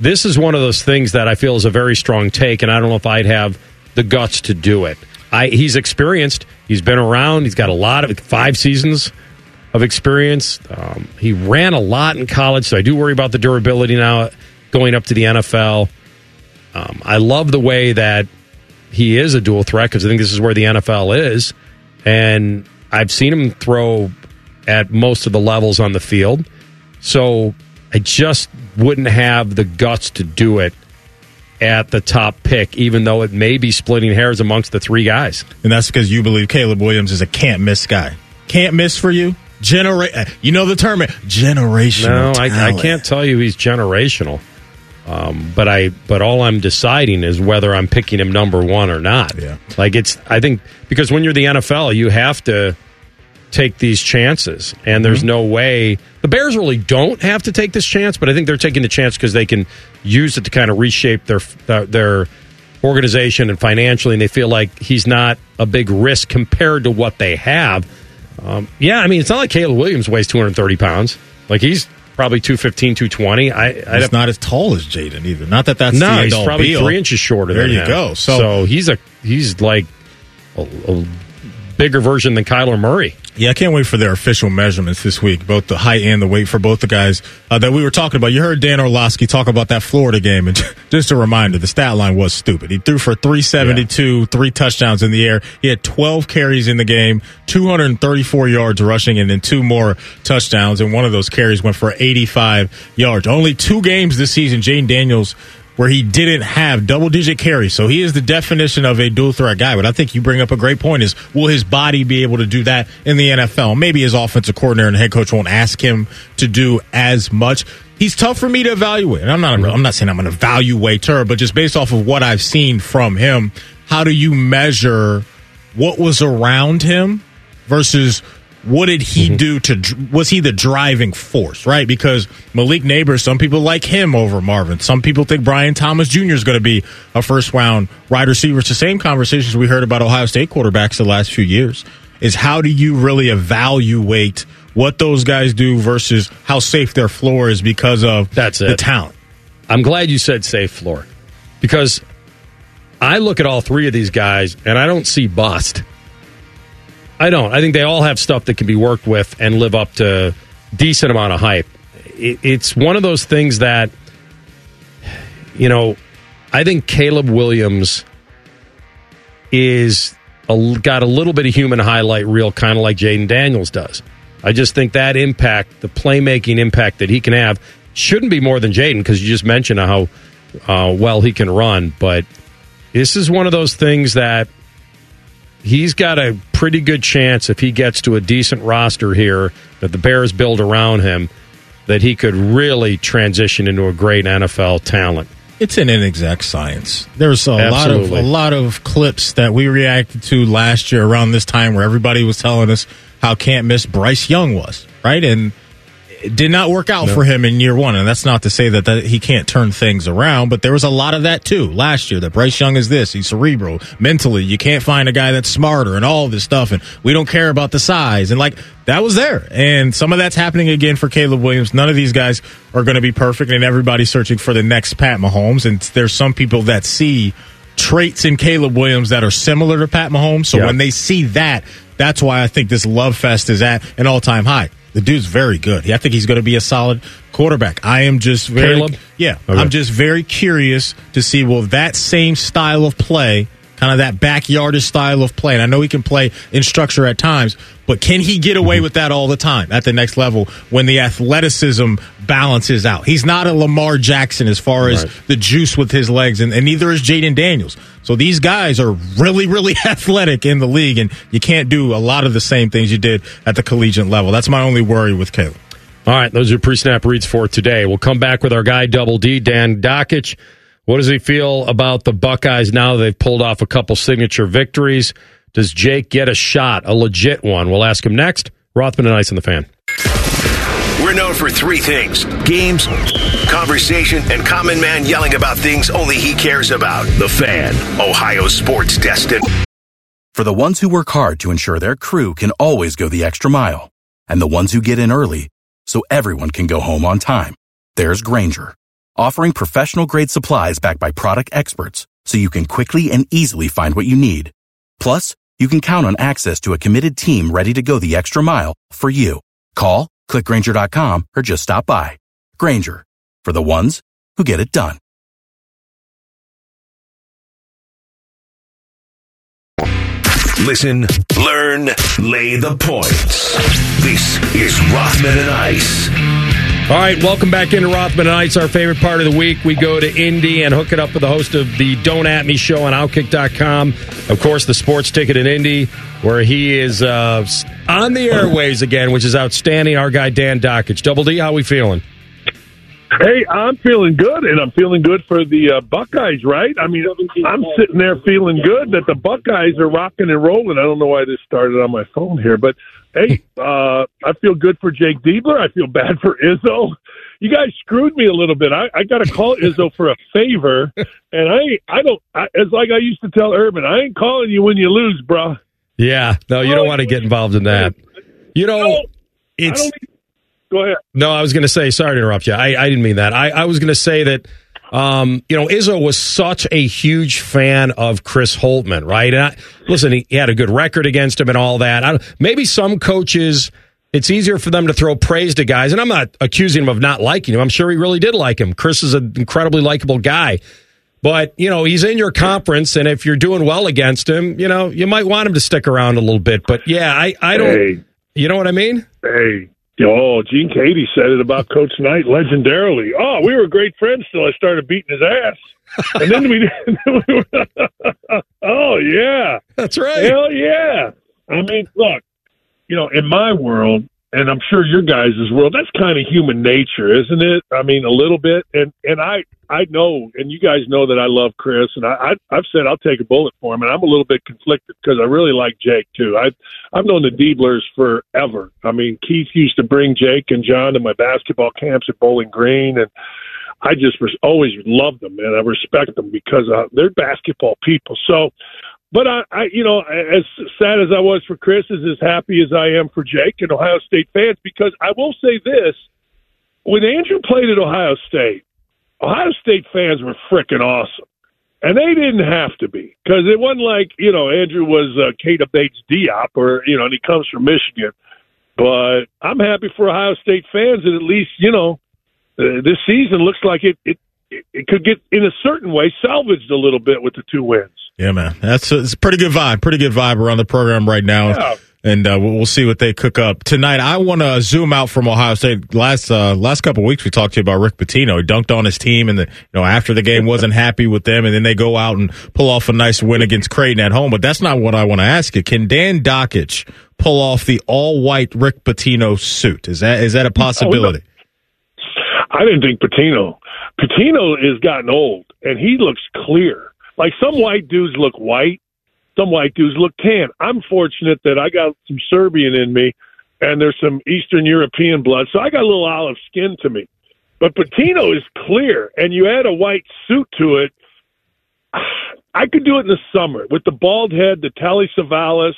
this is one of those things that I feel is a very strong take, and I don't know if I'd have the guts to do it. I he's experienced. He's been around. He's got a lot of five seasons of experience. Um, he ran a lot in college, so I do worry about the durability now going up to the NFL. Um, I love the way that he is a dual threat because I think this is where the NFL is, and I've seen him throw at most of the levels on the field. So I just wouldn't have the guts to do it. at the top pick, even though it may be splitting hairs amongst the three guys. And that's because you believe Caleb Williams is a can't miss guy. Can't miss for you? Genera- uh, you know the term, generational. No, I, I can't tell you he's generational. Um, but I, but all I'm deciding is whether I'm picking him number one or not. Yeah. Like it's, I think because when you're the NFL, you have to take these chances, and there's Mm-hmm. no way the Bears really don't have to take this chance. But I think they're taking the chance because they can use it to kind of reshape their their, their organization and financially, and they feel like he's not a big risk compared to what they have. Um, yeah, I mean, it's not like Caleb Williams weighs 230 pounds. Like he's probably 215, 220. I, I He's not as tall as Jayden either. Not that that's no, the he's probably be-all. three inches shorter. There you him. go. So, So, he's a he's like a, a bigger version than Kyler Murray. yeah, I can't wait for their official measurements this week, both the height and the weight for both the guys uh, that we were talking about. You heard Dan Orlovsky talk about that Florida game, and just a reminder, the stat line was stupid. He threw for 372, three touchdowns in the air. He had 12 carries in the game, 234 yards rushing, and then two more touchdowns. And one of those carries went for 85 yards. Only two games this season, Jayden Daniels where he didn't have double digit carries. So he is the definition of a dual threat guy. But I think you bring up a great point is will his body be able to do that in the NFL? Maybe his offensive coordinator and head coach won't ask him to do as much. He's tough for me to evaluate. And I'm not I'm not saying I'm an evaluator, but just based off of what I've seen from him, how do you measure what was around him versus what did he mm-hmm. do to was he the driving force right? Because Malik Nabers some people like him over marvin. Some people think brian thomas jr is going to be a first round wide receiver. It's the same conversations we heard about ohio state quarterbacks the last few years. Is how do you really evaluate what those guys do versus how safe their floor is because of That's the it. talent? I'm glad you said safe floor because I look at all three of these guys and I don't see bust. I don't. I think they all have stuff that can be worked with and live up to decent amount of hype. It, it's one of those things that you know. I think Caleb Williams is a, got a little bit of human highlight reel, kind of like Jayden Daniels does. I just think that impact, the playmaking impact that he can have, shouldn't be more than Jayden because you just mentioned how uh, well he can run. But this is one of those things that he's got a pretty good chance if he gets to a decent roster here that the Bears build around him that he could really transition into a great NFL talent. It's an inexact science. There's a lot of a lot of clips that we reacted to last year around this time where everybody was telling us how can't miss Bryce Young was, right? And it did not work out for him in year one. And that's not to say that, that he can't turn things around, but there was a lot of that too last year that Bryce Young is this. He's cerebral. Mentally, you can't find a guy that's smarter and all this stuff. And we don't care about the size. And like, that was there. And some of that's happening again for Caleb Williams. None of these guys are going to be perfect and everybody's searching for the next Pat Mahomes. And there's some people that see traits in Caleb Williams that are similar to Pat Mahomes. So Yeah. when they see that, that's why I think this love fest is at an all time high. The dude's very good. I think he's going to be a solid quarterback. I am just very, Caleb? yeah, Okay. I'm just very curious to see will that same style of play, kind of that backyardish style of play, and I know he can play in structure at times, but can he get away Mm-hmm. with that all the time at the next level when the athleticism balances out? He's not a Lamar Jackson as far as Right. the juice with his legs, and, and neither is Jayden Daniels. So these guys are really, really athletic in the league, and you can't do a lot of the same things you did at the collegiate level. That's my only worry with Caleb. All right, those are pre-snap reads for today. We'll come back with our guy Double D, Dan Dakich. What does he feel about the Buckeyes now they've pulled off a couple signature victories? Does Jake get a shot, a legit one? We'll ask him next. Rothman and Ice on the fan. We're known for three things games, conversation, and common man yelling about things only he cares about. The Fan, Ohio sports destined. For the ones who work hard to ensure their crew can always go the extra mile, and the ones who get in early so everyone can go home on time, there's Grainger, offering professional grade supplies backed by product experts so you can quickly and easily find what you need. Plus, you can count on access to a committed team ready to go the extra mile for you. Call, clickgrainger.com, or just stop by. Grainger, for the ones who get it done. Listen, learn, lay the points. This is Rothman and Ice. All right, welcome back into Rothman Nights, our favorite part of the week. We go to Indy and hook it up with the host of the Don't At Me show on Outkick.com. Of course, the sports ticket in Indy, where he is uh, on the airways again, which is outstanding. Our guy, Dan Dakich. Double D, how we feeling? Hey, I'm feeling good, and I'm feeling good for the uh, Buckeyes, right? I mean, I'm sitting there feeling good that the Buckeyes are rocking and rolling. I don't know why this started on my phone here, but hey, uh, I feel good for Jake Diebler. I feel bad for Izzo. You guys screwed me a little bit. I, I got to call Izzo for a favor, and I I don't. I, it's like I used to tell Urban, I ain't calling you when you lose, bruh. Yeah, no, you don't want to get involved in that. You know, it's. Go ahead. No, I was going to say, sorry to interrupt you. I, I didn't mean that. I, I was going to say that, um, you know, Izzo was such a huge fan of Chris Holtmann, right? And I, listen, he, he had a good record against him and all that. I, maybe some coaches, it's easier for them to throw praise to guys, and I'm not accusing him of not liking him. I'm sure he really did like him. Chris is an incredibly likable guy. But, you know, he's in your conference, and if you're doing well against him, you know, you might want him to stick around a little bit. But yeah, I, I don't, Hey. you know what I mean? Hey, oh, Gene Keady said it about Coach Knight legendarily. Oh, we were great friends till I started beating his ass, and then we. oh yeah, that's right. Hell yeah! I mean, look, you know, in my world, and I'm sure your guys' world, that's kind of human nature, isn't it? I mean, a little bit, and and I I know, and you guys know that I love Chris, and I, I I've said I'll take a bullet for him, and I'm a little bit conflicted because I really like Jake too. I I've known the Dieblers forever. I mean, Keith used to bring Jake and John to my basketball camps at Bowling Green, and I just was always loved them, and I respect them because uh, they're basketball people. So. But I, I, you know, as sad as I was for Chris, is as happy as I am for Jake and Ohio State fans. Because I will say this: when Andrew played at Ohio State, Ohio State fans were freaking awesome, and they didn't have to be because it wasn't like you know Andrew was uh, Keita Bates-Diop or you know, and he comes from Michigan. But I'm happy for Ohio State fans that at least you know uh, this season looks like it it it could get in a certain way salvaged a little bit with the two wins. Yeah, man, that's a, it's a pretty good vibe. Pretty good vibe around the program right now. Yeah. And uh, we'll we'll see what they cook up tonight. I want to zoom out from Ohio State. Last uh, last couple of weeks, we talked to you about Rick Pitino. He dunked on his team, and the, you know after the game wasn't happy with them, and then they go out and pull off a nice win against Creighton at home. But that's not what I want to ask you. Can Dan Dakich pull off the all white Rick Pitino suit? Is that is that a possibility? I didn't think Pitino. Pitino has gotten old, and he looks clear. Like some white dudes look white, some white dudes look tan. I'm fortunate that I got some Serbian in me, and there's some Eastern European blood, so I got a little olive skin to me. But Pitino is clear, and you add a white suit to it. I could do it in the summer with the bald head, the Telly Savalas,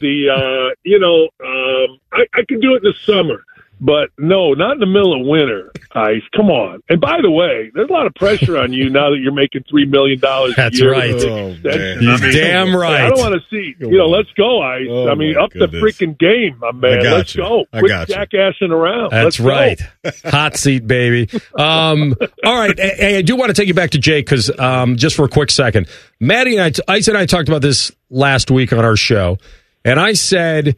the uh, you know, um, I, I could do it in the summer. But no, not in the middle of winter, Ice. Come on. And by the way, there's a lot of pressure on you now that you're making three million dollars. That's right. Oh, man. He's damn right. I don't want to see. You know, let's go, Ice. Oh, I mean, up goodness. the freaking game, my man. got Let's you. go. I Quit got you. jackassing around. That's Let's right. Hot seat, baby. Um, all right. Hey, I do want to take you back to Jake because um, just for a quick second, Maddie and I, Ice and I talked about this last week on our show, and I said.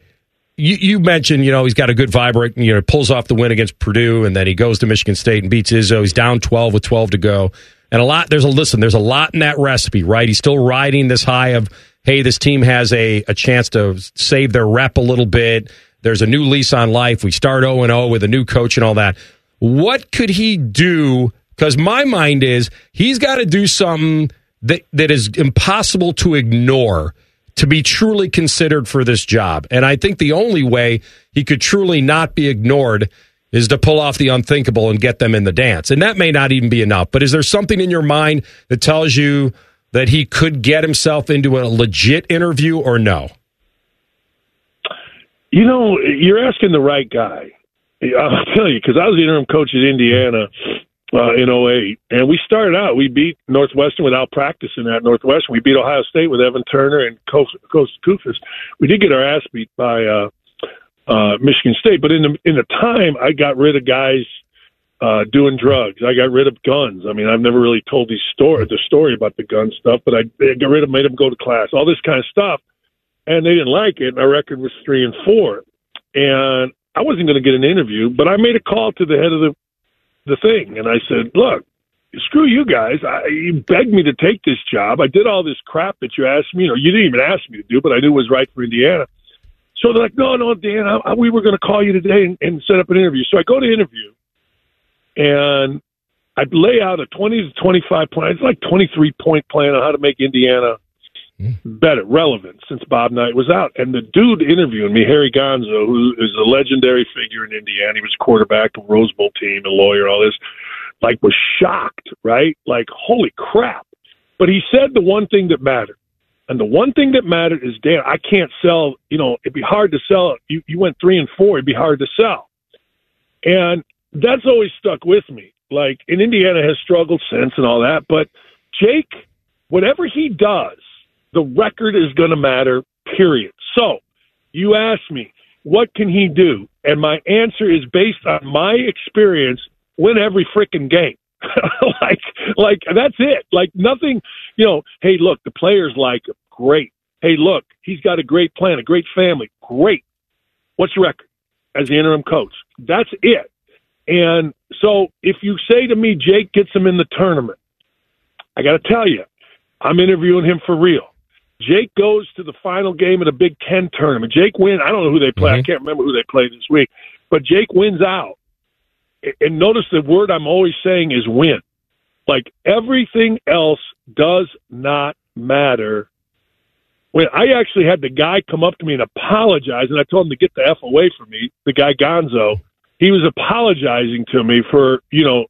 You, you mentioned, you know, he's got a good vibe, right? You know, pulls off the win against Purdue, and then he goes to Michigan State and beats Izzo. He's down twelve with twelve to go, and a lot. There's a listen. There's a lot in that recipe, right? He's still riding this high of, hey, this team has a a chance to save their rep a little bit. There's a new lease on life. We start 0 and 0 with a new coach and all that. What could he do? Because my mind is he's got to do something that, that is impossible to ignore to be truly considered for this job. And I think the only way he could truly not be ignored is to pull off the unthinkable and get them in the dance. And that may not even be enough. But is there something in your mind that tells you that he could get himself into a legit interview or no? You know, you're asking the right guy. I'll tell you, because I was the interim coach at Indiana uh, in 08, and we started out, we beat Northwestern without practicing at Northwestern. We beat Ohio State with Evan Turner and Coach Kufis. We did get our ass beat by uh, uh, Michigan State, but in the in the time, I got rid of guys uh, doing drugs. I got rid of guns. I mean, I've never really told these story the story about the gun stuff, but I, I got rid of, made them go to class, all this kind of stuff, and they didn't like it. Our record was three and four. And I wasn't going to get an interview, but I made a call to the head of the the thing, and I said, "Look, screw you guys. I, you begged me to take this job. I did all this crap that you asked me, or you didn't even ask me to do, but I knew it was right for Indiana." So they're like, "No, no, Dan, I, I, we were going to call you today and, and set up an interview." So I go to interview, and I lay out a twenty to twenty-five plan. It's like twenty-three point plan on how to make Indiana Hmm. better, relevant since Bob Knight was out. And the dude interviewing me, Harry Gonso, who is a legendary figure in Indiana, he was quarterback of Rose Bowl team, a lawyer, all this, like was shocked, right? Like, holy crap. But he said the one thing that mattered. And the one thing that mattered is, Dan, I can't sell, you know, it'd be hard to sell. You, you went three and four, it'd be hard to sell. And that's always stuck with me. Like, and Indiana has struggled since and all that. But Jake, whatever he does, the record is going to matter, period. So you ask me, what can he do? And my answer is based on my experience win every freaking game. like, like that's it. Like nothing, you know, hey, look, the players like him. Great. Hey, look, he's got a great plan, a great family. Great. What's your record as the interim coach? That's it. And so if you say to me, Jake gets him in the tournament, I got to tell you, I'm interviewing him for real. Jake goes to the final game of the Big Ten tournament. Jake wins. I don't know who they play. I mm-hmm. can't remember who they play this week. But Jake wins out. And notice the word I'm always saying is win. Like everything else does not matter. When I actually had the guy come up to me and apologize, and I told him to get the F away from me, the guy Gonso, he was apologizing to me for, you know,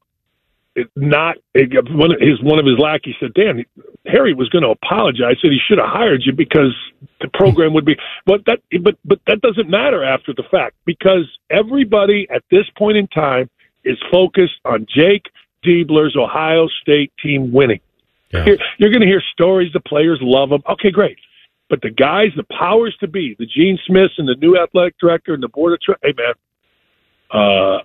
it not it, one of his one of his lackeys said, "Dan, Harry was going to apologize. Said he should have hired you because the program would be." But that but but that doesn't matter after the fact because everybody at this point in time is focused on Jake Diebler's Ohio State team winning. You're, you're going to hear stories. The players love them. Okay, great. But the guys, the powers to be, the Gene Smiths and the new athletic director and the board of, tra- hey man, uh,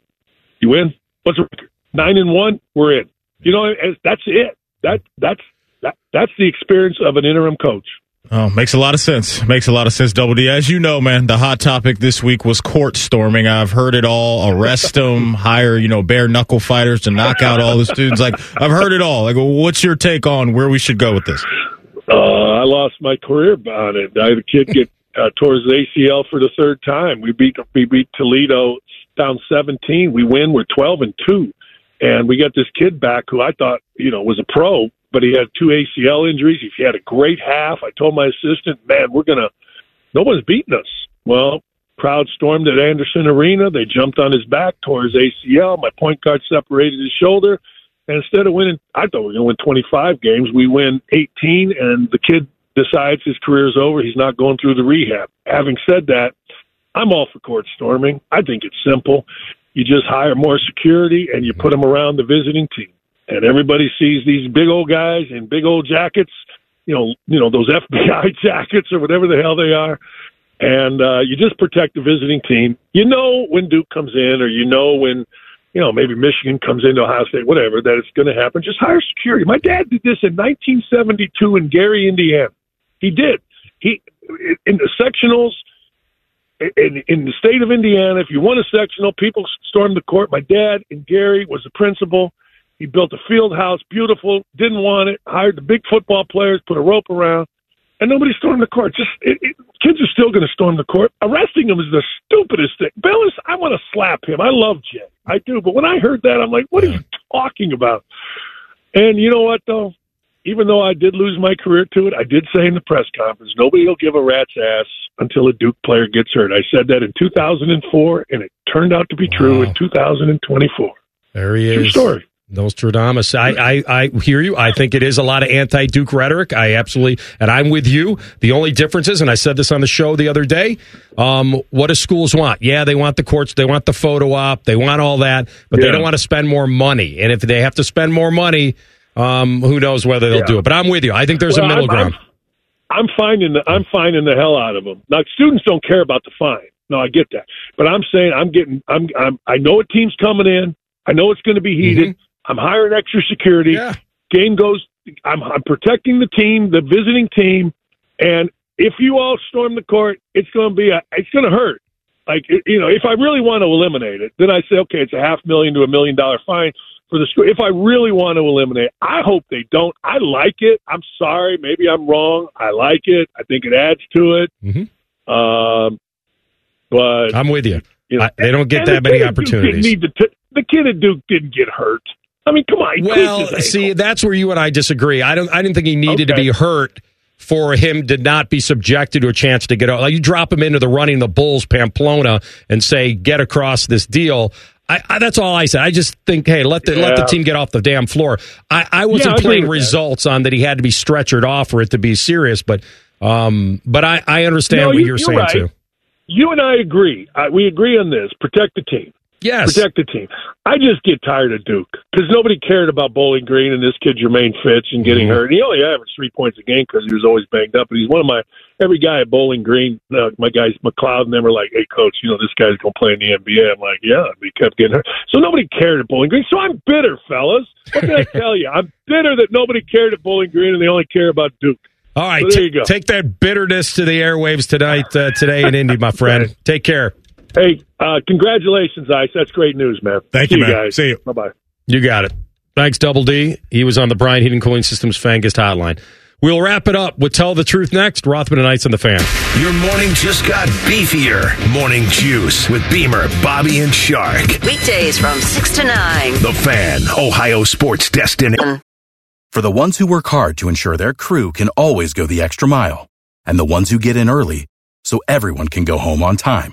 you win. What's the record? Nine and one, we're in. You know, that's it. That that's that that's the experience of an interim coach. Oh, makes a lot of sense. Makes a lot of sense, Double D. As you know, man, the hot topic this week was court storming. I've heard it all. Arrest them, hire, you know, bare knuckle fighters to knock out all the students. Like, I've heard it all. Like, what's your take on where we should go with this? Uh, I lost my career on it. I had a kid get uh, tore his ACL for the third time. We beat we beat Toledo down 17. We win. We're 12 and two. And we got this kid back who I thought, you know, was a pro, but he had two ACL injuries. He had a great half. I told my assistant, man, we're going to, no one's beating us. Well, crowd stormed at Anderson Arena. They jumped on his back, tore his ACL. My point guard separated his shoulder. And instead of winning, I thought we were going to win 25 games. We win 18, and the kid decides his career's over. He's not going through the rehab. Having said that, I'm all for court storming. I think it's simple. You just hire more security and you put them around the visiting team. And everybody sees these big old guys in big old jackets, you know, you know those FBI jackets or whatever the hell they are, and uh, you just protect the visiting team. You know when Duke comes in, or you know when, you know, maybe Michigan comes into Ohio State, whatever, that it's going to happen. Just hire security. My dad did this in 1972 in Gary, Indiana. He did. He in the sectionals in, in the state of Indiana, if you won a sectional, people stormed the court. My dad in Gary was the principal. He built a field house, beautiful. Didn't want it. Hired the big football players, put a rope around, and nobody stormed the court. Just it, it, kids are still going to storm the court. Arresting him is the stupidest thing. Bilas, I want to slap him. I love Jay, I do. But when I heard that, I'm like, what are you talking about? And you know what though? Even though I did lose my career to it, I did say in the press conference, nobody will give a rat's ass until a Duke player gets hurt. I said that in 2004, and it turned out to be true in 2024. There he is. True is. story. Nostradamus. I, I, I hear you. I think it is a lot of anti Duke rhetoric. I absolutely, and I'm with you. The only difference is, and I said this on the show the other day, um, what do schools want? Yeah, they want the courts, they want the photo op, they want all that, but they don't want to spend more money. And if they have to spend more money, um, who knows whether they'll Yeah. do it. But I'm with you. I think there's Well, a middle I'm- I'm- ground. I'm finding the I'm finding the hell out of them. Now students don't care about the fine. No, I get that, but I'm saying I'm getting I'm I'm I know a team's coming in. I know it's going to be heated. Mm-hmm. I'm hiring extra security. Game goes. I'm I'm protecting the team, the visiting team, and if you all storm the court, it's going to be a it's going to hurt. Like you know, if I really want to eliminate it, then I say, okay, it's a half million to a million dollar fine for the school. If I really want to eliminate, I hope they don't. I like it. I'm sorry, maybe I'm wrong. I like it. I think it adds to it. Mm-hmm. Um, but I'm with you. you know, I- they don't get that many kid at Duke didn't opportunities. need to t- the kid at Duke didn't get hurt. I mean, come on. Well, see, that's where you and I disagree. I don't. I didn't think he needed to be hurt for him to not be subjected to a chance to get out. Like you drop him into the running the Bulls Pamplona and say get across this deal. I, I, that's all I said. I just think, hey, let the let the team get off the damn floor. I, I wasn't I playing with that. results on that he had to be stretchered off for it to be serious, but um, but I, I understand No, what you- you're, you're saying right. too. You and I agree. We agree on this. Protect the team. Yes. Protect the team. I just get tired of Duke because nobody cared about Bowling Green and this kid Jermaine Fitz and getting Mhm. hurt. He only averaged three points a game because he was always banged up. But he's one of my every guy at Bowling Green. Uh, my guys McLeod and them were like, "Hey, coach, you know this guy's gonna play in the NBA." I'm like, "Yeah," but he kept getting hurt. So nobody cared at Bowling Green. So I'm bitter, fellas. What can I tell you? I'm bitter that nobody cared at Bowling Green and they only care about Duke. All right, So there you go. take that bitterness to the airwaves tonight, uh, today in Indy, my friend. Take care. Hey, uh, congratulations, Ice. That's great news, man. Thank See you, man. guys. See you. Bye bye. You got it. Thanks, Double D. He was on the Brian Heating Cooling Systems Fan Guest Hotline. We'll wrap it up with Tell the Truth next. Rothman and Ice on the fan. Your morning just got beefier. Morning Juice with Beamer, Bobby, and Shark. Weekdays from 6 to 9. The Fan, Ohio sports destination. For the ones who work hard to ensure their crew can always go the extra mile, and the ones who get in early so everyone can go home on time,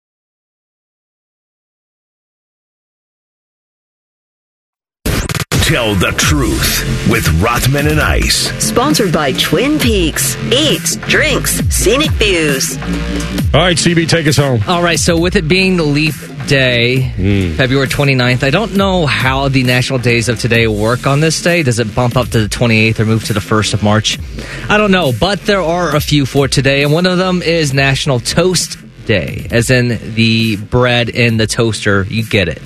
Tell the truth with Rothman and Ice. Sponsored by Twin Peaks. Eats, drinks, scenic views. All right, CB, take us home. All right, so with it being the leap day, hmm. February 29th, I don't know how the national days of today work on this day. Does it bump up to the 28th or move to the 1st of March? I don't know, but there are a few for today, and one of them is National Toast Day, as in the bread in the toaster. You get it.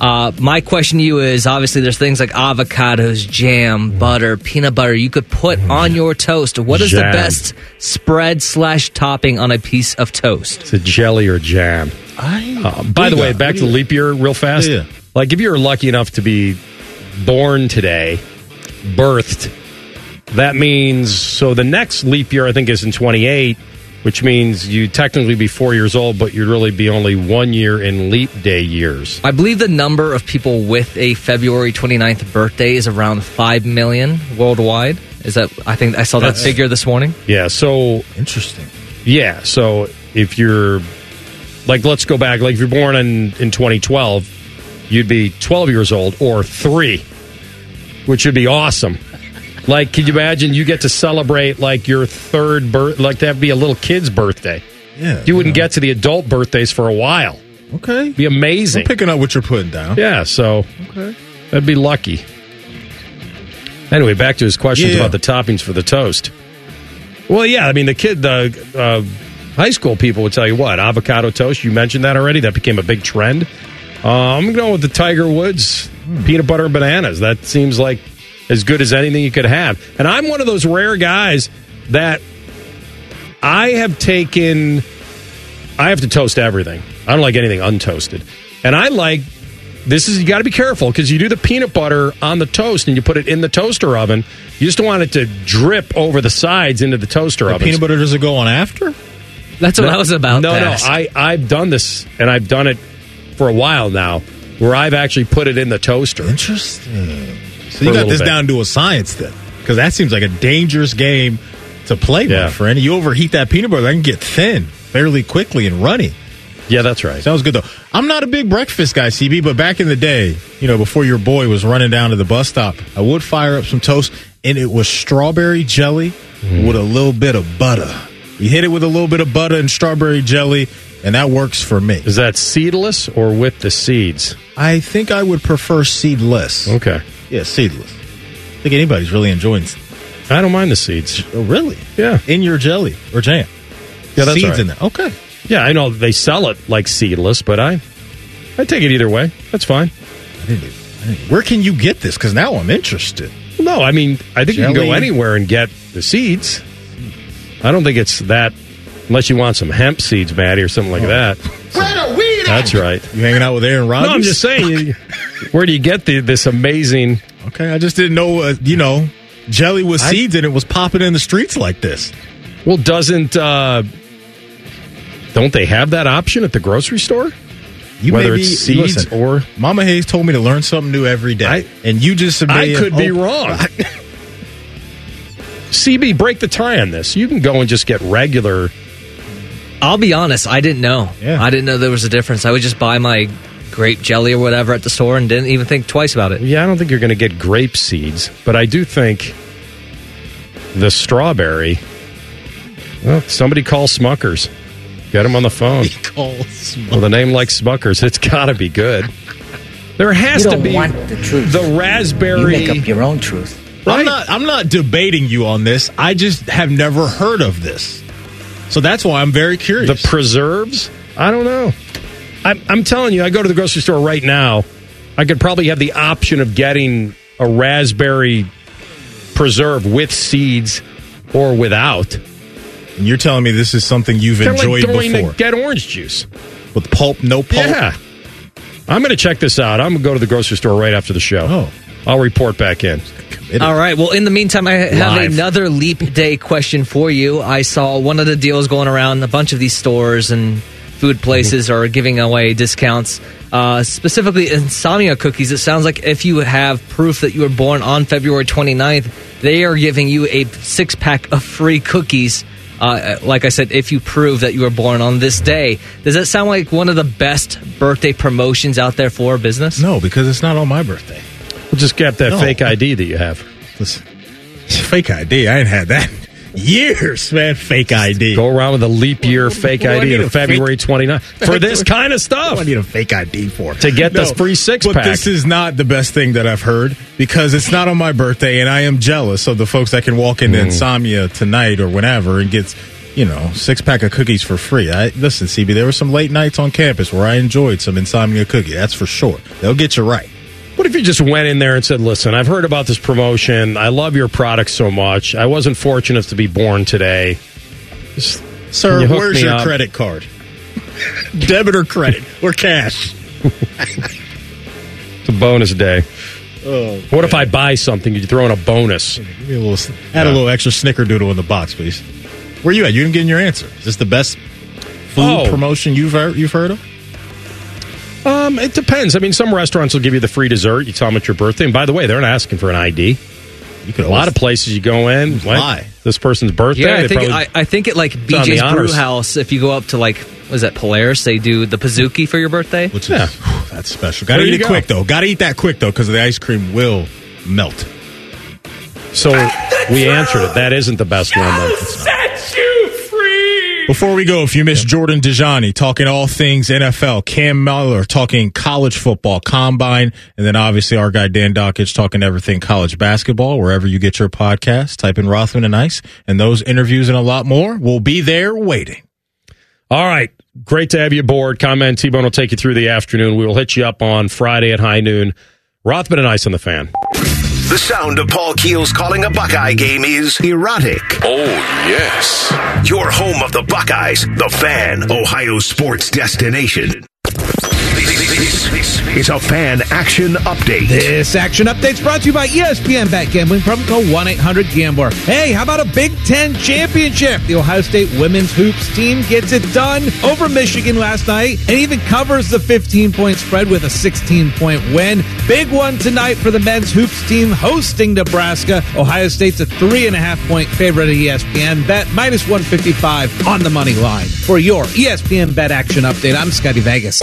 Uh, my question to you is obviously there's things like avocados, jam, butter, peanut butter you could put on your toast. What is Jam. the best spread slash topping on a piece of toast? It's a jelly or jam. Uh, by the way, back to the leap year real fast. Yeah. Like if you're lucky enough to be born today, birthed, that means so the next leap year I think is in 28, which means you technically be four years old, but you'd really be only one year in leap day years. I believe the number of people with a February 29th birthday is around 5 million worldwide. Is that, I think I saw that That's- figure this morning. Yeah, so Interesting. Yeah. So if you're like, let's go back. Like if you're born in in 2012, you'd be 12 years old or three, which would be awesome. Like, could you imagine you get to celebrate like your third birth? Like that'd be a little kid's birthday. Yeah. You wouldn't get to the adult birthdays for a while. Okay. Be amazing. I'm picking up what you're putting down. Yeah. So Okay. that'd be lucky. Anyway, back to his questions Yeah. about the toppings for the toast. Well, yeah, I mean the kid, the uh, high school people would tell you what avocado toast. You mentioned that already. That became a big trend. Uh, I'm going with the Tiger Woods peanut butter and bananas. That seems like as good as anything you could have. And I'm one of those rare guys that I have taken. I have to toast everything. I don't like anything untoasted, and I like this is you got to be careful because you do the peanut butter on the toast and you put it in the toaster oven. You just don't want it to drip over the sides into the toaster The oven. peanut butter does it go on after? That's what I was about No, to no. I I've done this and I've done it for a while now, where I've actually put it in the toaster. Interesting. So you got this bit. down to a science then, because that seems like a dangerous game to play, Yeah. my friend. You overheat that peanut butter, that can get thin fairly quickly and runny. Yeah, that's right. Sounds good though. I'm not a big breakfast guy, CB, but back in the day, you know, before your boy was running down to the bus stop, I would fire up some toast, and it was strawberry jelly mm-hmm. with a little bit of butter. You hit it with a little bit of butter and strawberry jelly, and that works for me. Is that seedless or with the seeds? I think I would prefer seedless. Okay, Yeah, seedless. I think anybody's really enjoying. I don't mind the seeds. Oh, really? Yeah, In your jelly or jam? Yeah, that's seeds right. in there. Okay. Yeah, I know they sell it like seedless, but I I take it either way. That's fine. I didn't. Where can you get this? Because now I'm interested. No, I mean I think you can go anywhere and get the seeds. I don't think it's that unless you want some hemp seeds, Maddie, or something like oh. that. That's right. You hanging out with Aaron Rodgers? No, I'm just saying. you- Where do you get the, this amazing? Okay, I just didn't know. Uh, you know, jelly with I- seeds in it was popping in the streets like this. Well, doesn't uh, don't they have that option at the grocery store? You Whether may be, it's seeds listen, or Mama Hayes told me to learn something new every day, and you just I could be oh, wrong. CB, break the tie on this. You can go and just get regular. I'll be honest, I didn't know. Yeah. I didn't know there was a difference. I would just buy my grape jelly or whatever at the store and didn't even think twice about it. Yeah, I don't think you're going to get grape seeds, but I do think the strawberry. Well, somebody call Smuckers. Get them on the phone. With a name like Smuckers, it's got to be good. There has You to don't be want the truth. the raspberry. You make up your own truth. I'm not. I'm not debating you on this. I just have never heard of this, so that's why I'm very curious. The preserves? I don't know. I'm, I'm telling you, I go to the grocery store right now. I could probably have the option of getting a raspberry preserve with seeds or without. And you're telling me this is something you've Kinda like enjoyed going before to get orange juice with pulp, no pulp. Yeah. I'm going to check this out. I'm going to go to the grocery store right after the show. Oh. I'll report back in. All right. Well, in the meantime, I have Live. another leap day question for you. I saw one of the deals going around. A bunch of these stores and food places are giving away discounts. Uh, specifically, insomnia cookies. It sounds like if you have proof that you were born on February 29th, they are giving you a six pack of free cookies. Uh, like I said, if you prove that you were born on this day, does that sound like one of the best birthday promotions out there for business? No, because it's not on my birthday. We'll just get that No. fake ID that you have. Listen, fake ID. I ain't had that in years, man. Fake ID. Go around with a leap year fake What ID need on February fake- 29th for this kind of stuff. What do I need a fake ID for To get this free six pack. but pack. this is not the best thing that I've heard because it's not on my birthday, and I am jealous of the folks that can walk into Mm. Insomnia tonight or whenever and get you know six pack of cookies for free. I listen, CB. There were some late nights on campus where I enjoyed some Insomnia cookie. That's for sure. They'll get you right. What if you just went in there and said, "Listen, I've heard about this promotion. I love your product so much. I wasn't fortunate to be born today. Just- Sir, you where's your up?" credit card? Debit or credit or cash? It's a bonus day. Oh, What if I buy something? You throw in a bonus. Give me a little, add a little extra snickerdoodle in the box, please. Where are you at? You didn't get in your answer. Is this the best food Oh. promotion you've heard, you've heard of? Um, it depends. I mean, some restaurants will give you the free dessert. You tell them it's your birthday. And by the way, they're not asking for an ID. You could a lot of places you go in, lie. like, this person's birthday. Yeah, I think probably- I, I think it like It's on the BJ's Brew. House. If you go up to like, was that Polaris? They do the Pizookie for your birthday. Which is that's special. Got to There eat it go. quick though. Got to eat that quick though because the ice cream will melt. so we answered it. That isn't the best one. Then. Set you free. Before we go, if you missed Jordan Dajani talking all things NFL, Cam Mellor talking college football, combine, and then obviously our guy Dan Dakich talking everything college basketball, wherever you get your podcast, type in Rothman and Ice, and those interviews and a lot more will be there waiting. All right. Great to have you aboard. Comment T Bone will take you through the afternoon. We will hit you up on Friday at high noon. Rothman and Ice on the fan. The sound of Paul Keels calling a Buckeye game is erotic. Oh, yes. Your home of the Buckeyes, the fan, Ohio sports destination. This is a fan action update. This action update's brought to you by ESPN Bet Gambling from the 1 800 Gambler. Hey, how about a Big Ten championship? The Ohio State women's hoops team gets it done over Michigan last night and even covers the 15 point spread with a 16 point win. Big one tonight for the men's hoops team hosting Nebraska. Ohio State's a three and a half point favorite at ESPN Bet, minus 155 on the money line. For your ESPN Bet action update, I'm Scotty Vegas.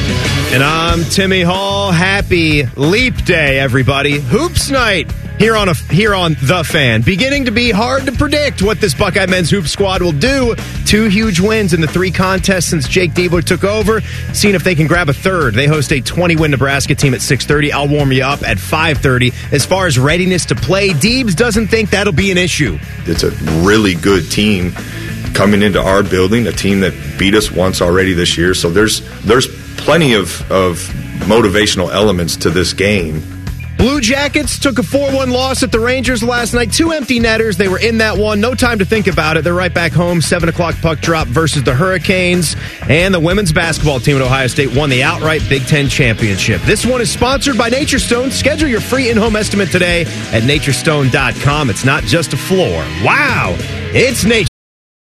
And I'm Timmy Hall. Happy Leap Day, everybody. Hoops night here on a here on the fan. Beginning to be hard to predict what this Buckeye men's hoop squad will do. Two huge wins in the three contests since Jake Diebler took over. Seeing if they can grab a third. They host a 20-win Nebraska team at 6:30. I'll warm you up at 5:30. As far as readiness to play, Deebs doesn't think that'll be an issue. It's a really good team coming into our building, a team that beat us once already this year. So there's there's plenty of, of motivational elements to this game. Blue Jackets took a 4 1 loss at the Rangers last night. Two empty netters. They were in that one. No time to think about it. They're right back home. 7 o'clock puck drop versus the Hurricanes. And the women's basketball team at Ohio State won the outright Big Ten championship. This one is sponsored by Nature Stone. Schedule your free in home estimate today at naturestone.com. It's not just a floor. Wow! It's nature.